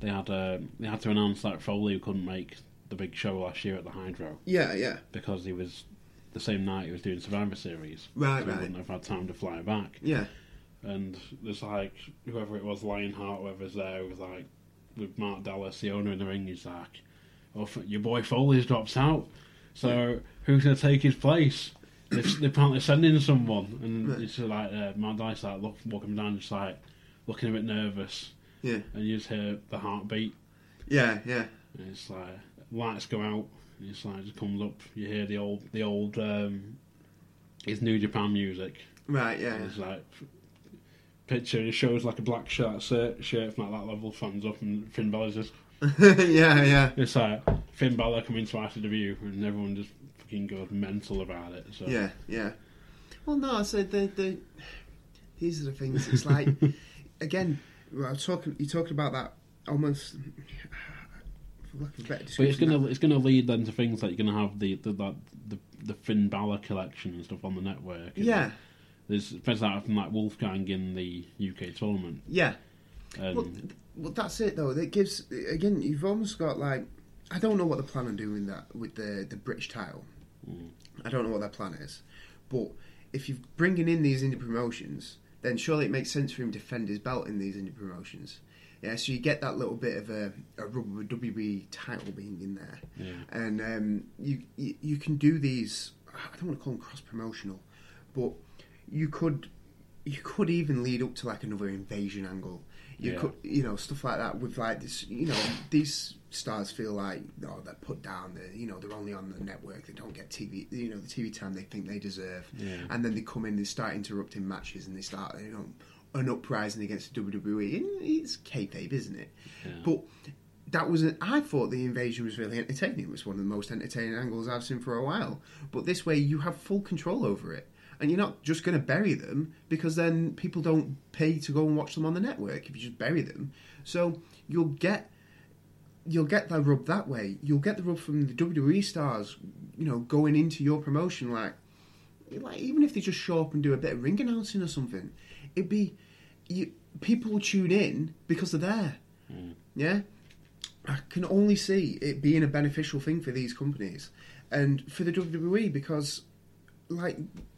they had uh, they had to announce that Foley couldn't make the big show last year at the Hydro Yeah, yeah. because he was the same night he was doing Survivor Series. Right, so he right. wouldn't have had time to fly back. Yeah. And there's like whoever it was, Lionheart, whoever's there, was like with Mark Dallas, the owner in the ring. He's like, "Oh, your boy Foley's drops out, so who's gonna take his place?" They're, they're apparently sending someone, and it's like uh, Mark Dallas like look, walking down, just like looking a bit nervous, Yeah. and you just hear the heartbeat, Yeah, yeah. and it's like lights go out, and it's like just comes up. You hear the old, the old, um, it's New Japan music. Right, yeah. It's like picture. It shows like a black shirt, shirt, shirt from like that level, fans up, and Finn Balor's just. yeah, yeah. It's like Finn Balor coming to ICW, and everyone just fucking goes mental about it. So Yeah, yeah. Well, no, I said the, the these are the things. It's like again, I was talking. You talking about that almost. For lack of a better But it's gonna it's gonna lead then to things like you're gonna have the the that, the, the Finn Balor collection and stuff on the network. Yeah, There's feds out from like Wolfgang in the UK tournament. Yeah. And Well, well, that's it though. It gives again. You've almost got like I don't know what the plan on doing that with the the British title. I don't know what their plan is, but if you're bringing in these indie promotions, then surely it makes sense for him to defend his belt in these indie promotions. Yeah, so you get that little bit of a, a rubber WWE title being in there, Yeah. and um, you, you you can do these. I don't want to call them cross promotional, but you could you could even lead up to like another invasion angle. You Yeah. could, you know, stuff like that with like this. You know, these stars feel like oh they're put down. They're, you know, they're only on the network. They don't get TV. You know, the TV time they think they deserve. Yeah. And then they come in, they start interrupting matches, and they start you know an uprising against the WWE. And it's kayfabe, isn't it? Yeah. But that was an, I thought the invasion was really entertaining. It was one of the most entertaining angles I've seen for a while. But this way, you have full control over it, and you're not just going to bury them because then people don't pay to go and watch them on the network if you just bury them. So you'll get you'll get the rub that way. You'll get the rub from the WWE stars, you know, going into your promotion like. Like even if they just show up and do a bit of ring announcing or something, it'd be you, people will tune in because they're there. Mm. Yeah, I can only see it being a beneficial thing for these companies and for the WWE because, like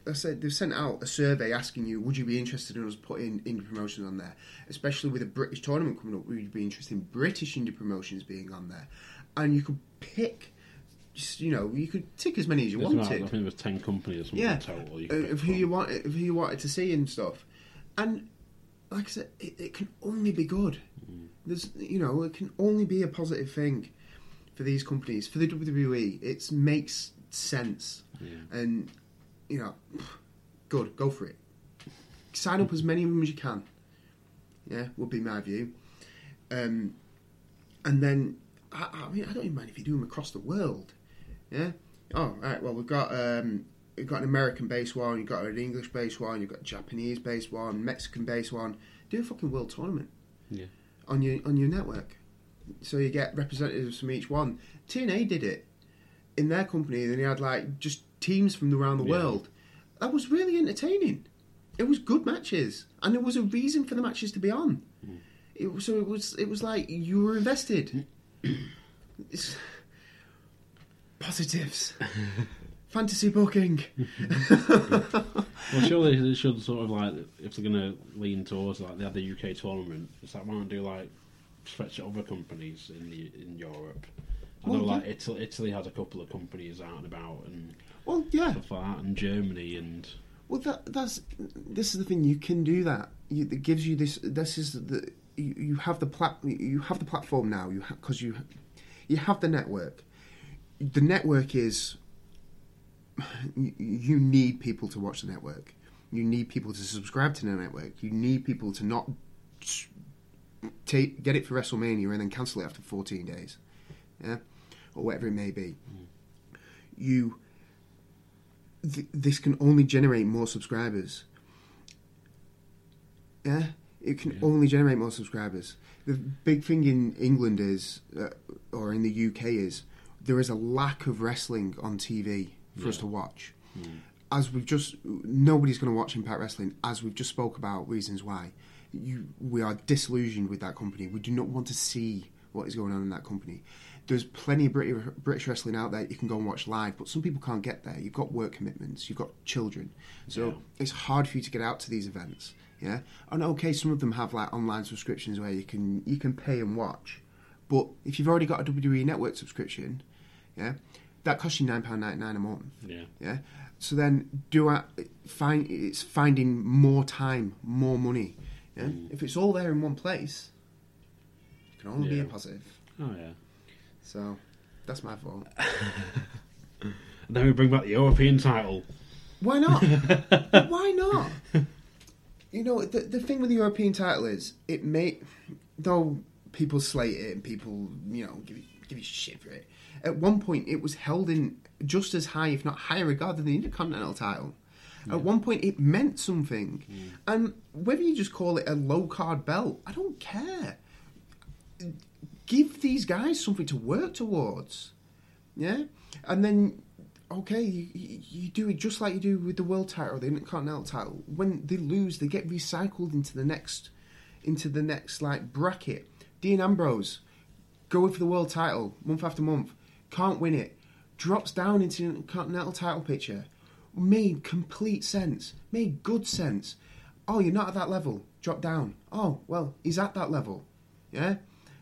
I said, they've sent out a survey asking you, would you be interested in us putting indie promotions on there, especially with a British tournament coming up? Would you be interested in British indie promotions being on there? And you could pick, just, you know, you could tick as many as you there's about- I wanted think there was ten companies or something yeah, total. You uh, of who you want, of who you wanted to see and stuff, and like I said, it, it can only be good. Mm. There's, you know, it can only be a positive thing for these companies. For the WWE, it makes sense, Yeah. and you know, good, go for it. Sign up as many of them as you can. Yeah, would be my view. Um, and then, I, I mean, I don't even mind if you do them across the world. Yeah. Oh, right. Well, we've got um, we've got an American-based one. You've got an English-based one. You've got a Japanese-based one, Mexican-based one. Do a fucking world tournament Yeah. on your on your network, so you get representatives from each one. TNA did it in their company, and they had like just teams from around the Yeah. world. That was really entertaining. It was good matches, and there was a reason for the matches to be on. Mm. It so it was it was like you were invested. it's, positives, fantasy booking. Well, surely they should sort of like if they're gonna lean towards like they had the UK tournament. It's like why not do like stretch other companies in the in Europe? I know like yeah. Italy, Italy has a couple of companies out and about and Well, yeah. stuff like that, and Germany and Well, that that's this is the thing. You can do that. You, it gives you this. This is the you, you have the plat you have the platform now. You because you you have the network. The network is you, you need people to watch the network. You need people to subscribe to the network. You need people to not take get it for WrestleMania and then cancel it after 14 days, yeah, or whatever it may be. Hmm. You th- this can only generate more subscribers. Yeah, it can only generate more subscribers. The big thing in England is, uh, or in the UK is, there is a lack of wrestling on TV for us to watch. As we've just, nobody's going to watch Impact Wrestling. As we've just spoke about reasons why, you we are disillusioned with that company. We do not want to see what is going on in that company. There's plenty of British, wrestling out there you can go and watch live, but some people can't get there. You've got work commitments, you've got children, so Yeah. it's hard for you to get out to these events. Yeah, and okay, some of them have like online subscriptions where you can you can pay and watch, but if you've already got a WWE Network subscription, yeah, that costs you nine pound ninety nine a month. yeah. Yeah. So then, do I find it's finding more time, more money? Yeah. Mm. If it's all there in one place, it can only be a positive. Oh yeah. So that's my fault. And then we bring back the European title. Why not? Why not? You know, the the thing with the European title is it may, though people slate it and people you know give you, give you shit for it. At one point, it was held in just as high, if not higher, regard than the Intercontinental title. At one point, it meant something, mm. and whether you just call it a low card belt, I don't care. Give these guys something to work towards. Yeah, and then okay, you, you do it just like you do with the world title, the Intercontinental title. When they lose, they get recycled into the next, into the next like bracket. Dean Ambrose, going for the world title month after month, can't win it, drops down into the Intercontinental title picture. Made complete sense. Made good sense. Oh, you're not at that level. Drop down. Oh, well, he's at that level. Yeah?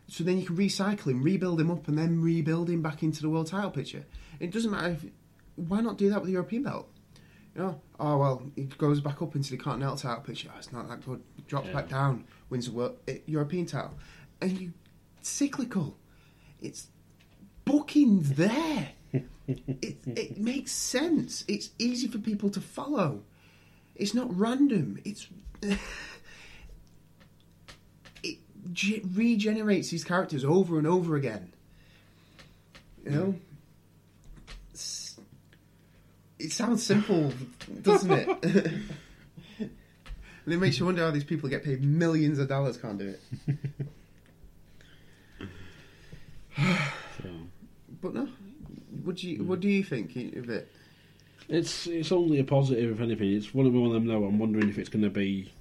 So then you can recycle him, rebuild him up, and then rebuild him back into the world title picture. It doesn't matter if. Why not do that with the European belt? You know, oh well, it goes back up into the continental title picture. Oh, it's not that good. Drops Yeah. back down, wins the world, eh, European title, and you cyclical. It's bookings there. it it makes sense. It's easy for people to follow. It's not random. It's regenerates these characters over and over again. You know, It's- it sounds simple, doesn't it? and it makes you wonder how these people get paid millions of dollars can't do it. So. But no, what do you what do you think of it? It's it's only a positive if anything. It's one of one of them though. I'm wondering if it's going to be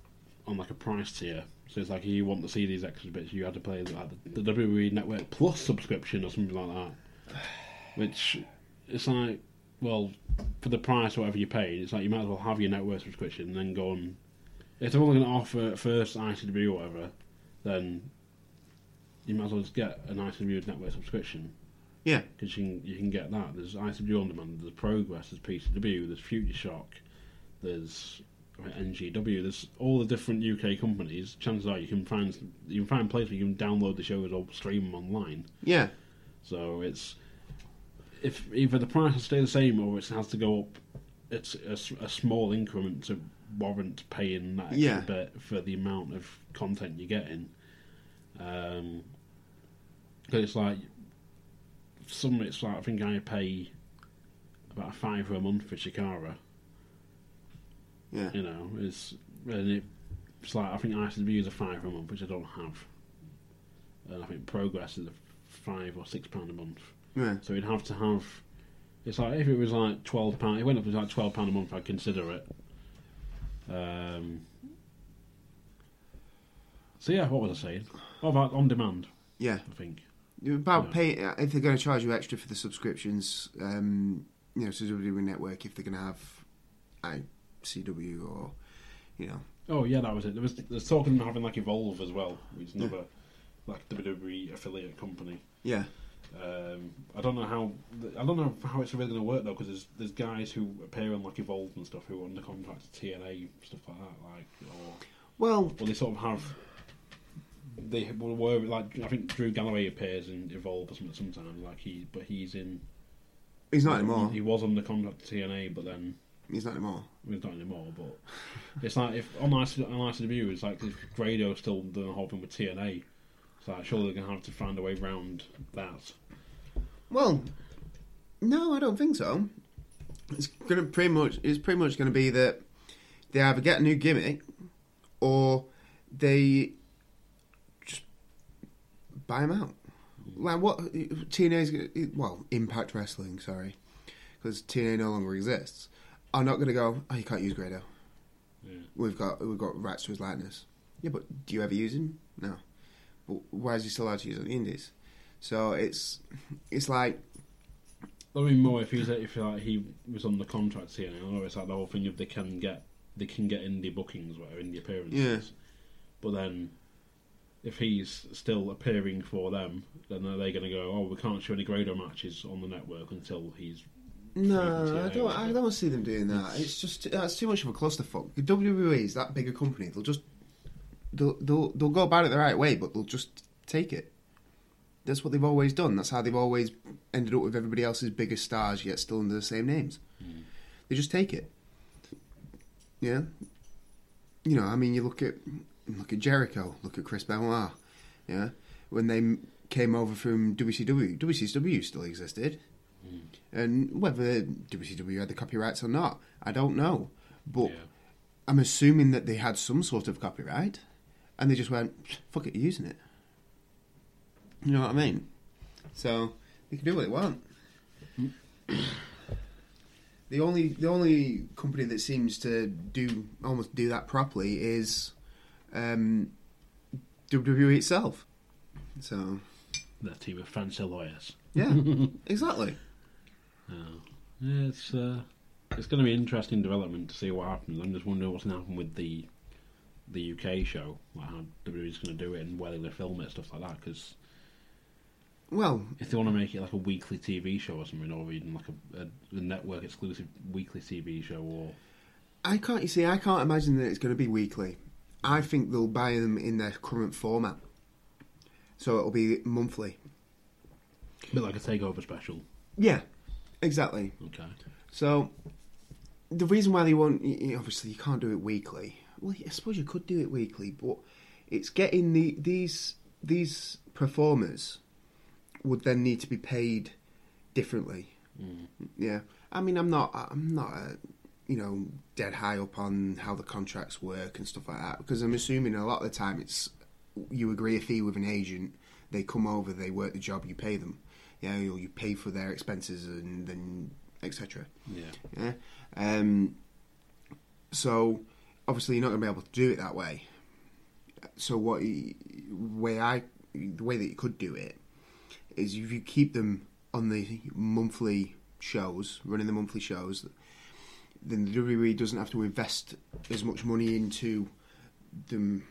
on like a price tier. So it's like if you want to see these extra bits, you had to pay like the, the WWE Network Plus subscription or something like that. Which it's like, well, for the price or whatever you paid, it's like you might as well have your network subscription and then go and if they're only going to offer first ICW or whatever, then you might as well just get an ICW network subscription Yeah, because you can you can get that. There's ICW on demand. There's Progress. There's PCW. There's Future Shock. There's NGW. There's all the different UK companies. Chances are you can find you can find places where you can download the shows or stream them online. yeah, So it's if either the price will stay the same or it has to go up. It's a small increment to warrant paying that Yeah. bit for the amount of content you're getting. Um, 'cause it's like some it's like I think I pay about a fiver a month for Chikara. Yeah. You know, it's and it, it's like I think ICW is a fiver a month, which I don't have, and I think Progress is a five or six pound a month. yeah. So you'd have to have. It's like if it was like twelve pound. It went up to like twelve pound a month. I'd consider it. Um. So yeah, what was I saying? What about on demand? Yeah. I think. About Yeah. pay if they're going to charge you extra for the subscriptions, um, you know, to WWE Network if they're going to have ICW or you know, Oh yeah, that was it. There was there's talking of having like Evolve as well, which is another like WWE affiliate company. yeah, Um, I don't know how I don't know how it's really going to work though, because there's there's guys who appear on like Evolve and stuff who are under contract to TNA stuff like that, like or well, Well, they sort of have. They were like I think Drew Galloway appears in Evolve or something sometimes. Like he, but he's in. he's not anymore. He, he was under contract to TNA, but then He's not anymore. he's not anymore. But it's like if on IC, on ICW, it's like if Grado's still doing the whole thing with TNA. It's like surely they're gonna have to find a way around that. Well, no, I don't think so. It's going to pretty much. It's pretty much going to be that they either get a new gimmick or they just buy them out. Like what TNA's well Impact Wrestling, sorry, because TNA no longer exists. Are not going to go. Oh, you can't use Grado. Yeah. We've got we've got rights to his likeness. Yeah, but do you ever use him? No. But why is he still allowed to use it on the Indies? So it's it's like I mean, more if he's if like he was on the contract here know it's like the whole thing of they can get they can get indie bookings, whatever indie appearances. Yeah. But then, if he's still appearing for them, then are they going to go? Oh, we can't show any Grado matches on the network until he's. No, I don't. I don't see them doing that. It's just that's too much of a clusterfuck. WWE is that big a company. They'll just they'll they'll, they'll go about it the right way, but they'll just take it. That's what they've always done. That's how they've always ended up with everybody else's biggest stars, yet still under the same names. They just take it. Yeah. You know, I mean, you look at look at Jericho, look at Chris Benoit. Yeah, when they came over from WCW, WCW still existed. And whether WCW had the copyrights or not, I don't know. But Yeah. I'm assuming that they had some sort of copyright, and they just went, "Fuck it, using it." You know what I mean? So they can do what they want. The only the only company that seems to do almost do that properly is um, WWE itself. So Their team of fancy lawyers. yeah, exactly. Oh. Yeah, it's uh, it's going to be an interesting development to see what happens. I'm just wondering what's going to happen with the the UK show, like how WWE's going to do it and where they're going to film it, and stuff like that. Because Well, if they want to make it like a weekly TV show or something, or even like a, a, a network exclusive weekly TV show, or I can't. You see, I can't imagine that it's going to be weekly. I think they'll buy them in their current format, so it'll be monthly. a bit like a takeover special. Yeah, exactly. Okay. So the reason why they y- obviously you can't do it weekly. Well, I suppose you could do it weekly, but it's getting the these these performers would then need to be paid differently. Yeah, I mean, I'm not I'm not uh you know dead high up on how the contracts work and stuff like that because I'm assuming a lot of the time it's you agree a fee with an agent, they come over, they work the job, you pay them. Yeah, you you pay for their expenses and then etc. Yeah. Yeah. Um, so obviously you're not going to be able to do it that way. So what way I the way that you could do it is if you keep them on the monthly shows, running the monthly shows, then the WWE doesn't have to invest as much money into them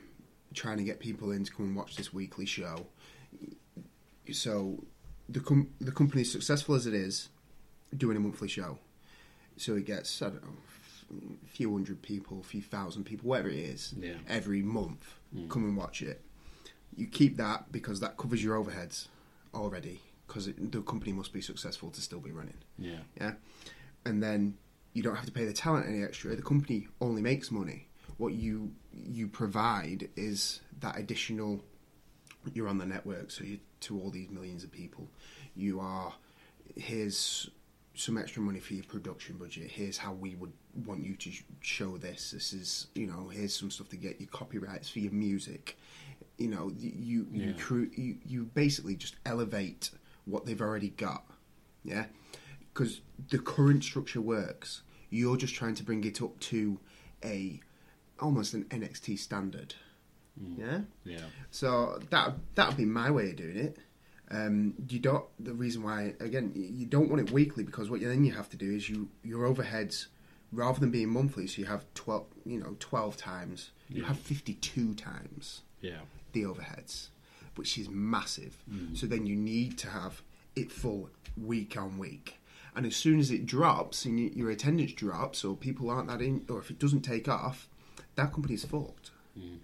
trying to get people in to come and watch this weekly show. So the com- the company's successful as it is, doing a monthly show. So it gets I don't know, a few hundred people, a few thousand people, whatever it is, Yeah. every month mm. come and watch it. You keep that because that covers your overheads already. Because the company must be successful to still be running. Yeah. Yeah, and then you don't have to pay the talent any extra. The company only makes money. What you you provide is that additional. You're on the network, so you to all these millions of people. You are here's some extra money for your production budget. Here's how we would want you to show this. This is you know here's some stuff to get your copyrights for your music. You know you you, cru- you you basically just elevate what they've already got. Yeah, because the current structure works. You're just trying to bring it up to a almost an NXT standard. Mm. Yeah. Yeah. So that that would be my way of doing it. Um, you don't. The reason why, again, you don't want it weekly because what you, then you have to do is you your overheads, rather than being monthly, so you have twelve, you know, twelve times. You have fifty two times Yeah. the overheads, which is massive. Mm. So then you need to have it full week on week. And as soon as it drops and y- your attendance drops, or people aren't that in, or if it doesn't take off, that company's fucked. Mm.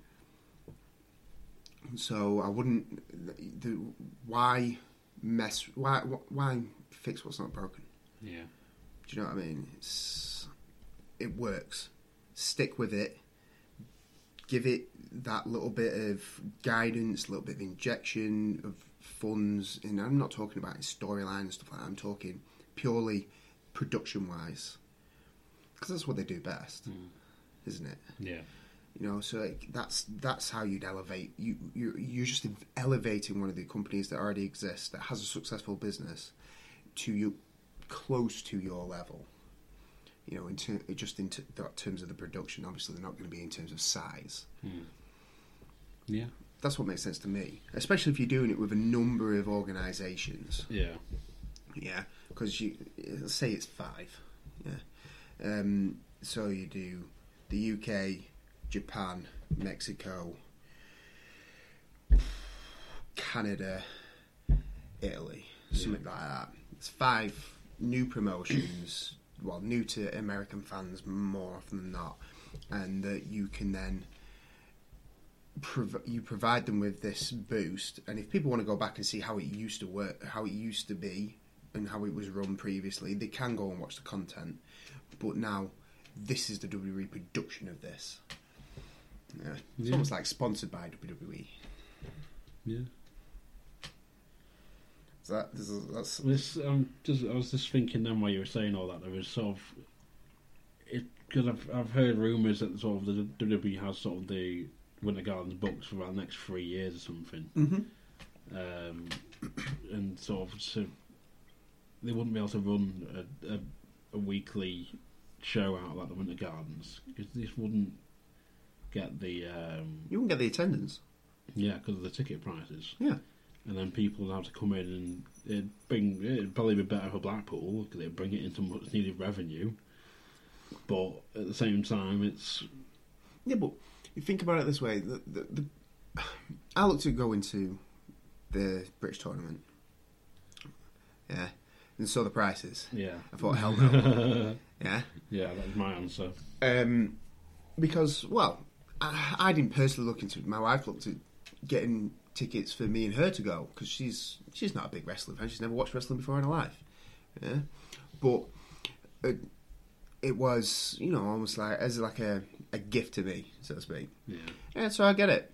So I wouldn't. The, the, why mess? Why why fix what's not broken? Yeah. Do you know what I mean? It's, it works. Stick with it. Give it that little bit of guidance, a little bit of injection of funds. And I'm not talking about storyline and stuff like that. I'm talking purely production wise. Because that's what they do best, mm. isn't it? Yeah. You know, so like, that's that's how you'd elevate. You you you're just elevating one of the companies that already exists that has a successful business to you close to your level. You know, in ter- just in t- that terms of the production. Obviously, they're not going to be in terms of size. Yeah. That's what makes sense to me, especially if you're doing it with a number of organisations. Yeah. Yeah, because you let's say it's five. Yeah, um, so you do the UK, Japan, Mexico, Canada, Italy, something like that. It's five new promotions. Well, new to American fans more often than not, and that you can then prov- you provide them with this boost. And if people want to go back and see how it used to work, how it used to be, and how it was run previously, they can go and watch the content. But now, this is the WWE production of this. Yeah, it's Yeah. almost like sponsored by WWE. Yeah. So that this is, that's This, um, just, I was just thinking then while you were saying all that, there was sort of it because I've I've heard rumours that sort of the WWE has sort of the Winter Gardens books for about the next three years or something, Mhm. um, and sort of so they wouldn't be able to run a, a a weekly show out like the Winter Gardens because this wouldn't get the um, You wouldn't get the attendance. yeah because of the ticket prices. Yeah. and then people would have to come in and it'd bring it'd probably be better for Blackpool because it'd bring it into much needed revenue. But at the same time, it's Yeah, but you think about it this way: the, the, the, I looked to go into the British tournament. Yeah, and saw the prices. yeah, I thought, hell no. yeah, yeah. That was my answer. um, because well, I, I didn't personally look into it. My wife looked at getting tickets for me and her to go because she's she's not a big wrestling fan. She's never watched wrestling before in her life. Yeah, but it, it was you know almost like as like a, a gift to me, so to speak. Yeah, Yeah, so I get it.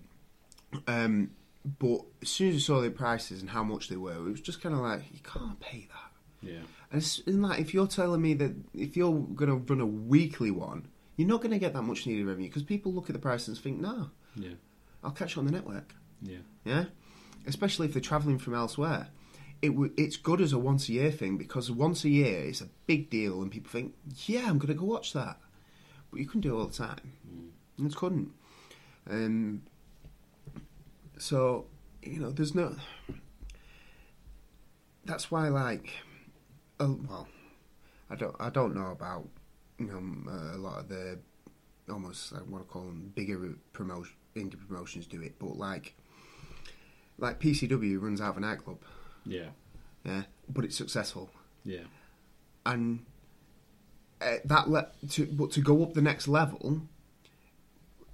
Um, but as soon as I saw the prices and how much they were, it was just kind of like you can't pay that. yeah, And, it's, and like if you're telling me that if you're going to run a weekly one, you're not going to get that much needed revenue because people look at the prices and think, "No, yeah, I'll catch it on the network." yeah, Yeah, especially if they're travelling from elsewhere. It w- it's good as a once a year thing because once a year is a big deal, and people think, "Yeah, I'm going to go watch that," but you couldn't do it all the time. You just couldn't. Um, so you know, there's no. That's why, like, oh, well, I don't, I don't know about you know uh, a lot of the almost I want to call them bigger promotion indie promotions do it, but like like PCW runs out of a nightclub, yeah, yeah, but it's successful, yeah, and uh, that le- to but to go up the next level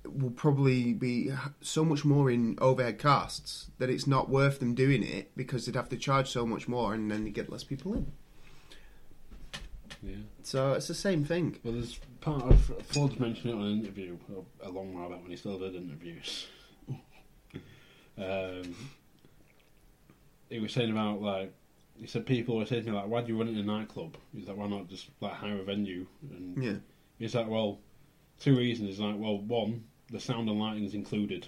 will probably be so much more in overhead costs that it's not worth them doing it because they'd have to charge so much more and then you get less people in. Yeah. So it's the same thing. Well, there's part of Ford's mentioned it on an interview a, long while back when he still did interviews. um, he was saying about like he said people were saying to me like, "Why do you run it in a nightclub?" He's like, "Why not just like hire a venue?" And Yeah. he's like, "Well, two reasons." He's like, "Well, one, the sound and lighting is included.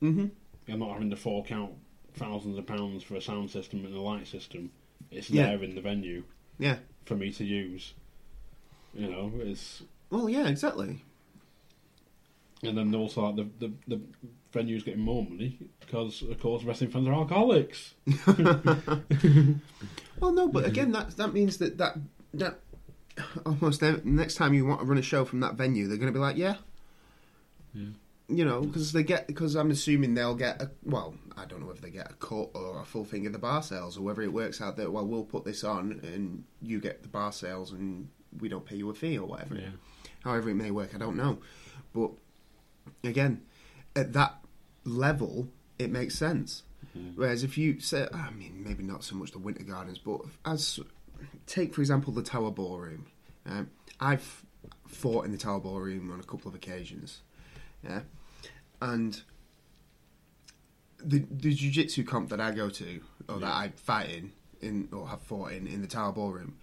hmm I'm not having to fork out thousands of pounds for a sound system and a light system. It's Yeah. there in the venue Yeah. For me to use." You know, it's Well, yeah, exactly. And then also like the, the, the venue's getting more money because of course wrestling fans are alcoholics. Well, no, but again, that that means that that that almost next time you want to run a show from that venue, they're going to be like, yeah, Yeah. you know, because they get because I'm assuming they'll get a well, I don't know if they get a cut or a full thing of the bar sales or whether it works out that well, we'll put this on and you get the bar sales and we don't pay you a fee or whatever. Yeah. However, it may work, I don't know, but again, at that level, it makes sense. Whereas if you say, I mean, maybe not so much the Winter Gardens, but as take for example the Tower Ballroom. Um, I've fought in the Tower Ballroom on a couple of occasions, yeah, and the the jiu-jitsu comp that I go to or that I fight in in or have fought in in the Tower Ballroom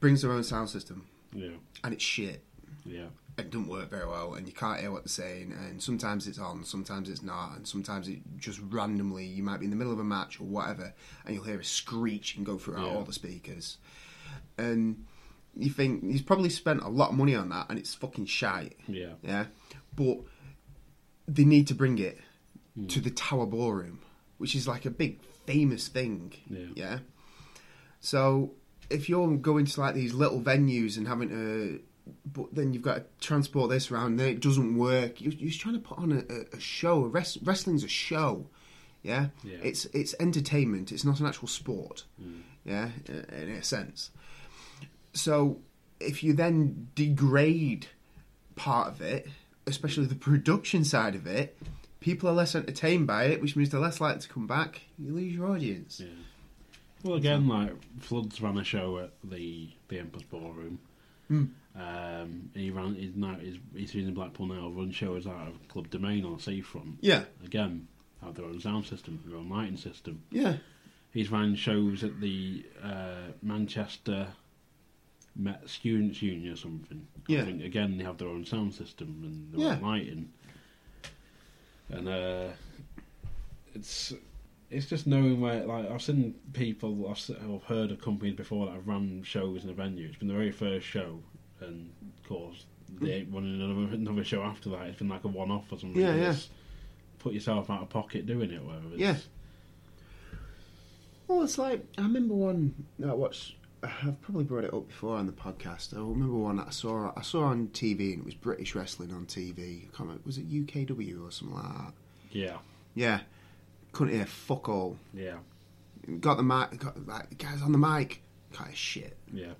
brings their own sound system. Yeah, and it's shit. Yeah, it doesn't work very well and you can't hear what they're saying and sometimes it's on sometimes it's not and sometimes it just randomly you might be in the middle of a match or whatever and you'll hear a screech and go throughout Yeah. all the speakers. And you think he's probably spent a lot of money on that and it's fucking shite. Yeah, yeah? But they need to bring it to the tower ballroom which is like a big famous thing Yeah. yeah so if you're going to like these little venues and having to but then you've got to transport this around and then it doesn't work you're, you're trying to put on a, a, show a rest, wrestling's a show yeah? Yeah. it's it's entertainment it's not an actual sport mm. yeah in a sense so if you then degrade part of it, especially the production side of it, people are less entertained by it, which means they're less likely to come back. You lose your audience. yeah. Well, again, like Floods ran a show at the the Empress Ballroom. Hmm. Um, he ran. his now he's, he's in Blackpool now. Run shows out of Club Domain on the seafront. Yeah, Again, have their own sound system, their own lighting system. yeah, He's ran shows at the uh, Manchester Met Students' Union or something. Yeah. I think again they have their own sound system and their own lighting. And uh, it's it's just knowing where. Like I've seen people, I've, I've heard of companies before that have run shows in a venue. It's been the very first show, and of course they ain't running another, another show after that. It's been like a one-off or something. Yeah, yeah. Put yourself out of pocket doing it, whatever. It's- Yeah. Well, it's like I remember one that I watched. I've probably brought it up before on the podcast. I remember one that I saw. I saw on TV, and it was British wrestling on TV. I can't remember. Was it UKW or something like that? yeah, Yeah. Couldn't hear fuck all. yeah, Got the mic. Got like guys on the mic. Kind of shit. yeah.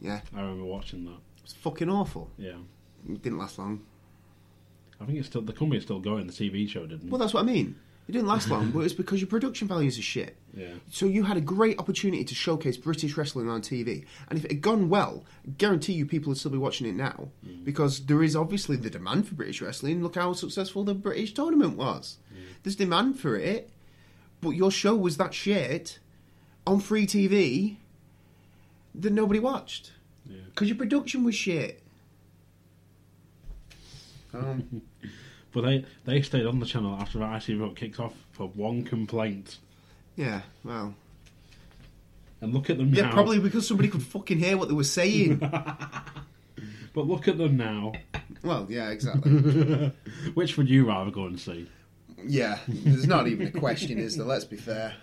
Yeah. I remember watching that. It's fucking awful. Yeah, It didn't last long. I think it's still the company's still going. The TV show didn't. Well, that's what I mean. It didn't last long, but it's because your production values are shit. yeah, So you had a great opportunity to showcase British wrestling on TV, and if it had gone well, I guarantee you people would still be watching it now because there is obviously the demand for British wrestling. Look how successful the British tournament was. There's demand for it, but your show was that shit on free TV that nobody watched yeah. because your production was shit. Um, But they they stayed on the channel after IC got kicked off for one complaint. yeah, well, And look at them yeah, now. probably because somebody could fucking hear what they were saying. But look at them now. well, yeah, exactly. Which would you rather go and see? Yeah, there's not even a question, is there? Let's be fair.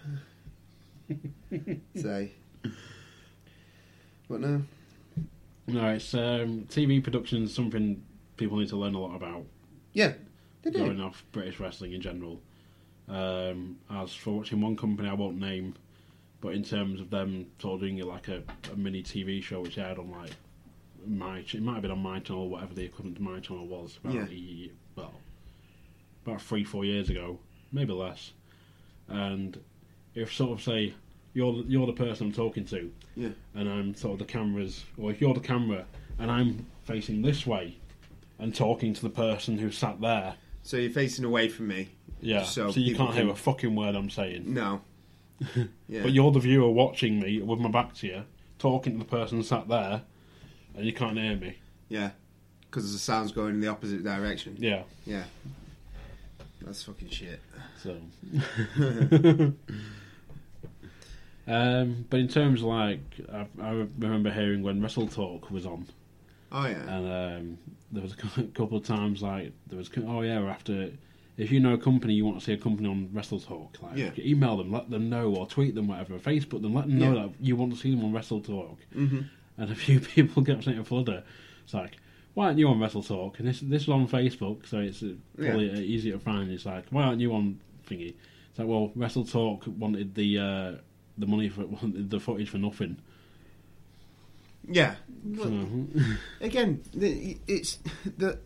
Say. But no. No, it's um, TV production is something people need to learn a lot about. Yeah, they do. Going off British wrestling in general. Um, as for watching one company I won't name, but in terms of them sort of doing it like a, a mini TV show which aired on like my it might have been on my channel, whatever the equivalent to my channel was. About Yeah. well, about three four years ago, maybe less. And if sort of say you're the- you're the person I'm talking to, Yeah. and I'm sort of the cameras, or if you're the camera and I'm facing this way and talking to the person who sat there, So you're facing away from me. yeah, So so, you can't hear can- a fucking word I'm saying. No. Yeah. But you're the viewer watching me with my back to you, talking to the person sat there, and you can't hear me. Yeah. Because the sound's going in the opposite direction. Yeah, Yeah. That's fucking shit. so. um, but in terms of like, I, I remember hearing when Wrestle Talk was on, Oh, yeah. and um, there was a couple of times like there was oh yeah after if you know a company you want to see a company on Wrestle Talk like Yeah. email them let them know or tweet them whatever Facebook them let them know Yeah. that you want to see them on Wrestle Talk mm-hmm. and a few people get sent a flutter it's like why aren't you on Wrestle Talk and this this is on Facebook so it's uh, probably uh, easier to find. It's like why aren't you on thingy? It's like well Wrestle Talk wanted the uh, the money for wanted the footage for nothing Yeah. Mm-hmm. so, again, it's the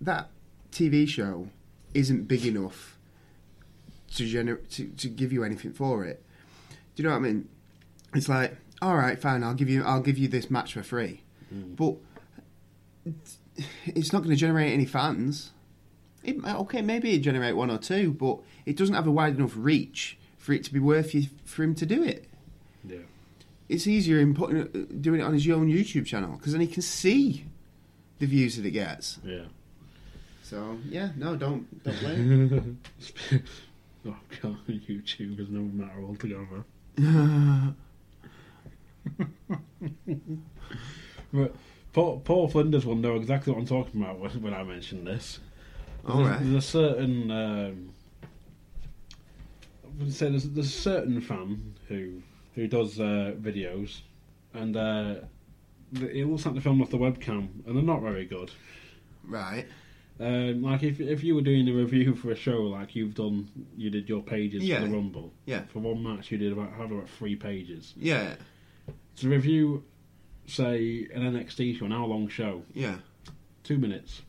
that TV show isn't big enough to generate to, to give you anything for it. Do you know what I mean? It's like, all right, fine, I'll give you I'll give you this match for free, mm. but it's not going to generate any fans. It, okay, maybe it generate one or two, but it doesn't have a wide enough reach for it to be worth you for him to do it yeah it's easier in putting it, doing it on his own YouTube channel because then he can see the views that it gets. yeah So yeah, no, don't don't blame. oh god, YouTube is no matter altogether. but Paul, Paul Flinders will know exactly what I'm talking about when, when I mention this. All there's, right. there's a certain, um, I would say there's, there's a certain fan who who does uh, videos, and uh, he looks like the film off the webcam, and they're not very good. right. Um, like if if you were doing a review for a show, like you've done, you did your pages Yeah. for the Rumble. Yeah. For one match, you did about had about three pages. Yeah. To review, say an NXT show, an hour-long show, Yeah. two minutes.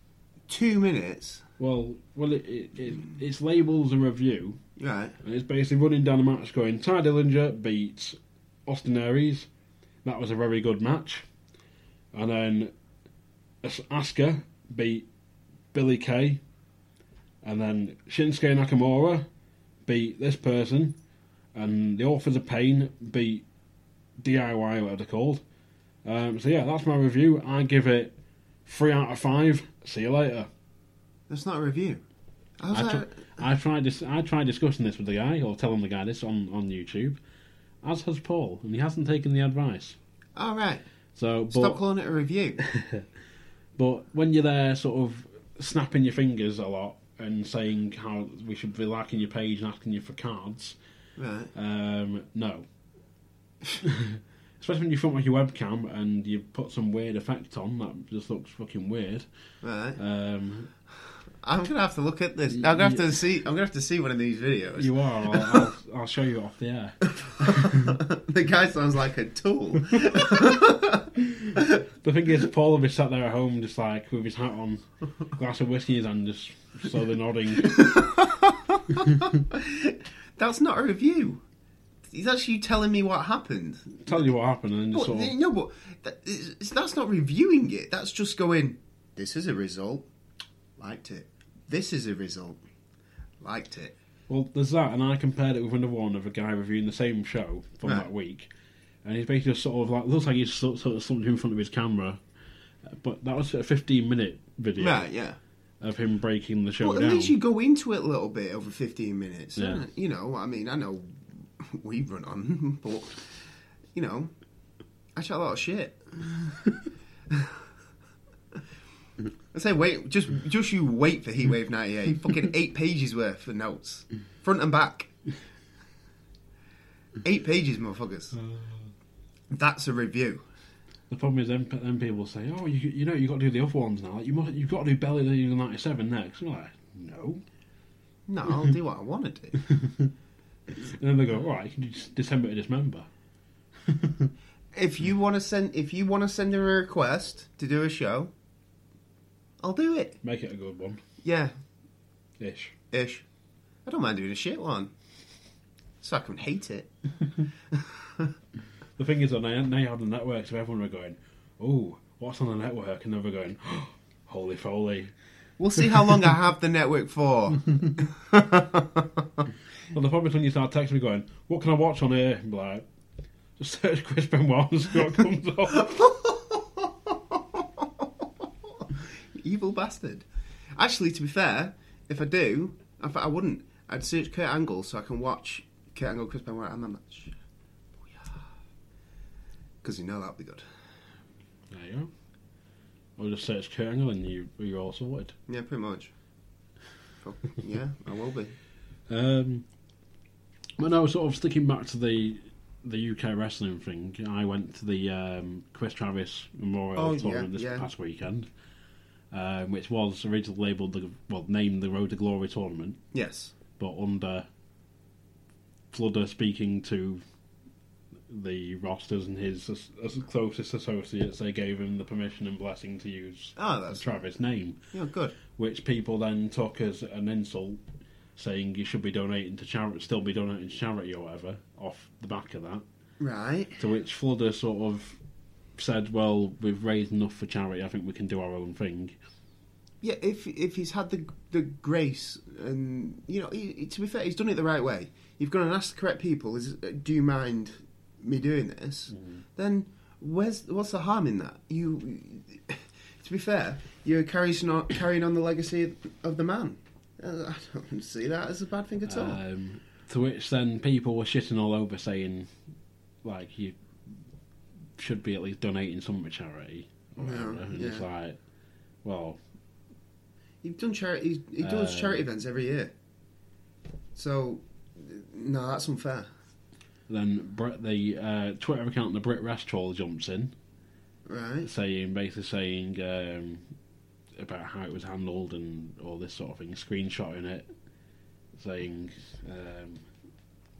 Two minutes. Well, well, it, it, it it's labels a review, Right. and it's basically running down the match, going Tye Dillinger beats Austin Aries. That was a very good match, and then As- Asuka beat Billie Kay, and then Shinsuke Nakamura beat this person, and the Authors of Pain beat DIY, whatever they're called. Um, so yeah, that's my review. I give it three out of five. See you later. That's not a review. I I, like, I tried dis- I tried discussing this with the guy, or telling the guy this on, on YouTube, as has Paul, and he hasn't taken the advice. all right, So, but, stop calling it a review. but when you're there, sort of snapping your fingers a lot and saying how we should be liking your page and asking you for cards, right. um, no. Especially when you front with your webcam and you put some weird effect on that just looks fucking weird. Right. Um, I'm gonna have to look at this. I'm gonna have to see. I'm gonna have to see one of these videos. you are. I'll, I'll, I'll show you off the air. the guy sounds like a tool. The thing is, Paul will be sat there at home, just like with his hat on, glass of whiskey in his hand, just slowly nodding. That's not a review. He's actually telling me what happened. Tell you what happened, and then just But, sort of, no, but that, it's, that's not reviewing it. That's just going. This is a result. Liked it. This is a result. Liked it. well, there's that, and I compared it with another one of a guy reviewing the same show from Right. that week, and he's basically just sort of like looks like he's sort, sort of something in front of his camera, but that was a 15 minute video Right. Yeah. of him breaking the show Well, at down. least you go into it a little bit over 15 minutes. Yeah. You know, I mean, I know we run on, but, you know, I chat a lot of shit. I say, wait, just just you wait for Heatwave 98. Fucking eight pages worth of notes. Front and back. Eight pages, motherfuckers. Uh, That's a review. The problem is, then, then people say, "Oh, you, you know, you got to do the other ones now. Like, you must, you've got to do Barely Legal '97 next." I'm like, "No," No, I'll do what I want to do. and then they go, "All right, you can do just December to Dismember." if you want to send if you want to send in a request to do a show, I'll do it. Make it a good one, Yeah, ish. ish. I don't mind doing a shit one. So I can hate it. The thing is, that now now you have the network, so everyone are going, "Oh, what's on the network?" and then we're going, "Holy foley!" We'll see how long I have the network for. Well, the problem is when you start texting me going, "What can I watch on here?" I'm like, just search Chris Benoit and see what comes up. Evil bastard. Actually, to be fair, if I do, I, I wouldn't. I'd search Kurt Angle so I can watch Kurt Angle, Chris Benoit, and that match. Because you know that'll be good. There you go. Or just search Kurt Angle and you you're all sorted. Yeah, pretty much. Yeah, I will be. Um, but no, sort of sticking back to the the UK wrestling thing. I went to the um, Chris Travis Memorial Oh, yeah, Tournament this yeah. past weekend, um, which was originally labelled the well named the Road to Glory Tournament, Yes. but under Fludder speaking to the rosters and his as, as closest associates, they gave him the permission and blessing to use Oh, that's Travis' name yeah, good. which people then took as an insult, saying you should be donating to charity, still be donating to charity or whatever, off the back of that. Right. To which Fludder sort of said, "Well, we've raised enough for charity. I think we can do our own thing." Yeah, if if he's had the the grace and you know, he, he- to be fair, he's done it the right way. You've gone and asked the correct people. Is do you mind me doing this? Then where's what's the harm in that? You, to be fair, you're carrying on carrying on the legacy of, of the man. Uh, I don't see that as a bad thing at all. Um, to which then people were shitting all over, saying, like you should be at least donating some to charity. Or Yeah, whatever. And it's like, well, You've done charity. He does Uh, charity events every year. So, no, that's unfair. then the uh, Twitter account, the Brit Rest Troll, jumps in. Right. saying basically saying um, about how it was handled and all this sort of thing, screenshotting it, saying um,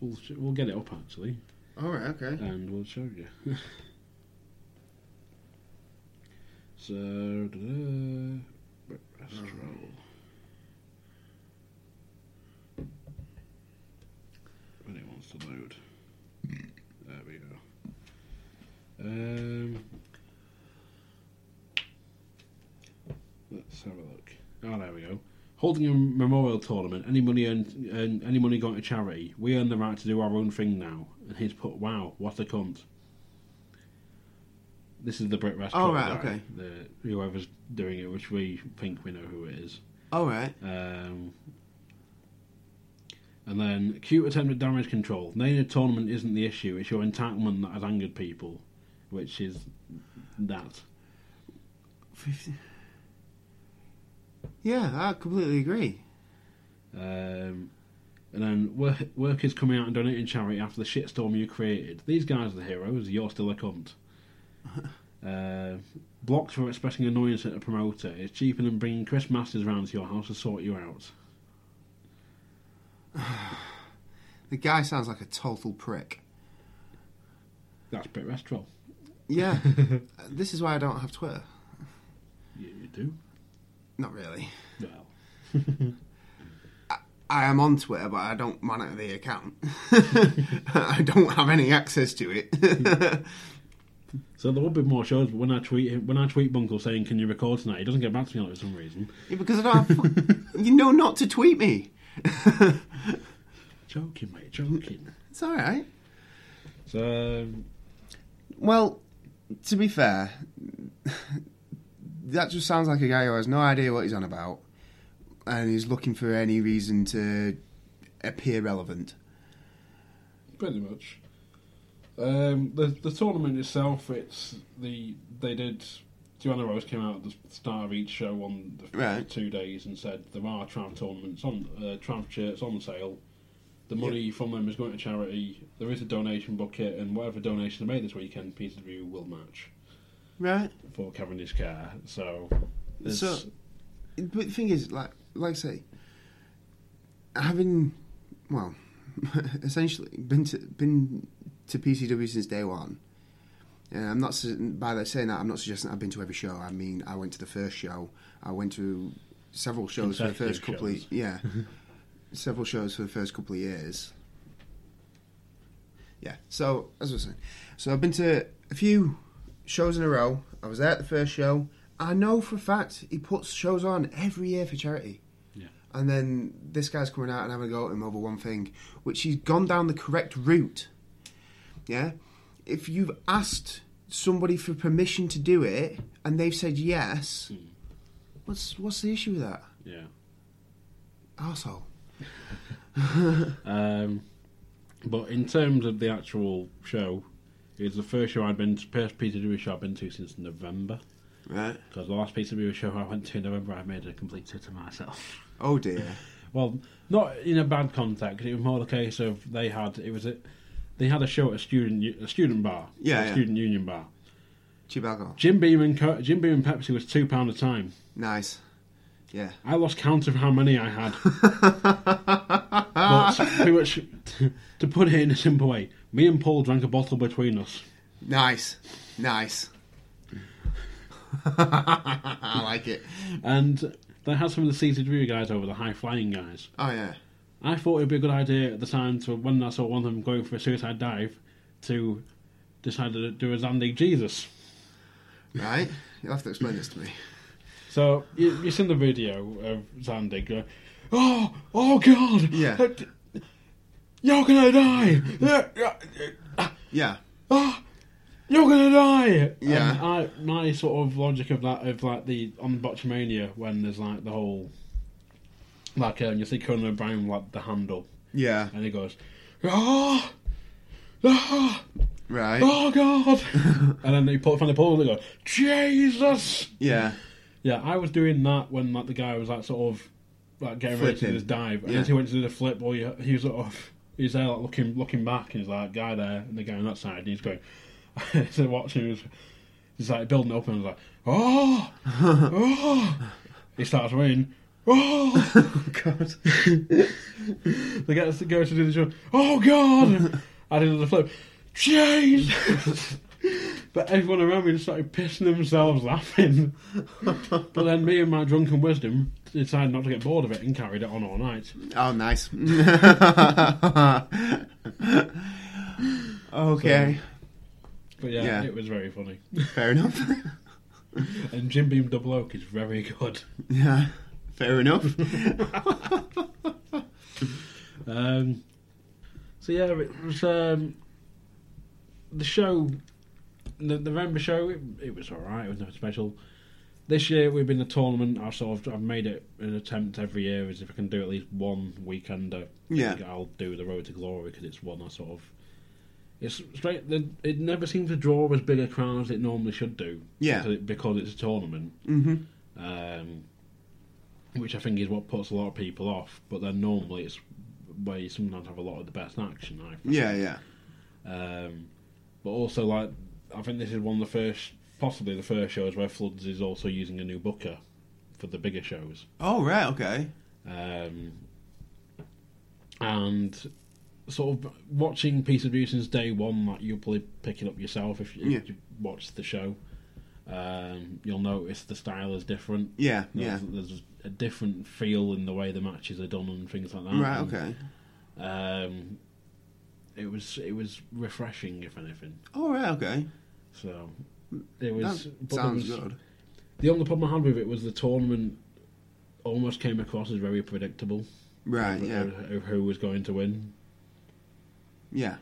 we'll we'll get it up actually, All right. Okay. and we'll show you. so, Restro. When it wants to load. There we go. Um, let's have a look. Oh, there we go. Holding a memorial tournament, any money earned, earn, any money going to charity. We earn the right to do our own thing now. And he's put, "Wow, what a cunt." This is the Brit Rest. Oh, right, guy, okay. The, whoever's doing it, which we think we know who it is. All right. Um, And then cute attempt at damage control. Naming a tournament isn't the issue; it's your entanglement that has angered people, which is that. 50. Yeah, I completely agree. Um, and then work, workers coming out and donating charity after the shitstorm you created. These guys are the heroes. You're still a cunt. uh, blocked for expressing annoyance at a promoter. It's cheaper than bringing Chris Masters round to your house to sort you out. The guy sounds like a total prick. That's Brit Restro. Yeah. this is why I don't have Twitter. You, you do? Not really. Well, I am on Twitter, but I don't monitor the account. I don't have any access to it. So there will be more shows. But when I tweet when I tweet Bunkell saying, "Can you record tonight?" He doesn't get back to me like, for some reason. Yeah, because I don't have. you know not to tweet me. Joking, mate. Joking. It's all right. So Well, to be fair, that just sounds like a guy who has no idea what he's on about, and he's looking for any reason to appear relevant. Pretty much. Um, the the tournament itself, it's the they did. Joanna Rose came out at the start of each show on the Right. two days and said there are Trav tournaments on uh, Trav shirts on sale. The money from them is going to charity. There is a donation bucket, and whatever donations are made this weekend, PCW will match Right. for Cavendish Car. So, So, but the thing is, like, like I say, having, well, essentially been to been to PCW since day one. And I'm not by that saying that I'm not suggesting I've been to every show. I mean, I went to the first show. I went to several shows for the first couple shows. of yeah, several shows for the first couple of years. Yeah. So as I was saying, so I've been to a few shows in a row. I was there at the first show. I know for a fact he puts shows on every year for charity. Yeah. And then this guy's coming out and having a go at him over one thing, which he's gone down the correct route. Yeah? If you've asked somebody for permission to do it and they've said yes, what's what's the issue with that? yeah. Arsehole. Um, but in terms of the actual show, it's the first show I'd been to, first PCW show I've been to since November. Right. Because the last PCW show I went to in November, I made a complete tit of myself. Oh dear. Well, not in a bad context. It was more the case of they had it was a they had a show at a student a student bar, Yeah, a yeah. student union bar. Cheap alcohol. Jim Beam and Co- Jim Beam and Pepsi was two pound a time. Nice. Yeah. I lost count of how many I had. but pretty much, to put it in a simple way, me and Paul drank a bottle between us. Nice. Nice. I like it. And they had some of the CCW guys over, the high flying guys. Oh yeah. I thought it'd be a good idea at the time to when I saw one of them going for a suicide dive to decide to do a Zandig Jesus. Right. You'll have to explain this to me. So you, you've seen the video of Zandig going, "Oh, oh God, Yeah. Uh, you're gonna die, Yeah, yeah, Yeah. ah, you're gonna die." Yeah. And I, my sort of logic of that of like the on Botchmania when there's like the whole like um, you see Conan O'Brien like the handle Yeah. and he goes, "Oh, oh, Right. oh God!" and then he put from the pole and they go, "Jesus!" Yeah. Yeah, I was doing that when like the guy was like sort of like getting ready to Flipping. do his dive, and Yeah. as he went to do the flip, well, he, he was sort of he's there like looking looking back, and he's like guy there and the guy on that side, and he's going. so watching, he's, he's like building up, and he's like, "Oh, oh!" He starts running. Oh God. They get us to go to do the show. Oh God! I did the flip. Jeez! but everyone around me just started pissing themselves laughing. but then me and my drunken wisdom decided not to get bored of it and carried it on all night. Oh, nice. okay. But yeah, Yeah. it was very funny. Fair enough. And Jim Beam Double Oak is very good. yeah. Fair enough. Um, so yeah, it was um, the show, the November show. It, it was all right. It was nothing special. this year we've been the tournament. I sort of I've made it an attempt every year as if I can do at least one weekend. I Yeah. I'll do the Road to Glory because it's one I sort of. It's straight. the- It never seems to draw as big a crowd as it normally should do. Yeah. because, it- because it's a tournament. Mm-hmm. um, which I think is what puts a lot of people off. But then normally it's where you sometimes have a lot of the best action. I think. Yeah, yeah. Um, but also, like, I think this is one of the first, possibly the first shows where Floods is also using a new booker for the bigger shows. Oh, right, okay. Um, and sort of watching PCW since day one, like you'll probably pick it up yourself if you, Yeah. if you watch the show. Um, you'll notice the style is different. Yeah, yeah. There's, there's a different feel in the way the matches are done and things like that. Right, And, okay. Um, it was it was refreshing, if anything. Oh, right, okay. So it was. That sounds was- good. The only problem I had with it was the tournament almost came across as very predictable. Right, of, yeah. of- of who was going to win. Yeah.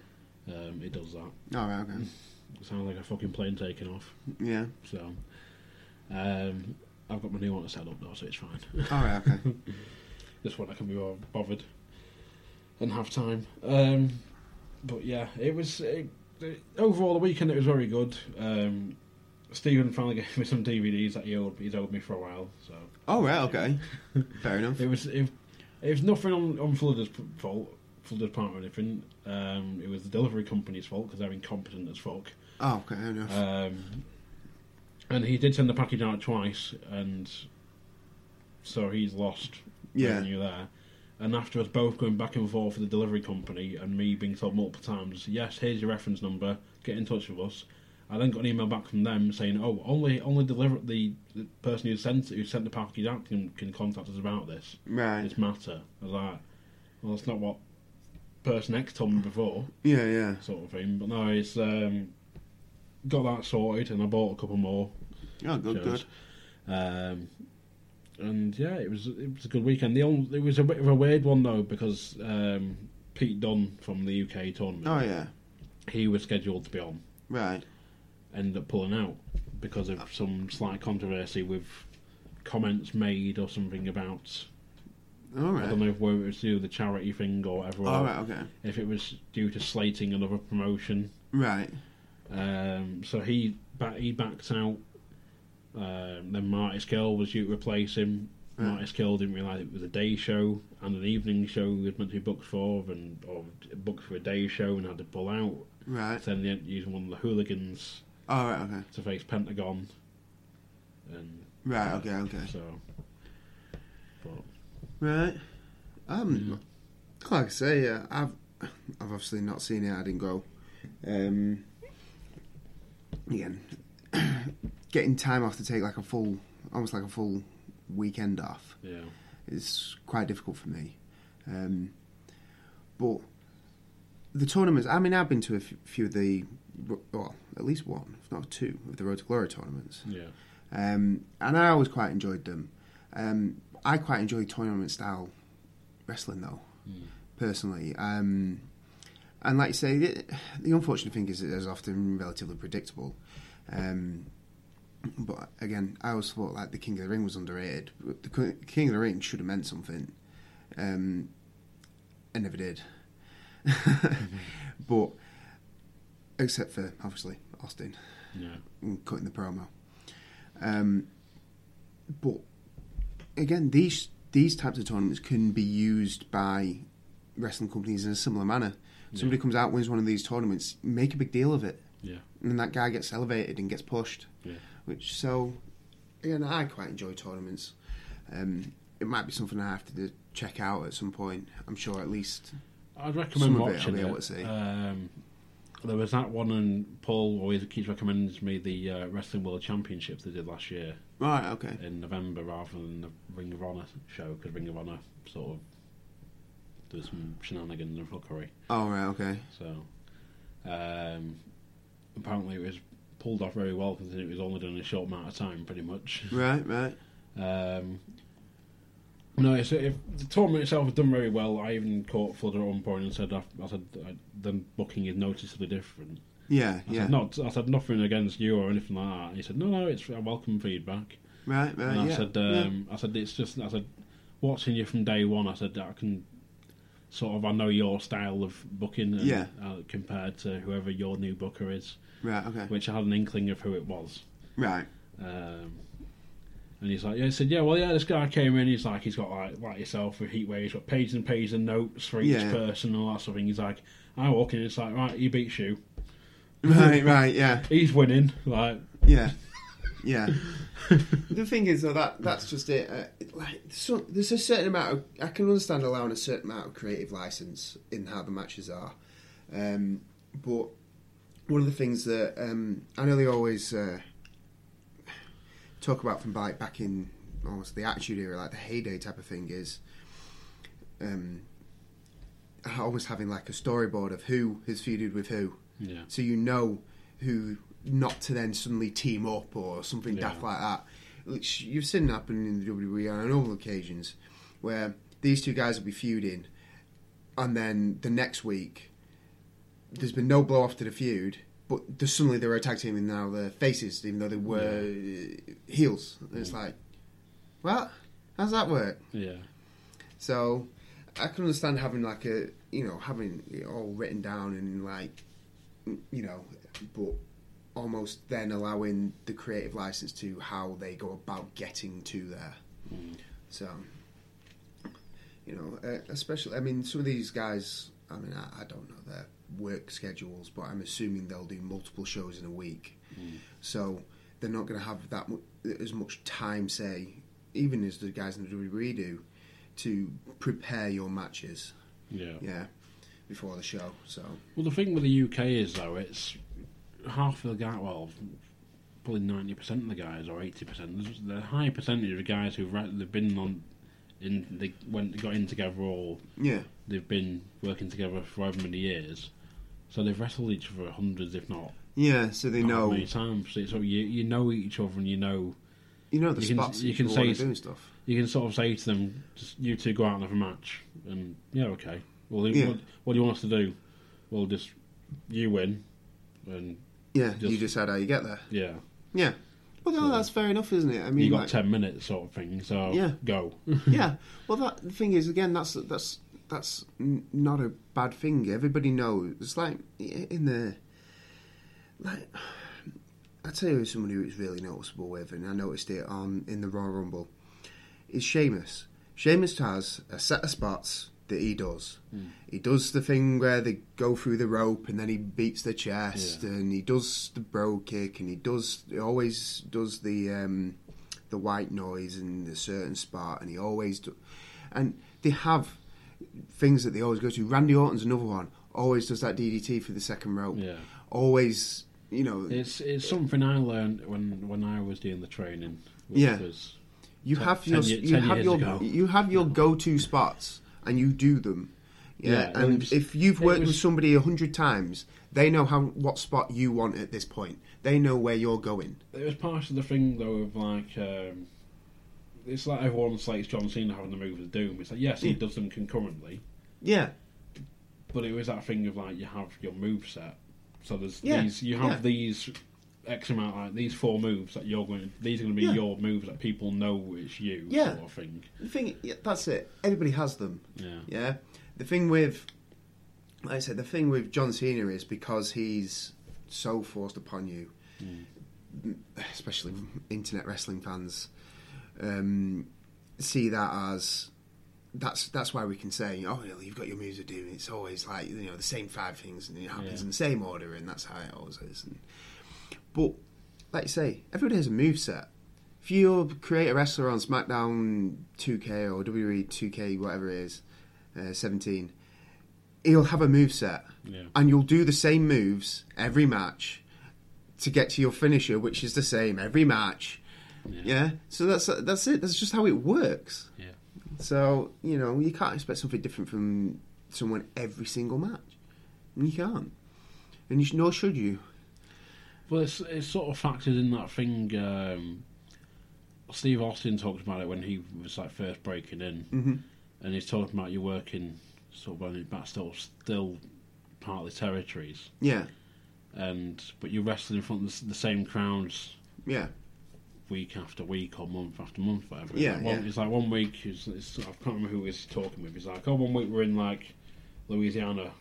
Um, it does that. Oh, right, okay. It sounds like a fucking plane taking off. Yeah. So um, I've got my new one set up though, so it's fine. All right, okay. This one I can be more bothered and have time. Um, but yeah, it was it, it- overall the weekend. It was very good. Um, Stephen finally gave me some DVDs that he owed, he's owed me for a while. So Oh, right, okay. Fair enough. it was it, it was nothing on on Fludder's fault, Fludder's part or anything. Um, it was the delivery company's fault because they're incompetent as fuck. Oh, okay, enough. Um, and he did send the package out twice, and so he's lost Yeah. revenue there. And after us both going back and forth with the delivery company and me being told multiple times, yes, here's your reference number, get in touch with us. I then got an email back from them saying, oh, only only deliver the, the person who sent who sent the package out can, can contact us about this. right. This matter. I was like, well, that's not what person X told me before Yeah, yeah. sort of thing. But no, it's um, got that sorted, and I bought a couple more. Oh, good, shows. good. Um, and yeah, it was it was a good weekend. The only, it was a bit of a weird one though because um, Pete Dunne from the UK tournament, Oh, yeah. he was scheduled to be on, Right. ended up pulling out because of some slight controversy with comments made or something about. All I don't know if whether it was due to the charity thing or whatever. All right, okay. If it was due to slating another promotion. Right. Um, so he ba- he backed out. Um, then Marty Scurll was due to replace him. Right. Marty Scurll didn't realise it was a day show and an evening show he was meant to be booked for, and or booked for a day show and had to pull out. Right. So then they ended using one of the hooligans All right, okay. to face Pentagon. And Right, okay, okay. so, but Right. Um, like I say, uh, I've I've obviously not seen it. I didn't go. Um, again, getting time off to take like a full, almost like a full weekend off yeah, is quite difficult for me. Um, but the tournaments, I mean, I've been to a f- few of the, well, at least one, if not two, of the Road to Glory tournaments. yeah, Um, and I always quite enjoyed them. Um, I quite enjoy tournament style wrestling, though, personally. Um, and like you say, the, the unfortunate thing is it's often relatively predictable. Um, but again, I always thought like the King of the Ring was underrated. The King of the Ring should have meant something. Um, it never did. But except for obviously Austin yeah, and cutting the promo. Um, but again, these these types of tournaments can be used by wrestling companies in a similar manner. Somebody comes out, wins one of these tournaments, make a big deal of it, yeah, and then that guy gets elevated and gets pushed. yeah. Which so, again, I quite enjoy tournaments. Um, it might be something I have to do, check out at some point. I'm sure at least. I'd recommend Some of it I'll watching it. see. Um, there was that one, and Paul always keeps recommending me the uh, Wrestling World Championships they did last year Right. Okay. in November rather than the Ring of Honor show because Ring of Honor sort of does some shenanigans and fuckery. Oh right. Okay. So um, apparently it was pulled off very well considering it was only done in a short amount of time, pretty much. Right. Right. Um, no, it's, if the tournament itself has done very well. I even caught Flood at one point and said, I, I said, I, the booking is noticeably different. Yeah. I Yeah. said, not, I said nothing against you or anything like that. And he said, no, no, it's a welcome feedback. Right, right. And I yeah. said, um, I said, it's just, I said, watching you from day one, I said, that I can sort of, I know your style of booking and, Yeah. uh, compared to whoever your new booker is. Right, okay. which I had an inkling of who it was. Right. Um, and he's like, yeah, he said, yeah, well, yeah, this guy came in, he's like, he's got like, like yourself with Heatwave, he's got pages and pages of notes for each Yeah. person and all that sort of thing. He's like, I walk in, it's like, right, he beats you. Right, right, yeah. He's winning. Like, Yeah, yeah. the thing is, though, that that's just it. Uh, like, so there's a certain amount of I can understand allowing a certain amount of creative license in how the matches are, um, but one of the things that um, I know they always uh, talk about from like back in almost the Attitude Era, like the heyday type of thing, is um, always having like a storyboard of who has feuded with who yeah. so you know who not to then suddenly team up or something Yeah. daft like that. Which you've seen happen in the WWE on all occasions, where these two guys will be feuding, and then the next week there's been no blow off to the feud, but suddenly they're a tag team and now they're faces, even though they were uh, heels. And it's like, well, How's that work? Yeah. So I can understand having like a you know having it all written down and like you know, but almost then allowing the creative license to how they go about getting to there. So you know, uh, especially I mean some of these guys. I mean I, I don't know their work schedules, but I'm assuming they'll do multiple shows in a week. So they're not going to have that mu- as much time, say, even as the guys in the WWE do, to prepare your matches. Yeah. Yeah, before the show. So Well, the thing with the UK is though, it's half of the guy. Well, probably ninety percent of the guys, or eighty percent. There's the high percentage of guys who've re- they've been on, in they went got in together, or yeah, they've been working together for however many years. So they've wrestled each other hundreds, if not yeah. So they know many times. So you you know each other, and you know you know the you can- spots. you can say wanna it's- do and stuff. you can sort of say to them, just you two go out and have a match, and yeah, okay. Well, Yeah. what, what do you want us to do? Well, just you win, and Yeah, just- you decide how you get there. yeah. Yeah, well, no, So- that's fair enough, isn't it? I mean, you got like, ten minutes, sort of thing. So Yeah. go. yeah. Well, that the thing is, again, that's that's that's n- not a bad thing. Everybody knows. It's like in the like. I tell you, someone who it's really noticeable with, and I noticed it on in the Royal Rumble, is Sheamus. Sheamus has a set of spots that he does. He does the thing where they go through the rope and then he beats the chest, Yeah. and he does the bro kick, and he does he always does the um, the white noise in a certain spot, and he always do, and they have things that they always go to. Randy Orton's another one. Always does that DDT for the second rope. Yeah. Always, you know, It's it's something I learned when when I was doing the training. Yeah. You have your ten ye- you have your you have your go to spots, and you do them. Yeah, Yeah, and was- if you've it worked with somebody a hundred times, they know how what spot you want at this point. They know where you're going. it was part of the thing though of like. Um, it's like everyone slates John Cena having the move of Doom. It's like yes, he Yeah. does them concurrently, Yeah, but it was that thing of like you have your move set. So there's Yeah, these you have yeah. these X amount like these four moves that you're going. These are going to be Yeah. your moves that people know it's you. Yeah. Sort of thing. the thing yeah, that's it. Everybody has them. Yeah. Yeah. The thing with, like I said, the thing with John Cena is because he's so forced upon you, especially internet wrestling fans, um, see that as that's that's why we can say, oh, well, you've got your moves to do. It's always like you know the same five things, and it happens Yeah. in the same order, and that's how it always is. And, but like you say, everybody has a move set. If you create a wrestler on SmackDown 2K or WWE 2K, whatever it is, uh, 17, he'll have a move set, Yeah. and you'll do the same moves every match to get to your finisher, which is the same every match. Yeah. Yeah, so that's that's it. That's just how it works. Yeah. So you know you can't expect something different from someone every single match. You can't, and you sh- nor should you. Well, it's, it's sort of factored in that thing. Um, Steve Austin talked about it when he was like first breaking in, Mhm. and he's talking about you working sort of on the back still still partly territories, Yeah, and but you're wrestling in front of the, the same crowds yeah, week after week or month after month, whatever. Yeah, like one, yeah. it's like one week. It's, it's, I can't remember who he's talking with. He's like, oh, one week we're in like Louisiana.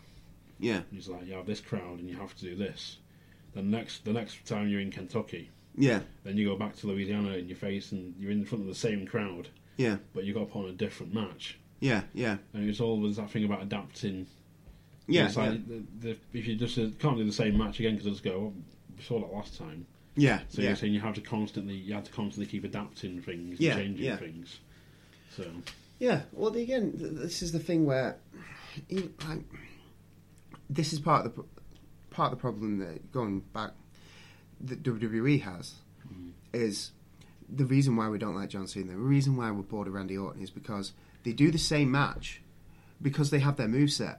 Yeah, And he's like, you have this crowd and you have to do this. Then next, the next time you're in Kentucky, yeah, then you go back to Louisiana and you face and you're in front of the same crowd, yeah, but you got put on a different match. yeah, yeah, And it's always that thing about adapting. yeah, It's yeah, like the, the, if you just uh, can't do the same match again because just go, oh, we saw that last time. yeah, So yeah. you're saying you have to constantly, you have to constantly keep adapting things, Yeah, changing yeah. things. So Yeah, well, again, this is the thing where, you- like, this is part of the part of the problem that going back that WWE has mm-hmm. is the reason why we don't like John Cena. The reason why we're bored of Randy Orton is because they do the same match because they have their moveset,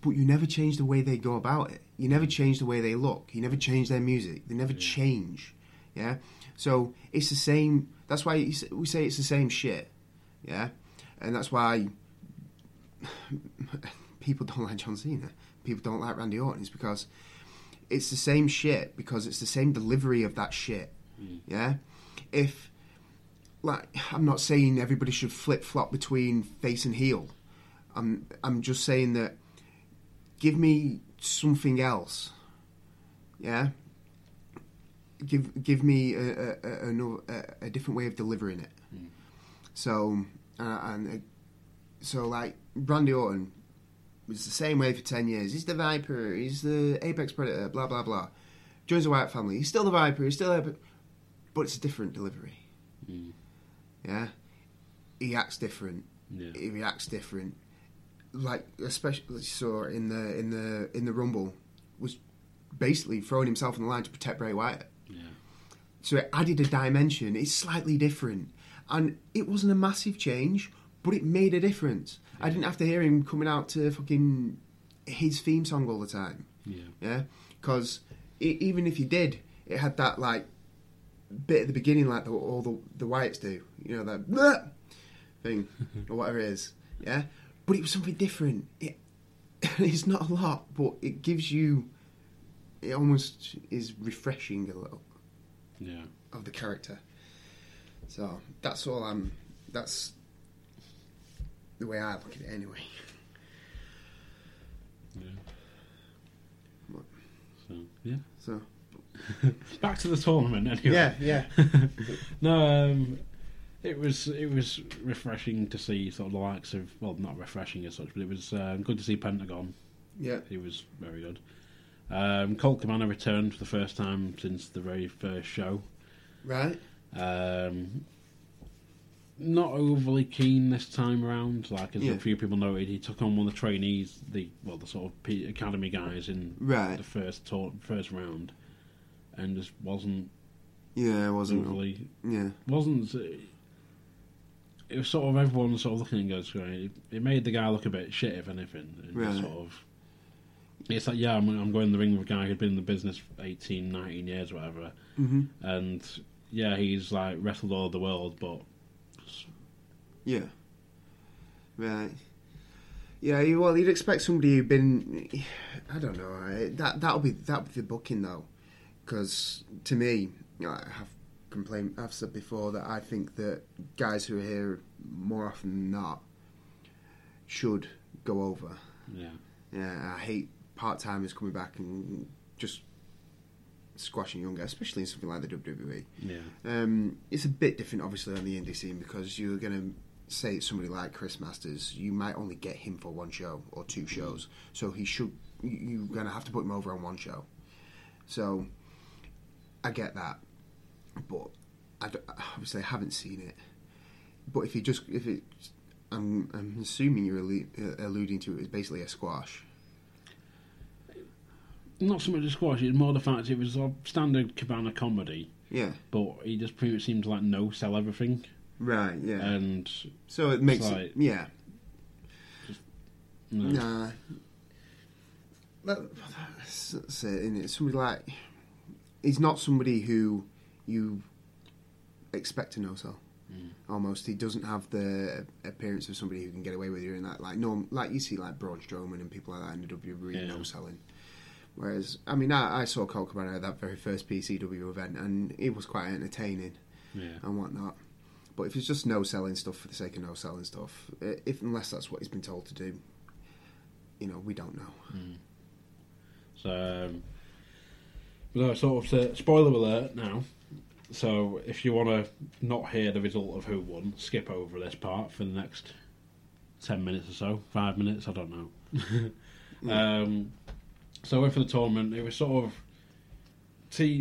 but you never change the way they go about it. You never change the way they look. You never change their music. They never change. Yeah, so it's the same. That's why we say it's the same shit. Yeah, and that's why people don't like John Cena. People don't like Randy Orton. Is because it's the same shit because it's the same delivery of that shit. Yeah, if like I'm not saying everybody should flip flop between face and heel. I'm I'm just saying that give me something else. Yeah. Give give me a a, a, a, different way of delivering it. So uh, and uh, so like Randy Orton was the same way for ten years. He's the Viper. He's the Apex Predator. Blah blah blah. Joins the Wyatt family. He's still the Viper. He's still Apex, but it's a different delivery. Mm. Yeah, he acts different. yeah, He reacts different. Like especially saw in the in the in the Rumble was basically throwing himself on the line to protect Bray Wyatt. yeah, So it added a dimension. It's slightly different. And it wasn't a massive change, but it made a difference. I didn't have to hear him coming out to fucking his theme song all the time. yeah, Yeah? Because even if you did, it had that, like, bit at the beginning, like the, all the, the Wyatts do. You know, that "Bleh!" thing, or whatever it is. Yeah? But it was something different. It, it's not a lot, but it gives you. It almost is refreshing a little yeah. of the character. So that's all I'm. That's the way I look at it, anyway. yeah. What? So yeah. So Back to the tournament anyway. yeah, yeah. No, um, it was it was refreshing to see sort of the likes of well, not refreshing as such, but it was um, good to see Pentagon. yeah, He was very good. Um, Colt Cabana returned for the first time since the very first show. right, Um, not overly keen this time around. Like as Yeah. a few people noted, he took on one of the trainees, the well, the sort of P- academy guys in right. the first tour, first round, and just wasn't Yeah, it wasn't. overly Yeah, wasn't. It was sort of everyone sort of looking and goes, it made the guy look a bit shit, if anything. And Right. Sort of. It's like, yeah, I'm, I'm going in the ring with a guy who'd been in the business for 18, 19 years, whatever. hmm And yeah, he's like wrestled all the world, but yeah, right. Yeah, you, well, you'd expect somebody who'd been. I don't know. That that'll be that'll be the booking though, because to me, I have complained. I've said before that I think that guys who are here more often than not should go over. yeah, Yeah, I hate part timers coming back and just squashing younger, especially in something like the WWE. yeah, Um, it's a bit different, obviously, on the indie scene because you're going to say somebody like Chris Masters, you might only get him for one show or two shows, so he should. you- You're going to have to put him over on one show. So, I get that, but I obviously I haven't seen it. But if you just if it, I'm I'm assuming you're uh, alluding to it as basically a squash. not so much a squash. It's more the fact it was a standard Cabana comedy, Yeah. but he just pretty much seems like no sell everything, Right. Yeah. and so it makes like- it. Yeah. no, Nah. That- That's that's it, innit? Somebody like he's not somebody who you expect to know so. Mm. Almost, he doesn't have the appearance of somebody who can get away with doing that. Like no, like you see, like Braun Strowman and people like that in the WWE Yeah. no selling. Whereas, I mean, I, I saw Colt Cabana at that very first PCW event, and it was quite entertaining. Yeah. and whatnot. But if it's just no selling stuff for the sake of no selling stuff, if unless that's what he's been told to do, you know, we don't know. So, um, no, sort of to, spoiler alert now. So, if you want to not hear the result of who won, skip over this part for the next ten minutes or so, five minutes, I don't know. um, so, I went for the tournament. It was sort of, see,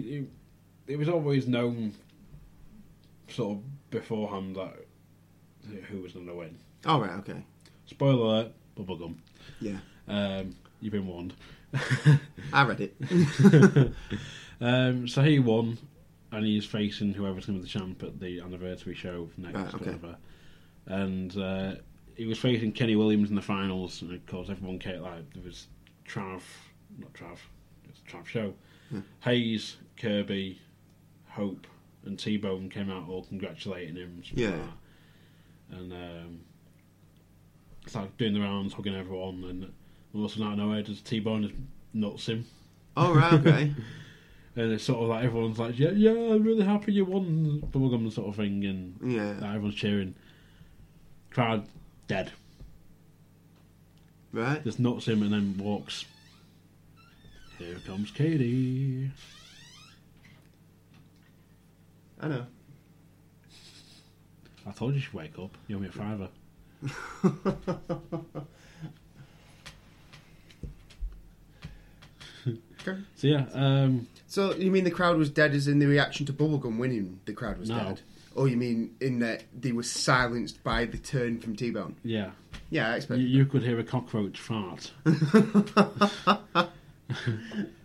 it, it was always known, sort of beforehand that who was going to win. All right, okay, Spoiler alert: bubblegum. yeah, Um, you've been warned. I read it. Um, so he won, and he's facing whoever's going to be the champ at the anniversary show next. Right, okay. Whatever. And uh, he was facing Kenny Williams in the finals, and of course everyone came like there was Trav, not Trav, it's Trav show. Hmm. Hayes, Kirby, Hope, and T Bone came out all congratulating him. Yeah. like. And um, it's like doing the rounds, hugging everyone, and all of a sudden out of nowhere, just T Bone just nuts him. Oh right, okay. And it's sort of like everyone's like, yeah, yeah, I'm really happy you won bubblegum sort of thing, and Yeah. like, everyone's cheering. Crowd dead. Right. Just nuts him and then walks. Here comes Katie. I know. I told you she'd wake up. You owe me a fiver. Okay. So yeah, um, So you mean the crowd was dead as in the reaction to Bubblegum winning? The crowd was No. dead. Or you mean in that they were silenced by the turn from T-Bone? yeah, Yeah, I you, expect. you could hear a cockroach fart.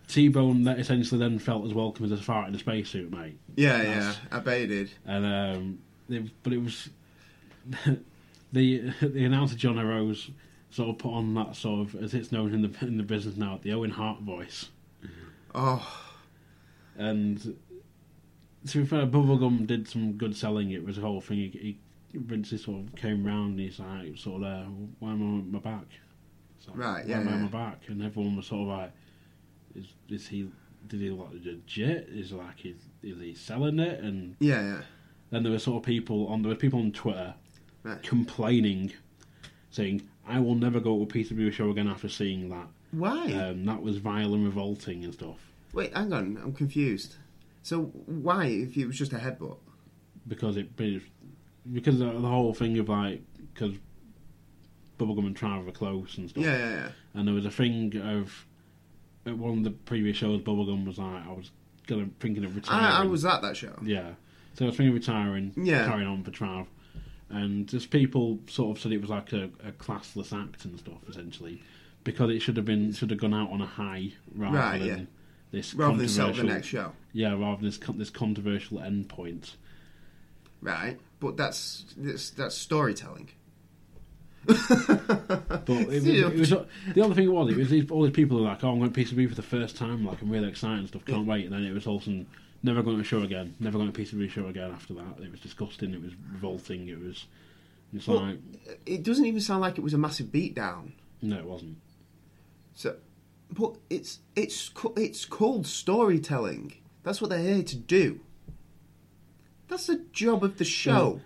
T-Bone that essentially then felt as welcome as a fart in a spacesuit, mate. yeah, yeah, I bet he did. and um, it, but it was the the announcer Joanna Rose sort of put on that sort of as it's known in the in the business now the Owen Hart voice, Oh, and to be fair, Bubblegum did some good selling. It was a whole thing. He, he Vince sort of came round and he's like sort of there, why am I on my back? Like, Right, why yeah, am I on yeah. my back? And everyone was sort of like, is is he? Did he like legit? Is like is, is he selling it? And yeah, yeah. then there were sort of people on there were people on Twitter Right. complaining, saying, "I will never go to a PCW show again after seeing that. Why? Um, that was vile and revolting and stuff." Wait, hang on. I'm confused. So why, if it was just a headbutt? Because it because of the whole thing of like because Bubblegum and Trav were close and stuff. Yeah, yeah, yeah. And there was a thing of at one of the previous shows, Bubblegum was like, I was gonna thinking of retiring. I, I was at that show. Yeah. So I was thinking of retiring, Yeah. carrying on for Trav. And just people sort of said it was like a, a classless act and stuff, essentially. Because it should have been should have gone out on a high rather Right, than yeah. this Rather than sell the controversial- next show. Yeah, rather than this con- this controversial end point. Right. But that's that's, that's storytelling. But it was, it was the other thing was it was these, all these people who were like, "Oh, I'm going to PCW for the first time. Like, I'm really excited and stuff. Can't wait." And then it was all sudden, never going to show again. Never going to PCW show again after that. It was disgusting. It was revolting. It was. It's Well- like It doesn't even sound like it was a massive beatdown. no, it wasn't. So, but it's it's it's called storytelling. That's what they're here to do. That's the job of the show.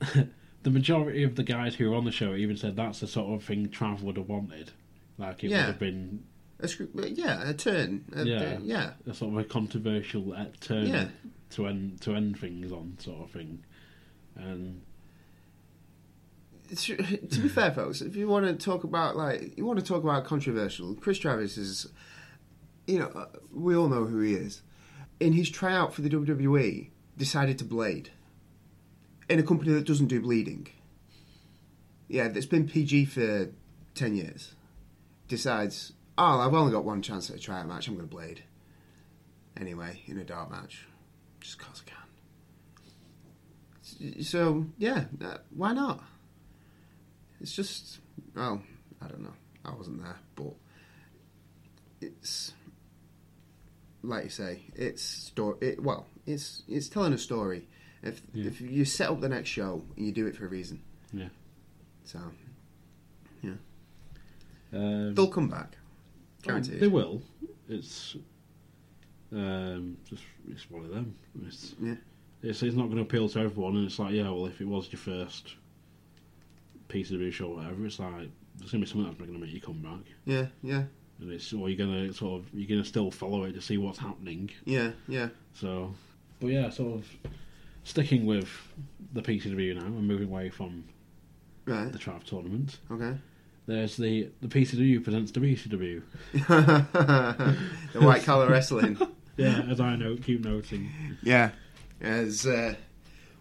The majority of the guys who were on the show even said that's the sort of thing Trav would have wanted. Like it Yeah. would have been A screw- yeah, a turn. A, Yeah. yeah. a sort of a controversial uh, turn Yeah. to end to end things on, sort of thing. And to be fair, folks, if you want to talk about like you want to talk about controversial, Chris Travis is, you know, uh, we all know who he is. In his tryout for the WWE, decided to blade in a company that doesn't do bleeding. Yeah, that's been PG for ten years. Decides, oh, I've only got one chance at a tryout match. I'm going to blade anyway in a dark match, just cause I can. So yeah, uh, why not? It's just, well, I don't know. I wasn't there, but it's like you say, it's story. It, well, it's it's telling a story. If Yeah. if you set up the next show and you do it for a reason, yeah, so um, they'll come back. Guaranteed. they will. It's um, just it's one of them. It's, Yeah. It's, it's not going to appeal to everyone, and it's like, yeah, well, if it was your first PCW show or whatever, it's like, there's going to be something that's going to make you come back. Yeah, yeah, And it's, or you're going to sort of, you're going to still follow it to see what's happening. yeah, yeah. So, but yeah, sort of sticking with the PCW now and moving away from Right. the Trav tournament. Okay. There's the the PCW presents WCW. the white collar wrestling. Yeah, as I know, keep noting. Yeah. As uh,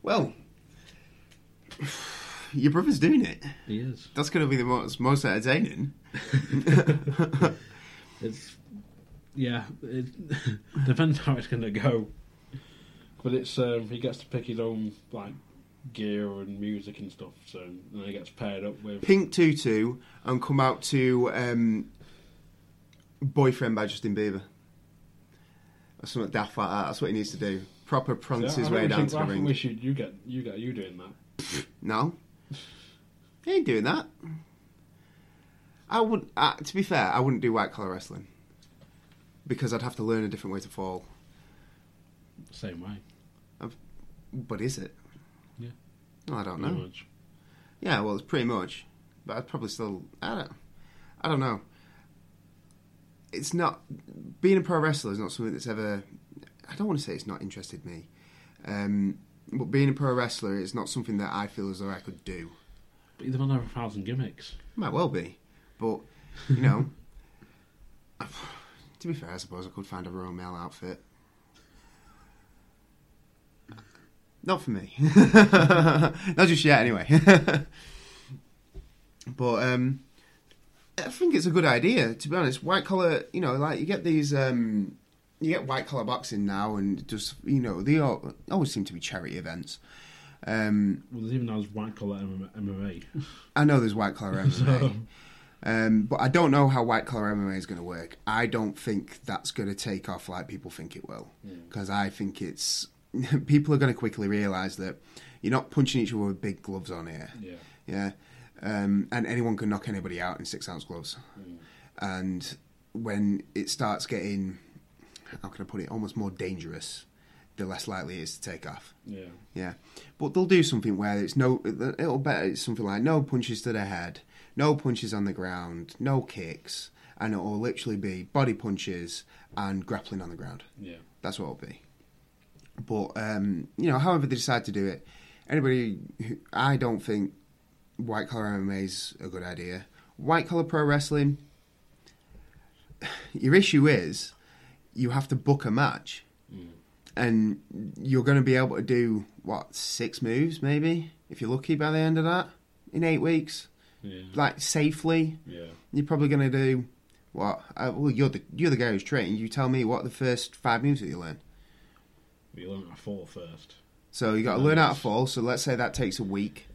well, your brother's doing it. He is. That's going to be the most most entertaining. It's yeah. It depends how it's going to go. But it's um, he gets to pick his own like gear and music and stuff. So then he gets paired up with Pink tutu and come out to um, "Boyfriend" by Justin Bieber. Or something daft like that. That's what he needs to do. Proper prance Yeah, his way down should- to I the we ring. should you get you get you doing that. No, he ain't doing that. I would. Uh, to be fair, I wouldn't do white collar wrestling because I'd have to learn a different way to fall. Same way. But is it? Yeah. Well, I don't pretty know. much. Yeah, well, it's pretty much. But I'd probably still. I don't. I don't know. It's not being a pro wrestler is not something that's ever. I don't want to say it's not interested me, um, but being a pro wrestler is not something that I feel as though I could do. But you're the man over a thousand gimmicks. Might well be, but you know. to be fair, I suppose I could find a Royal Mail outfit. Not for me. Not just yet, anyway. but um, I think it's a good idea. To be honest, white collar. You know, like you get these. Um, you get white collar boxing now, and just you know, they all, always seem to be charity events. Um, Well, there's even those white collar MMA. I know there's white collar MMA. Um, but I don't know how white collar MMA is going to work. I don't think that's going to take off like people think it will. Because I think it's. people are going to quickly realise that you're not punching each other with big gloves on here. yeah. Yeah. Um, and anyone can knock anybody out in six ounce gloves. And when it starts getting, how can I put it, almost more dangerous, the less likely it is to take off. Yeah. Yeah, but they'll do something where it's no. It'll bet it's something like no punches to the head, no punches on the ground, no kicks, and it'll literally be body punches and grappling on the ground. Yeah. That's what it'll be. But um, you know, however they decide to do it, anybody, who, I don't think white collar MMA is a good idea. White collar pro wrestling. Your issue is you have to book a match and you're going to be able to do what six moves maybe if you're lucky by the end of that in eight weeks Yeah. like safely Yeah. you're probably going to do what uh, well you're the you're the guy who's trained you tell me what the first five moves that you learn We learn how to fall first. so you got to learn how to fall so let's say that takes a week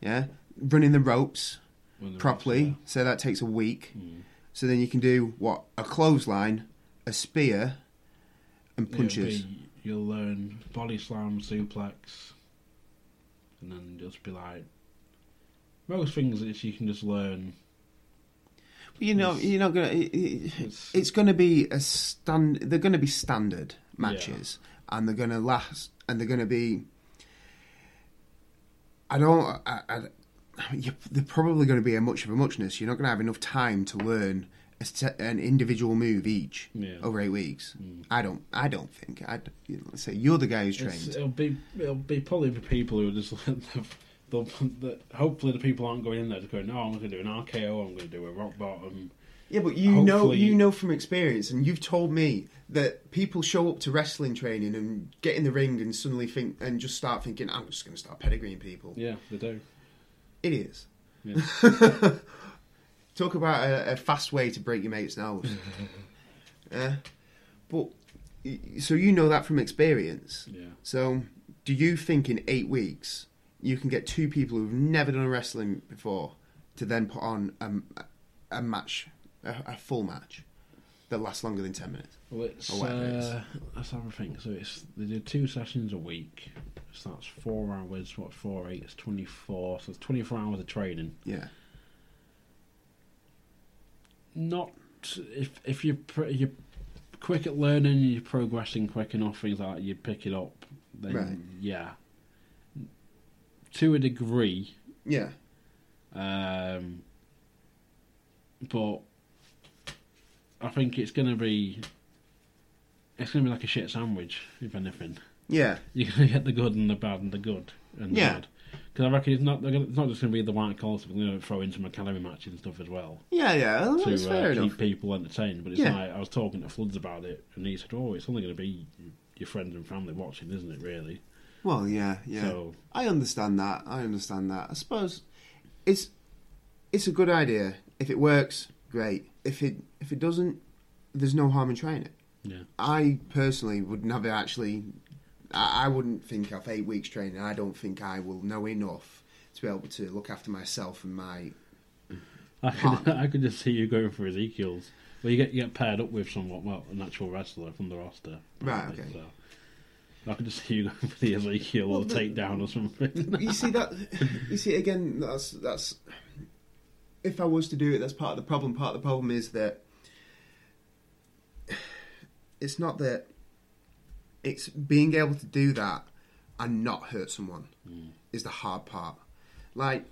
yeah running the ropes the properly rest so that takes a week. Mm. so then you can do what a clothesline a spear and punches be- you'll learn body slam, suplex, and then just be like most things that you can just learn. You know, It's- you're not gonna. It, it, It's- it's going to be a stand. They're going to be standard matches, and they're going to last, and they're going to be. I don't. I, I, they're probably going to be a much of a muchness. You're not going to have enough time to learn a an individual move each Yeah. over eight weeks. Mm. I don't. I don't think. I you know, say you're the guy who's It's, it'll be it'll be probably the people who are just they'll, the, hopefully the people aren't going in there just going, no, I'm going to do an RKO, I'm going to do a rock bottom. Yeah, but you know, you know from experience, and you've told me that people show up to wrestling training and get in the ring and suddenly think and just start thinking, "I'm just going to start pedigreeing people." Yeah, they do. Idiots. Yeah. Talk about a, a fast way to break your mate's nose. yeah, but so you know that from experience. Yeah. So, do you think in eight weeks you can get two people who've never done wrestling before to then put on a, a match, a, a full match that lasts longer than ten minutes? Well, it's Or whatever it is. uh, let's have a think. So it's they do two sessions a week. So that's four hours. What four eight? It's twenty four. So it's twenty four hours of training. Yeah, Not if if you're pr- you're quick at learning, and you're progressing quick enough. Things like that, you pick it up then Right. yeah, to a degree. Yeah. Um, but I think it's going to be it's going to be like a shit sandwich, if anything. Yeah. You're going to get the good and the bad and the good and Yeah. bad. Because I reckon it's not gonna, it's not just going to be the white collar. We're going to throw in some academy matches and stuff as well Yeah, yeah. well, That's to fair uh, enough. keep people entertained. But it's Yeah. like I was talking to Floods about it, and he said, "Oh, it's only going to be your friends and family watching, isn't it? Really?" Well, yeah, yeah. So I understand that. I understand that. I suppose it's it's a good idea. If it works, great. If it if it doesn't, there's no harm in trying it. yeah, I personally would never actually. I, I wouldn't think of eight weeks training. I don't think I will know enough to be able to look after myself and my. I could I could just see you going for Ezekiel's. Well, you get you get paired up with someone, well, an actual wrestler from the roster. Right, okay. So I could just see you going for the Ezekiel Well, or the- takedown or something. You see that? You see again. That's that's. If I was to do it, that's part of the problem. Part of the problem is that it's not that it's being able to do that and not hurt someone mm. is the hard part. Like,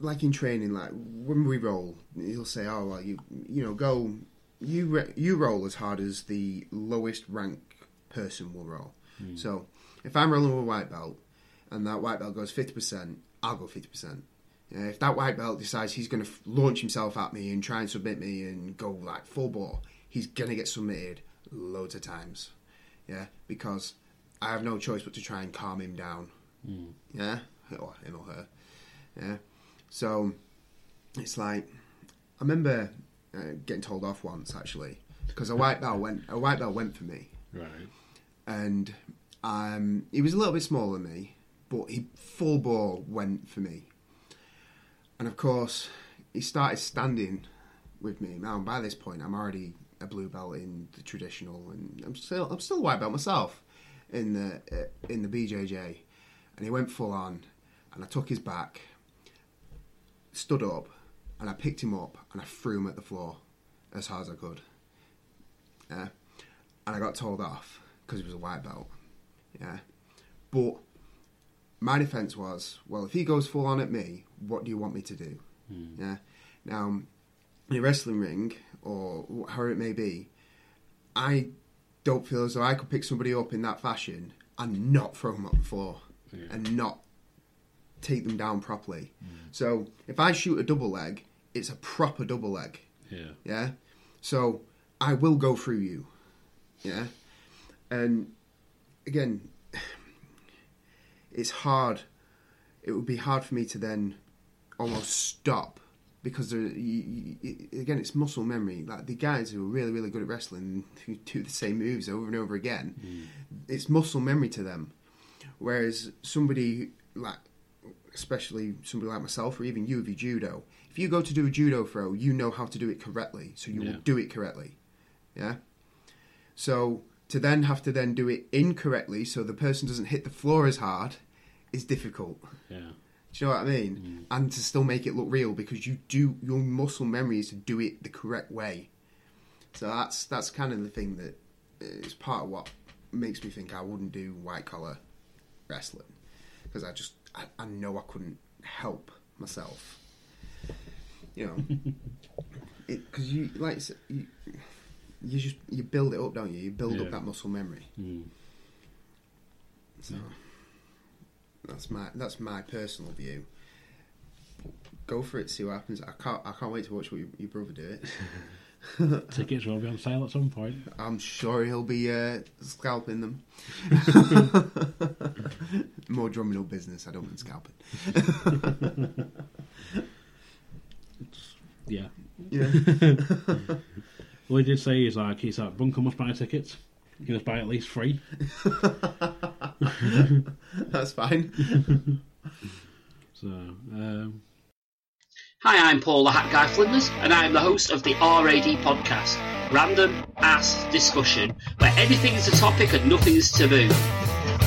like in training, like when we roll, he'll say, "Oh, well, you you know, go you re- you roll as hard as the lowest rank person will roll." Mm. So, if I'm rolling with a white belt and that white belt goes fifty percent, I'll go fifty percent. Yeah, if that white belt decides he's going to f- launch himself at me and try and submit me and go like full bore, he's going to get submitted loads of times. Yeah, because I have no choice but to try and calm him down. Yeah, or him or her. Yeah, so it's like I remember uh, getting told off once actually because a white belt went a white belt went for me right. and um, he was a little bit smaller than me, but he full bore went for me. And of course, he started standing with me. Now, by this point, I'm already a blue belt in the traditional, and I'm still I'm still a white belt myself in the uh, in the BJJ. And he went full on, and I took his back, stood up, and I picked him up and I threw him at the floor as hard as I could. Yeah, and I got told off because he was a white belt. Yeah, but my defense was, well, if he goes full on at me, what do you want me to do? Hmm. Yeah. Now, in a wrestling ring or however it may be, I don't feel as though I could pick somebody up in that fashion and not throw them up the floor Yeah. and not take them down properly. Hmm. So if I shoot a double leg, it's a proper double leg. Yeah. Yeah. So I will go through you. Yeah. And again, it's hard. It would be hard for me to then almost stop because there, you, you, again, it's muscle memory. Like the guys who are really, really good at wrestling who do the same moves over and over again, hmm. it's muscle memory to them. Whereas somebody like, especially somebody like myself or even you, if you judo, if you go to do a judo throw, you know how to do it correctly, so you Yeah. will do it correctly. Yeah. So to then have to then do it incorrectly, so the person doesn't hit the floor as hard, is difficult. Yeah. Do you know what I mean? And to still make it look real because you do your muscle memory is to do it the correct way. So that's that's kind of the thing that is part of what makes me think I wouldn't do white collar wrestling because I just I, I know I couldn't help myself. You know, because you like you, you just you build it up, don't you? You build Yeah. up that muscle memory. Mm. So that's my that's my personal view. Go for it, see what happens. I can't I can't wait to watch what your, your brother do it. Tickets will be on sale at some point. I'm sure he'll be uh, scalping them. More drumming up business. I don't mean scalping. Yeah. Yeah. All he did say is like he's like Bunkell must buy tickets. You just buy at least three. That's fine. So um, Hi, I'm Paul the Hat Guy Flinders, and I am the host of the RAD podcast, Random Ass Discussion, where anything is a topic and nothing is taboo.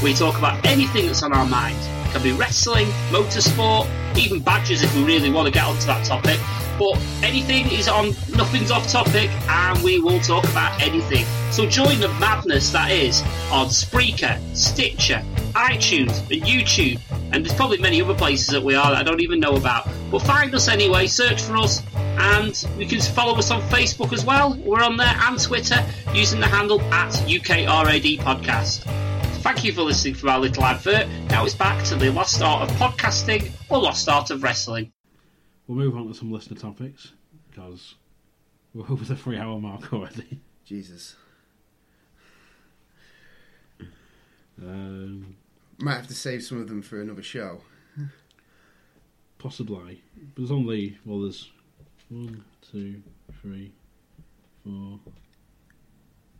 We talk about anything that's on our mind. Can be wrestling, motorsport, even badgers if we really want to get onto that topic. But anything is on, nothing's off topic, and we will talk about anything. So join the madness that is on Spreaker, Stitcher, iTunes, and YouTube. And there's probably many other places that we are that I don't even know about. But find us anyway, search for us, and you can follow us on Facebook as well. We're on there and Twitter using the handle at UKRAD Podcast. Thank you for listening to our little advert. Now it's back to the lost art of podcasting or lost art of wrestling. We'll move on to some listener topics because we're over the three hour mark already. Jesus. Um, Might have to save some of them for another show. possibly. But there's only, well, there's one, two, three, four.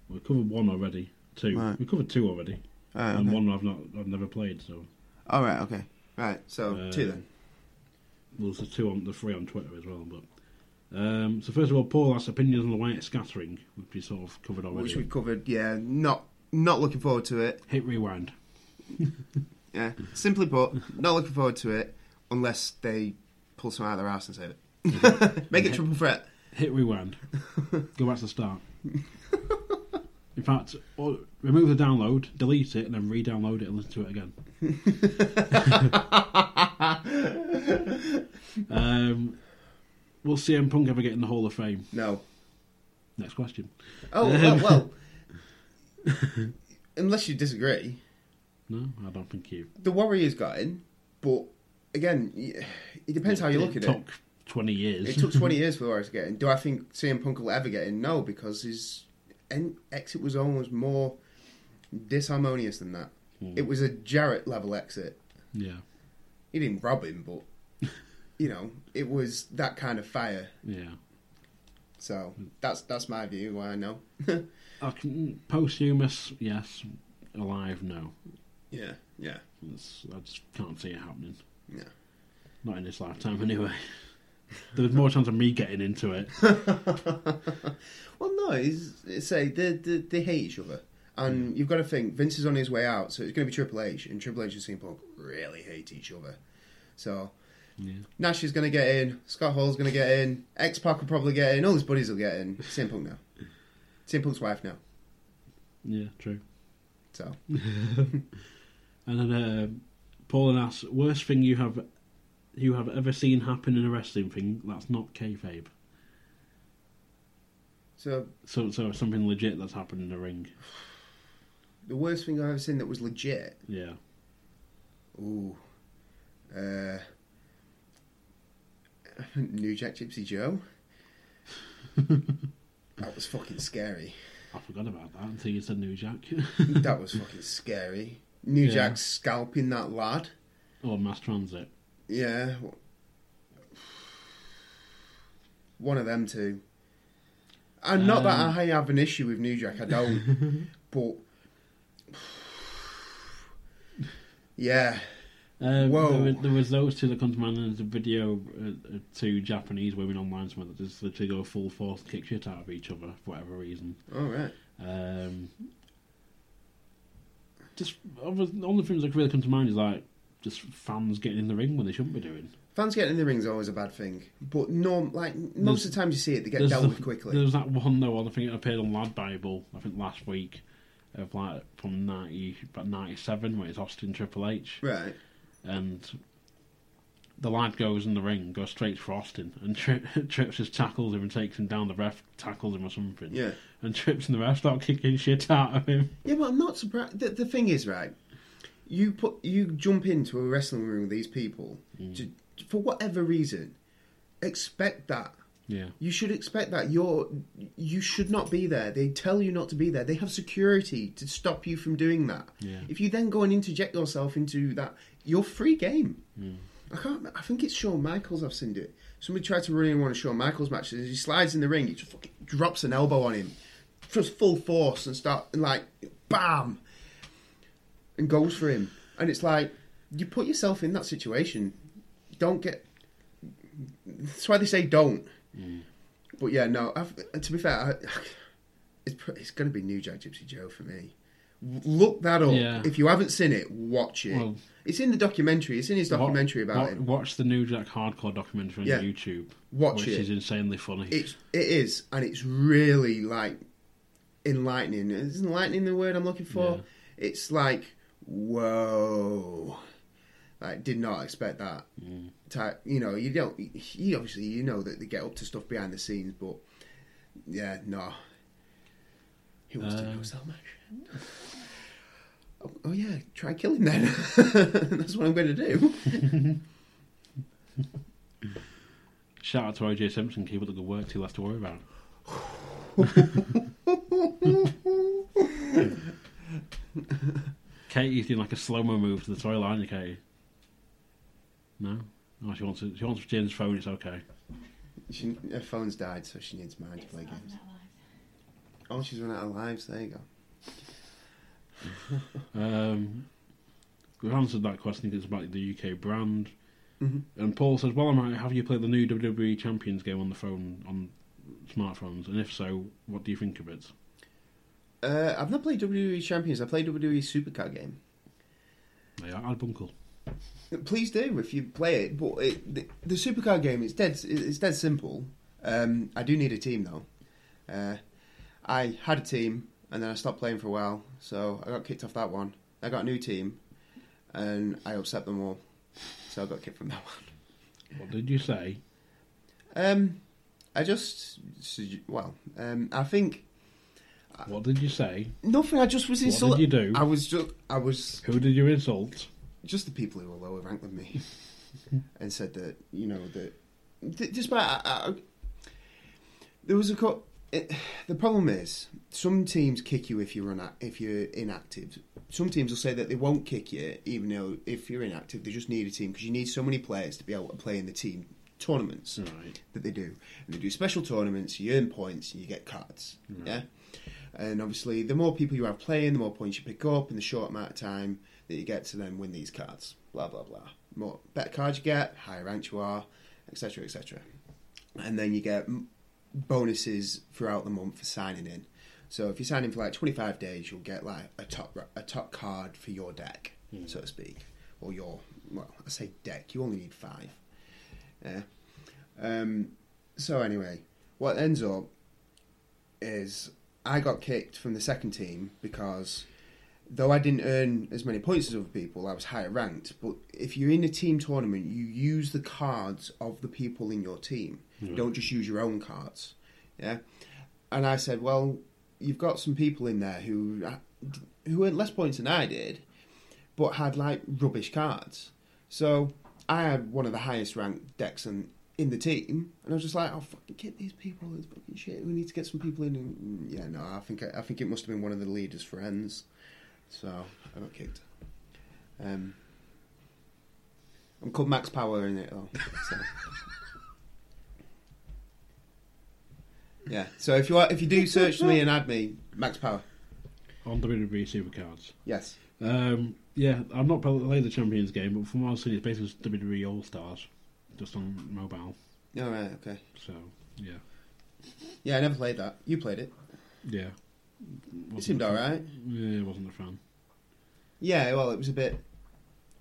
We covered one already. Two. Right. We covered two already. Alright, and okay. one I've not, I've never played. So All right, okay. Right, so Uh, two then. well, there's the two on the three on Twitter as well. But um, so first of all, Paul has opinions on the Wyatt scattering, which we sort of covered already. Which we've covered, yeah. Not not looking forward to it. Hit rewind. Yeah. Simply put, not looking forward to it unless they pull some out of their ass and save it. Make it triple threat. Hit rewind. Go back to the start. In fact, or remove the download, delete it, and then re-download it and listen to it again. um, will CM Punk ever get in the Hall of Fame? No. Next question. Oh well, well. unless you disagree, No, I don't think you. the Warriors got in, but again, it depends how you look at it. took it. 20 years. It took 20 years for the Warriors to get in. Do I think CM Punk will ever get in? No, because his exit was almost more disharmonious than that. Hmm. It was a Jarrett level exit. yeah, He didn't rob him, but you know, it was that kind of fire. yeah. So that's that's my view. Why I know. Can, posthumous, yes. Alive, no. yeah, yeah, It's, I just can't see it happening. yeah. Not in this lifetime, anyway. There was more chance of me getting into it. Well, no, it's, it's say they, they they hate each other, and you've got to think Vince is on his way out, so it's going to be Triple H, and Triple H and CM Punk really hate each other. So Yeah. Nash is going to get in, Scott Hall's going to get in, X Pac will probably get in, all his buddies will get in. CM Punk now, CM Punk's wife now. Yeah, true. So And then uh, Paul and asks, worst thing you have you have ever seen happen in a wrestling thing that's not kayfabe. so So, so something legit that's happened in the ring. the worst thing I've ever seen that was legit. Yeah. Ooh, uh, New Jack Gypsy Joe. that was fucking scary. I forgot about that until you said New Jack. that was fucking scary. New Yeah. Jack scalping that lad. or Mass Transit. Yeah. One of them two. And not that Um, I have an issue with New Jack, I don't. but. Yeah. Um, Whoa. There, was, there was those two that come to mind. and There's a video uh, uh, two Japanese women online somewhere that just literally go full force and kick shit out of each other for whatever reason. Alright. Um, just other, the only things that really come to mind is like just fans getting in the ring when they shouldn't be doing. Fans getting in the ring is always a bad thing. But norm like, most There's- of the times you see it, they get dealt the- with quickly. There's that one though. I think it appeared on Lad Bible. I think last week of like from ninety about ninety seven when it's Austin Triple H Right. and the lad goes in the ring, goes straight for Austin, and Tri- Trips just tackles him and takes him down. The ref tackles him or something. Yeah. And Trips and the ref start kicking shit out of him. Yeah, but I'm not surprised. The, the thing is, right? You put you jump into a wrestling room with these people mm. to, for whatever reason. Expect that. Yeah. You should expect that. You're you should not be there. They tell you not to be there. They have security to stop you from doing that. Yeah. If you then go and interject yourself into that, you're free game. I can't. I think it's Shawn Michaels. I've seen it. Somebody tried to run in one of Shawn Michaels matches. He slides in the ring, he just fucking drops an elbow on him, just full force, and start and like bam, and goes for him. And it's like you put yourself in that situation. Don't get. That's why they say don't. Mm. But yeah, no. I've, uh, to be fair, I, it's it's going to be New Jack Gypsy Joe for me. Look that up. Yeah. If you haven't seen it, watch it. Well- it's in the documentary. It's in his documentary Wa- about wa- him. Watch the New Jack Hardcore documentary on Yeah. YouTube. Watch which it. is insanely funny. It's it is, and it's really like enlightening. Is enlightening the word I'm looking for? Yeah. It's like whoa. Like did not expect that. Mm. Type, you know, you don't. You obviously you know that they get up to stuff behind the scenes, but yeah, no. He wants to Um, know so much. Oh, oh yeah, try killing then. That's what I'm going to do. Shout out to OJ Simpson, keep up the good work, too less to worry about. Katie's doing like a slow mo move to the toilet, aren't you, Katie? No? Oh, she wants to, she wants to change phone, it's okay. She, her phone's died, so she needs mine to play games. Oh, she's run out of lives. There you go. Um, we've answered that question, I think it's about the UK brand. Mhm. And Paul says, Well, I might have you played the new WWE Champions game on the phone, on smartphones? And if so, what do you think of it? Uh, I've not played WWE Champions. I played WWE SuperCard game. Yeah, I'd Bunkell. Please do if you play it. But it, the, the SuperCard game is dead. It's dead simple. Um, I do need a team though. Uh, I had a team and then I stopped playing for a while, so I got kicked off that one. I got a new team, and I upset them all, so I got kicked from that one. What did you say? Um, I just well, um, I think What did you say? nothing. I just was What insulted. did you do? I was just I was Who did you insult? Just the people who were lower ranked than me, and said that you know that th- despite I, I, there was a co- it, the problem is some teams kick you if you're una- if you're inactive. Some teams will say that they won't kick you even though if you're inactive, they just need a team because you need so many players to be able to play in the team tournaments Right. that they do. And they do special tournaments, you earn points, and you get cards. Yeah. And obviously, the more people you have playing, the more points you pick up in the short amount of time that you get to then win these cards. Blah blah blah. More better cards you get, higher rank you are, etc. etc. And then you get bonuses throughout the month for signing in. So if you sign in for like 25 days, you'll get like a top a top card for your deck, so to speak, or your well, I say deck. You only need five. Yeah. Um, so anyway, what ends up is I got kicked from the second team because though I didn't earn as many points as other people, I was higher ranked. But if you're in a team tournament, you use the cards of the people in your team. You don't just use your own cards. Yeah. And I said, well, you've got some people in there who uh, who earned less points than I did, but had like rubbish cards. So I had one of the highest ranked decks in, in the team, and I was just like, "Oh, fucking get these people! It's fucking shit. We need to get some people in." And, yeah, no, I think I think it must have been one of the leaders' friends, so I got kicked. Um, I'm called Max Power in it though. So. yeah, so if you are, if you do search for me and add me, Max Power. On WWE Supercards. Yes. Um, yeah, I've not played the Champions game, but from what I've seen, it's basically just WWE All Stars, just on mobile. All right. Okay. So, yeah. Yeah, I never played that. You played it. Yeah. It seemed all right. Yeah, it wasn't a fan. Yeah, well, it was a bit.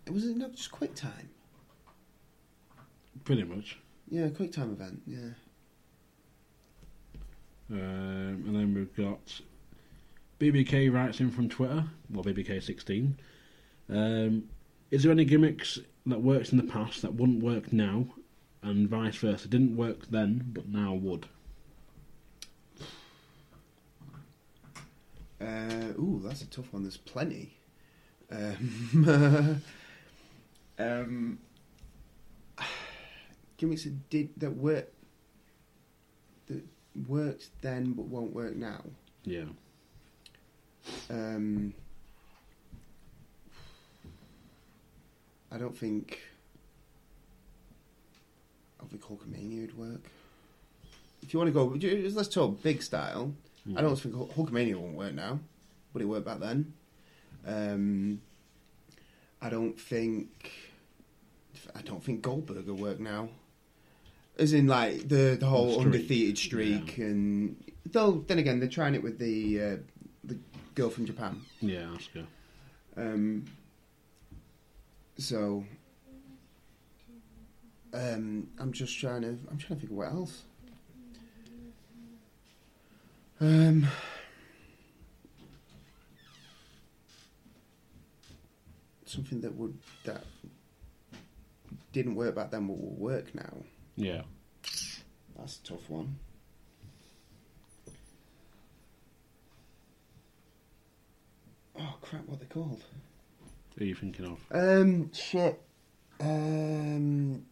It was not just quick time. Pretty much. Yeah, quick time event. Yeah. Um, and then we've got BBK writes in from Twitter, well, BBK16. Um, is there any gimmicks that worked in the past that wouldn't work now, and vice versa? Didn't work then, but now would. Uh, ooh, that's a tough one. There's plenty. Um, um, gimmicks that did that work that worked then but won't work now. Yeah. Um, I don't think. I think Hulkamania would work. If you want to go, let's talk big style. I don't think Hul- Hulkamania won't work now, but it worked back then. Um, I don't think. I don't think Goldberg will work now. As in, like the the whole streak, undefeated streak, and though then again they're trying it with the uh, the girl from Japan. Yeah, Asuka. Um, so um, I'm just trying to. I'm trying to think of what else. Um, something that would that didn't work back then, but will work now. Yeah. That's a tough one. Oh crap! What are they called? Who are you thinking of? Um, shit. Um,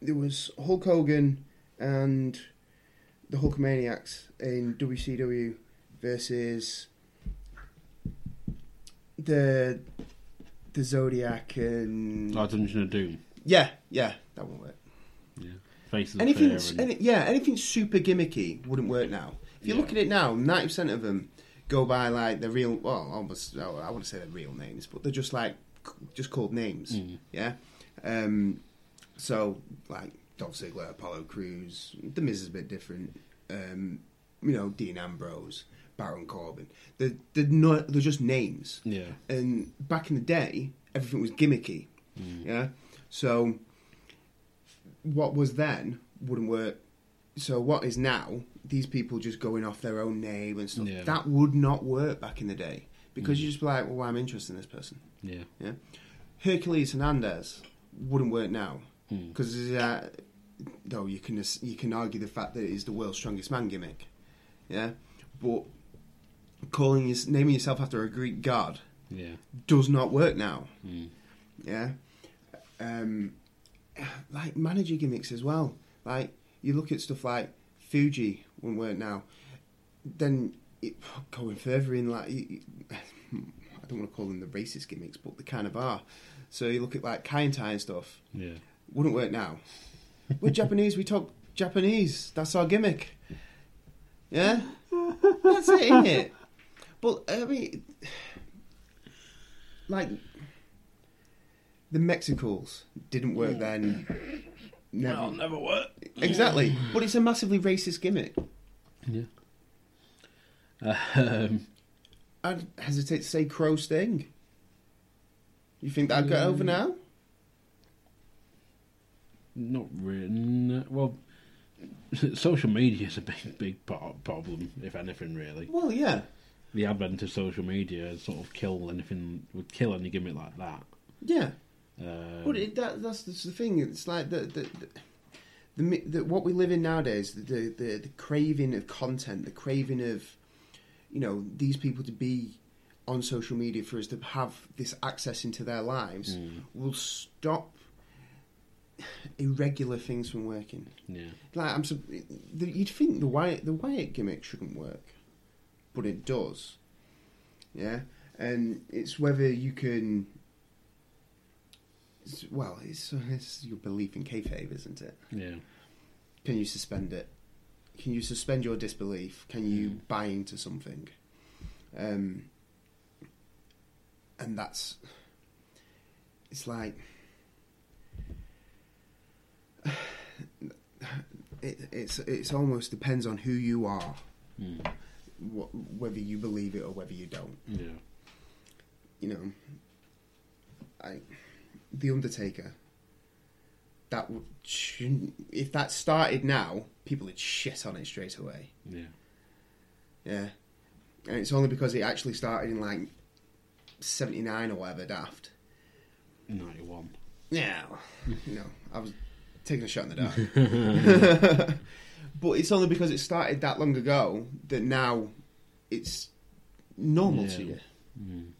there was Hulk Hogan and the Hulkamaniacs in WCW versus the the Zodiac and Oh, Dungeon of Doom. yeah, yeah, that won't work. Yeah. Faces of Anything, any, yeah, anything super gimmicky wouldn't work now. If you Yeah. look at it now, ninety percent of them go by like the real. Well, almost Oh, I wouldn't say they're real names, but they're just like just called names. Mm. Yeah. Um, so like Dolph Ziggler, Apollo Crews, The Miz is a bit different. Um, you know, Dean Ambrose, Baron Corbin. They're they're not. They're just names. Yeah. And back in the day, everything was gimmicky. Yeah. So what was then wouldn't work. So what is now? These people just going off their own name and stuff. Yeah. That would not work back in the day because you just be like, well, I'm interested in this person. Yeah. Yeah. Hercules Hernandez wouldn't work now Hmm. because uh, though you can you can argue the fact that it is the world's strongest man gimmick. Yeah. But calling your, naming yourself after a Greek god Yeah. does not work now. Mm. Yeah. Um, like manager gimmicks as well. Like you look at stuff like Fuji won't work now. Then it, going further in, like I don't want to call them the racist gimmicks, but they kind of are. So you look at like Kai and stuff. Yeah. Wouldn't work now. We're Japanese. We talk Japanese. That's our gimmick. Yeah, that's it, isn't it? But I mean, like the Mexicools didn't work then. Never, never work. exactly. But it's a massively racist gimmick. Yeah. Um, I'd hesitate to say Crow Sting. You think that'd get over now? Not really. Well, social media is a big, big problem, if anything, really. Well, yeah, The advent of social media has sort of kill anything, would kill any gimmick like that. yeah. Um, But it, that, that's, that's the thing. It's like the the, the, the, the what we live in nowadays. The, the the the craving of content, the craving of you know these people to be on social media for us to have this access into their lives Mm. will stop irregular things from working. yeah. Like I'm, the- you'd think the Wyatt the Wyatt gimmick shouldn't work, but it does. Yeah, and it's whether you can. it's- Well, it's, it's your belief in kayfabe, isn't it? Yeah. Can you suspend it? Can you suspend your disbelief? Can you Mm. buy into something? Um, and that's. It's like. It, it's it's almost depends on who you are, Mm. wh- whether you believe it or whether you don't. Yeah. You know, I, the Undertaker. That would if that started now, people would shit on it straight away. Yeah. Yeah, and it's only because it actually started in like seventy nine or whatever. Daft. 91. Yeah, you know, I was taking a shot in the dark. but it's only because it started that long ago that now it's normal to you. Mm.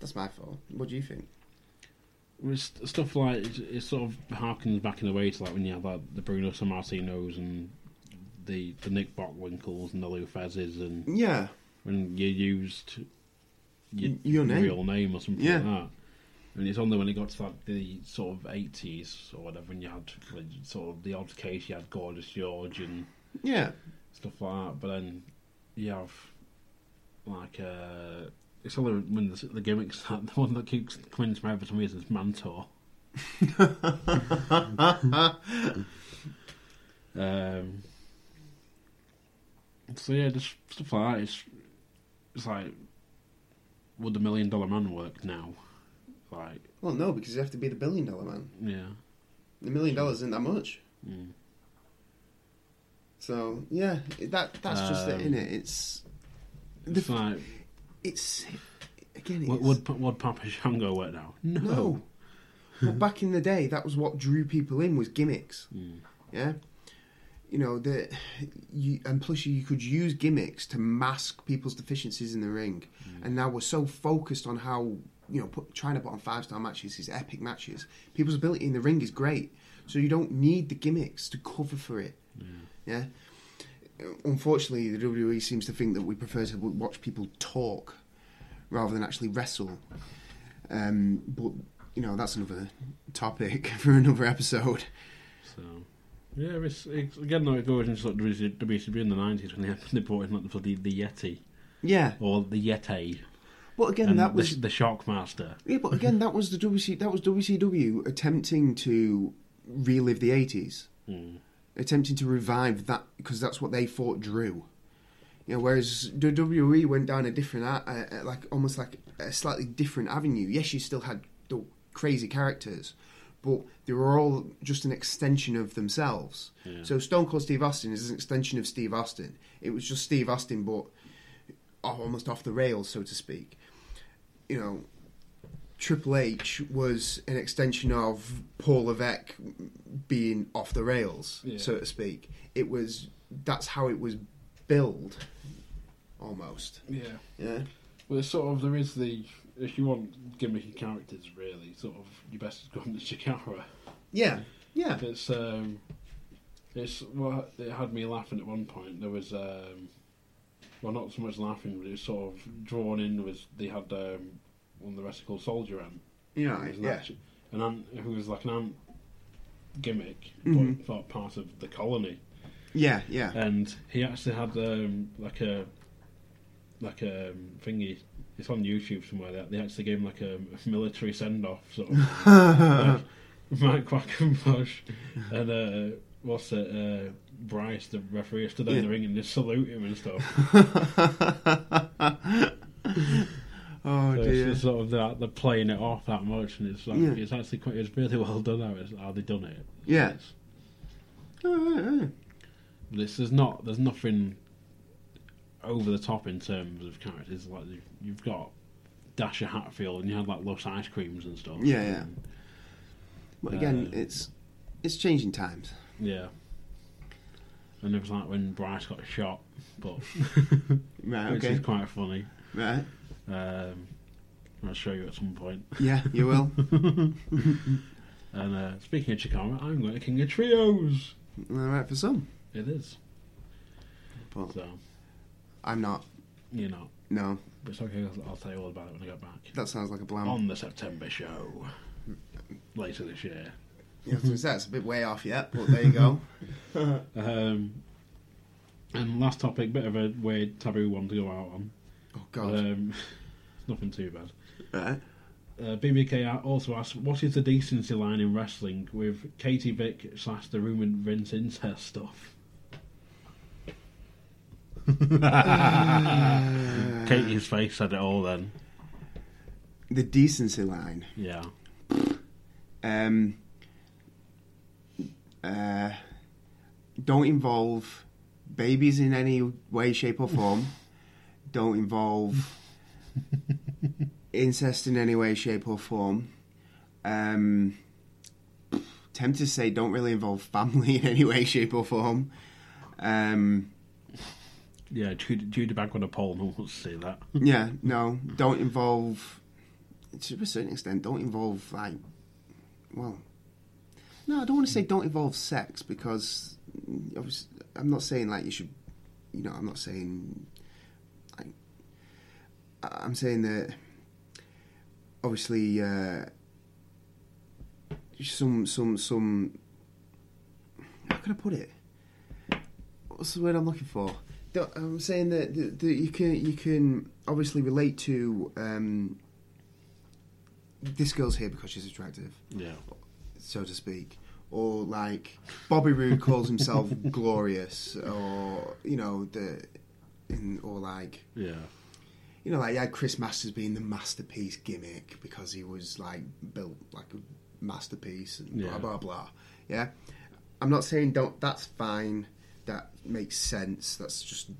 That's my fault. What do you think? It's stuff like it, it sort of harkens back in a way to like when you have like the Bruno Sammartinos and the the Nick Bockwinkels and the Lou Theszes and Yeah, when you used your, your name. real name or something Yeah. like that. And it's only when it got to like the sort of eighties or whatever when you had like, sort of the odd case you had Gorgeous George and yeah, stuff like that. But then you have like uh, it's only when the, the gimmicks that the one that keeps coming to my head for some reason is Mantaur. um, so yeah, just stuff like that. It's it's like, would the Million Dollar Man work now? Like, Well, no, because you have to be the billion dollar man. yeah. The million dollars isn't that much. Mm. So yeah, that that's just it, Um, it? It's It's like, it's again. It's, would, would would Papa Shango work now? No. no. back in the day, that was what drew people in was gimmicks. Mm. Yeah. You know that you, and plus you could use gimmicks to mask people's deficiencies in the ring, and now we're so focused on how you know put, trying to put on five star matches, these epic matches. People's ability in the ring is great, so you don't need the gimmicks to cover for it. Yeah. Unfortunately, the WWE seems to think that we prefer to watch people talk rather than actually wrestle. Um, but you know that's another topic for another episode. So, yeah, it's, it's again though it goes into like WCW in the nineties when they they brought in like the the, the Yeti Yeah, or the Yeti but again, that was the, the Shockmaster. yeah, but again, that was the WC, that was WCW attempting to relive the eighties, Mm. attempting to revive that because that's what they thought drew. You know, whereas the WWE went down a different, uh, uh, like almost like a slightly different avenue. Yes, you still had the crazy characters, but they were all just an extension of themselves. Yeah. So Stone Cold Steve Austin is an extension of Steve Austin. It was just Steve Austin, but almost off the rails, so to speak. You know, Triple H was an extension of Paul Levesque being off the rails, Yeah. so to speak. It was that's how it was billed, almost. Yeah. Yeah, Well, it's sort of there is the if you want gimmicky characters, really, sort of you best go on to Chikara. yeah, yeah. It's um, it's well, it had me laughing at one point. There was um, well, not so much laughing, but it was sort of drawn in. with they had um, one of the wrestlers called Soldier Ant, Yeah, who was an yeah. an ant who was like an ant gimmick, Mhm. but part of the colony, Yeah, yeah. and he actually had um, like a like a um, thingy. It's on YouTube somewhere. That they actually gave him like a, military send off, sort of. like, Mike Quackenbush and uh, what's it? Uh, Bryce, the referee, stood in Yeah. the ring and just salute him and stuff. oh So it's dear. just sort of that they're playing it off that much, and it's like Yeah. it's actually quite it's really well done. How, it's, how they done it. Yeah. It's- Oh, yeah, it's, there's not there's nothing over the top in terms of characters. Like you've, you've got Dasher Hatfield, and you had like Lush ice creams and stuff. Yeah, yeah. And, But again, Uh, it's it's changing times. Yeah. And it was like when Bryce got shot, but Right. which Okay. is quite funny. Right. Um, I'll show you at some point. Yeah, you will. And uh, speaking of Chikara, I'm going to King of Trios. All right for some, It is. but So, I'm not. you know, No, but it's okay. I'll, I'll tell you all about it when I get back. that sounds like a plan. On the September show. Later this year. Yeah, so that's a bit way off yet, but there you go. Um, and last topic, bit of a weird taboo one to go out on. Oh God. Um, nothing too bad. right. Uh, BBK also asks, what is the decency line in wrestling with Katie Vick slash the rumoured Vince incest stuff? Katie's face said it all then. The decency line. Yeah. Um. Uh. Don't involve babies in any way, shape, or form. Don't involve incest in any way, shape, or form. Um. Tempted to say don't really involve family in any way, shape, or form. Um. Yeah, Judy, Judy Bagwell on a pole, no one wants to see that. Yeah, no, don't involve. To a certain extent, don't involve like, well, no, I don't want to say don't involve sex because mm, I'm not saying like you should, you know, I'm not saying, I- I'm saying that obviously uh, some some some. How can I put it? What's the word I'm looking for? I'm saying that, that, that you can you can obviously relate to um, this girl's here because she's attractive, Yeah. So to speak, or like Bobby Roode calls himself glorious, or you know the, in, or like Yeah. you know, like you had Chris Masters being the masterpiece gimmick because he was like built like a masterpiece and Yeah. blah blah blah. Yeah, I'm not saying don't. That's fine. That makes sense. That's just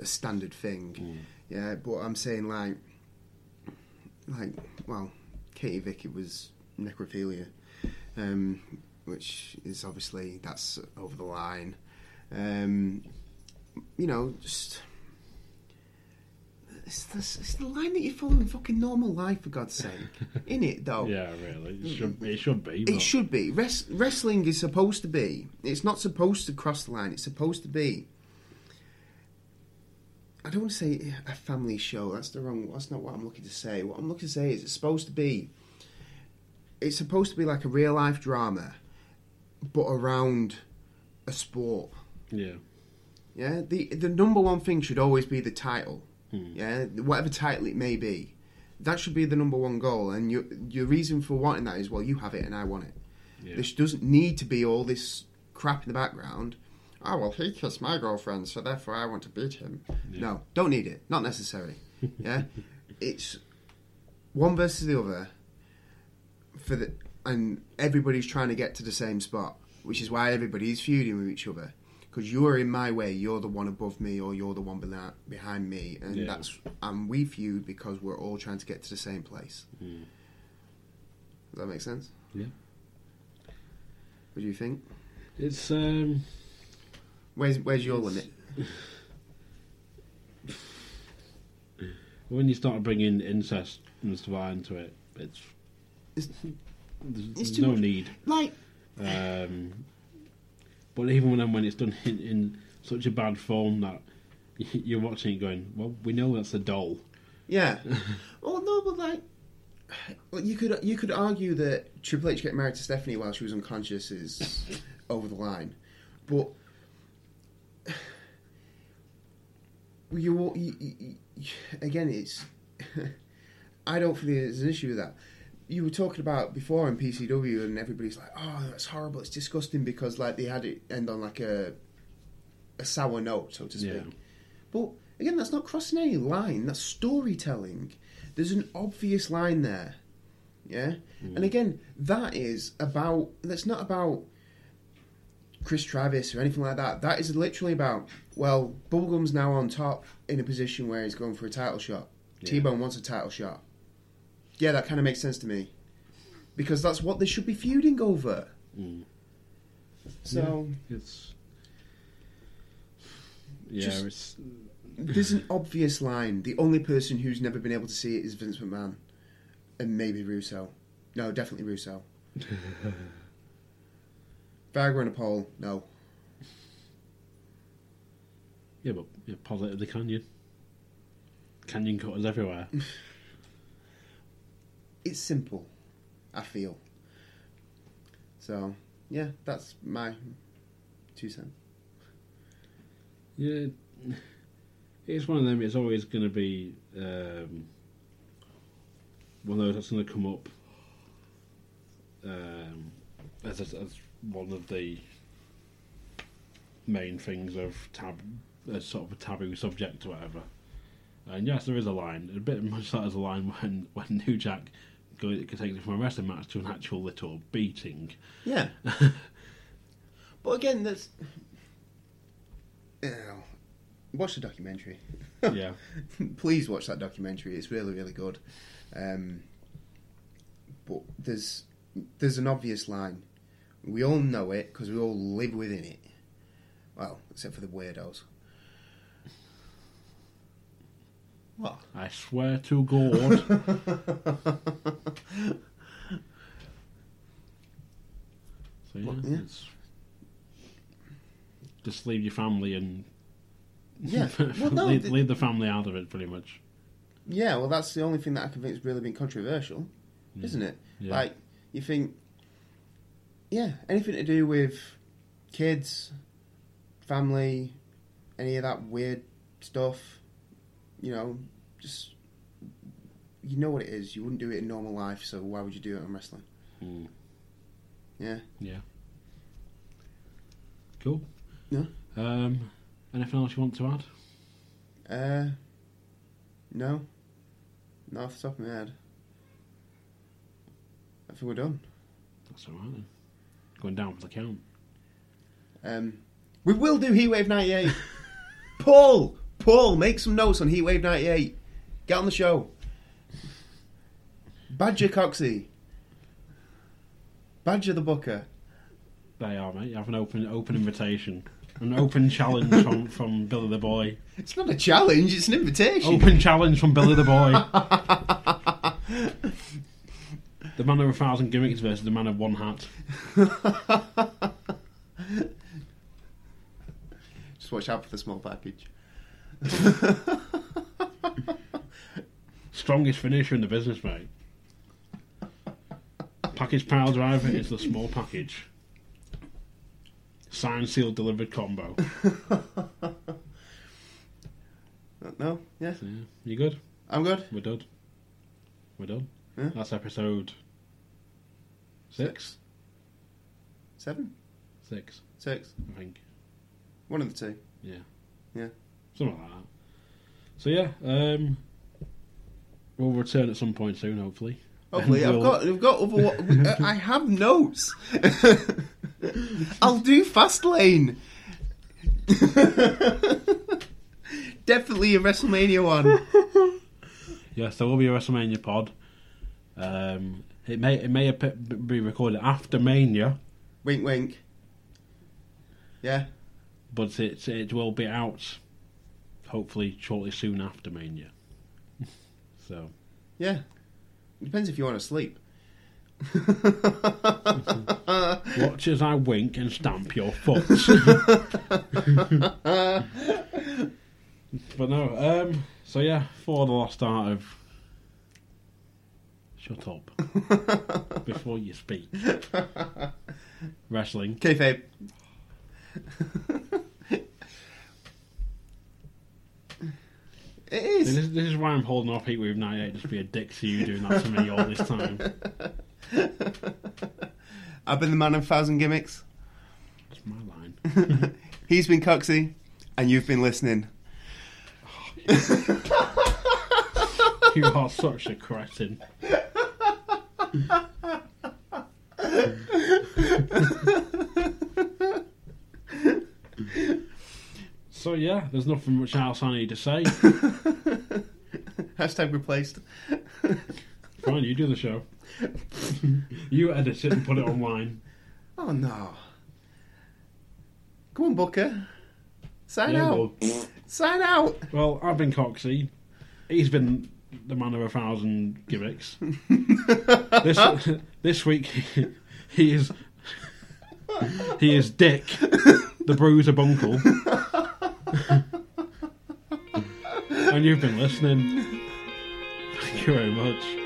a standard thing. Mm. Yeah, but I'm saying like, like, well, Katie Vicky was necrophilia, um, which is obviously that's over the line. Um, you know, just it's the, it's the line that you follow in fucking normal life, for God's sake, in it though. Yeah, really. It should, it should be. It should be. Res- wrestling is supposed to be. It's not supposed to cross the line. It's supposed to be. I don't want to say a family show. That's the wrong. That's not what I'm looking to say. What I'm looking to say is it's supposed to be. It's supposed to be like a real life drama, but around a sport. Yeah. Yeah, the the number one thing should always be the title. Hmm. Yeah, whatever title it may be, that should be the number one goal. And your your reason for wanting that is well, you have it and I want it. Yeah. This doesn't need to be all this crap in the background. Oh well, he kissed my girlfriend, so therefore I want to beat him. No, don't need it. Not necessary. Yeah, it's one versus the other. For the and everybody's trying to get to the same spot, which is why everybody's feuding with each other. Because you're in my way, you're the one above me, or you're the one behind me, and Yeah. that's and we feud because we're all trying to get to the same place. Does that make sense? Yeah. What do you think? It's um, Where's where's your limit? when you start bringing incest and stuff into it, it's It's, there's, It's no much. need. like Um, but even when when it's done in, in such a bad form that you're watching it going, well, we know that's a doll. Yeah. well, no, but like, you could you could argue that Triple H getting married to Stephanie while she was unconscious is over the line, but you, you, you, you again, it's I don't think there's an issue with that. You were talking about before in PCW, and everybody's like, "Oh, that's horrible! It's disgusting," because like they had it end on like a a sour note, so to speak. Yeah. But again, that's not crossing any line. That's storytelling. There's an obvious line there. Yeah? And mm. again, that is about, that's not about Chris Travis or anything like that. That is literally about, well, Bubblegum's now on top in a position where he's going for a title shot. T Bone wants a title shot. Yeah, that kind of makes sense to me. Because that's what they should be feuding over. Mm. So. It's yeah, Just- it's There's an obvious line. The only person who's never been able to see it is Vince McMahon. And maybe Russo. No, definitely Russo. Viagra and a pole, no. yeah, but yeah, positively Kanyon, Kanyon cutters everywhere. It's simple, I feel. So, yeah, that's my two cents. Yeah, it's one of them. It's always going to be um, one of those that's going to come up um, as, as one of the main things of tab, sort of a taboo subject or whatever. And yes, there is a line, a bit much like there's a line when when New Jack go, can take it from a wrestling match to an actual little beating. Yeah. but again, that's. You know, watch the documentary. yeah, please watch that documentary. It's really, really good. Um, but there's there's an obvious line. We all know it because we all live within it. Well, except for the weirdos. What? I swear to God. So yeah, yeah. Just leave your family and Yeah. Well, no, leave, th- leave the family out of it, pretty much. Yeah, well, that's the only thing that I can think has really been controversial, mm. isn't it? Yeah. Like, you think, yeah, anything to do with kids, family, any of that weird stuff, you know, just, you know what it is. You wouldn't do it in normal life, so why would you do it in wrestling? Mm. Yeah. Yeah. Cool. Yeah. Um, anything else you want to add? Uh, no. Not off the top of my head. I think we're done. That's all right then. Going down for the count. Um, we will do Heatwave 98. Paul! Paul, make some notes on Heatwave 98. Get on the show. Badger Coxy. Badger the Booker. They are, mate. You have an open open invitation. An open challenge from, from Billy the Boy. It's not a challenge, it's an invitation. Open challenge from Billy the Boy. the man of a thousand gimmicks versus the man of one hat. Just watch out for the small package. Strongest finisher in the business, mate. Package pile driver is the small package. Signed, sealed, delivered combo. No? Yeah? So, yeah. You good? I'm good. We're done. We're done. Yeah. That's episode six. Seven? Six, Six? I think. One of the two. Yeah. Yeah. Something like that. So yeah, um, we'll return at some point soon, hopefully. Hopefully, And I've got, I've got other. I have notes. I'll do Fastlane. Definitely a WrestleMania one. Yes, there will be a WrestleMania pod. Um, it may it may be recorded after Mania, Wink, wink. Yeah. but it it will be out hopefully shortly soon after Mania. so Yeah. Depends if you want to sleep. watch as I wink and stamp your foot. but no, um, so yeah, for the last art of shut up before you speak. Wrestling. Kayfabe. It This is. is, this is why I'm holding off Heatwave 98 just be a dick to you doing that to me all this time. I've been the man of a thousand gimmicks. That's my line. He's been Coxy, and you've been listening. You are such a cretin. So yeah, there's nothing much else I need to say. Hashtag replaced. Fine, you do the show. you edit it and put it online. Oh no. Come on, Booker. Sign Yeah, out. well, Sign out. well, I've been Coxy. He's been the man of a thousand gimmicks. this this week he is he is Dick, the Bruiser Bunkell. and you've been listening. Thank you very much.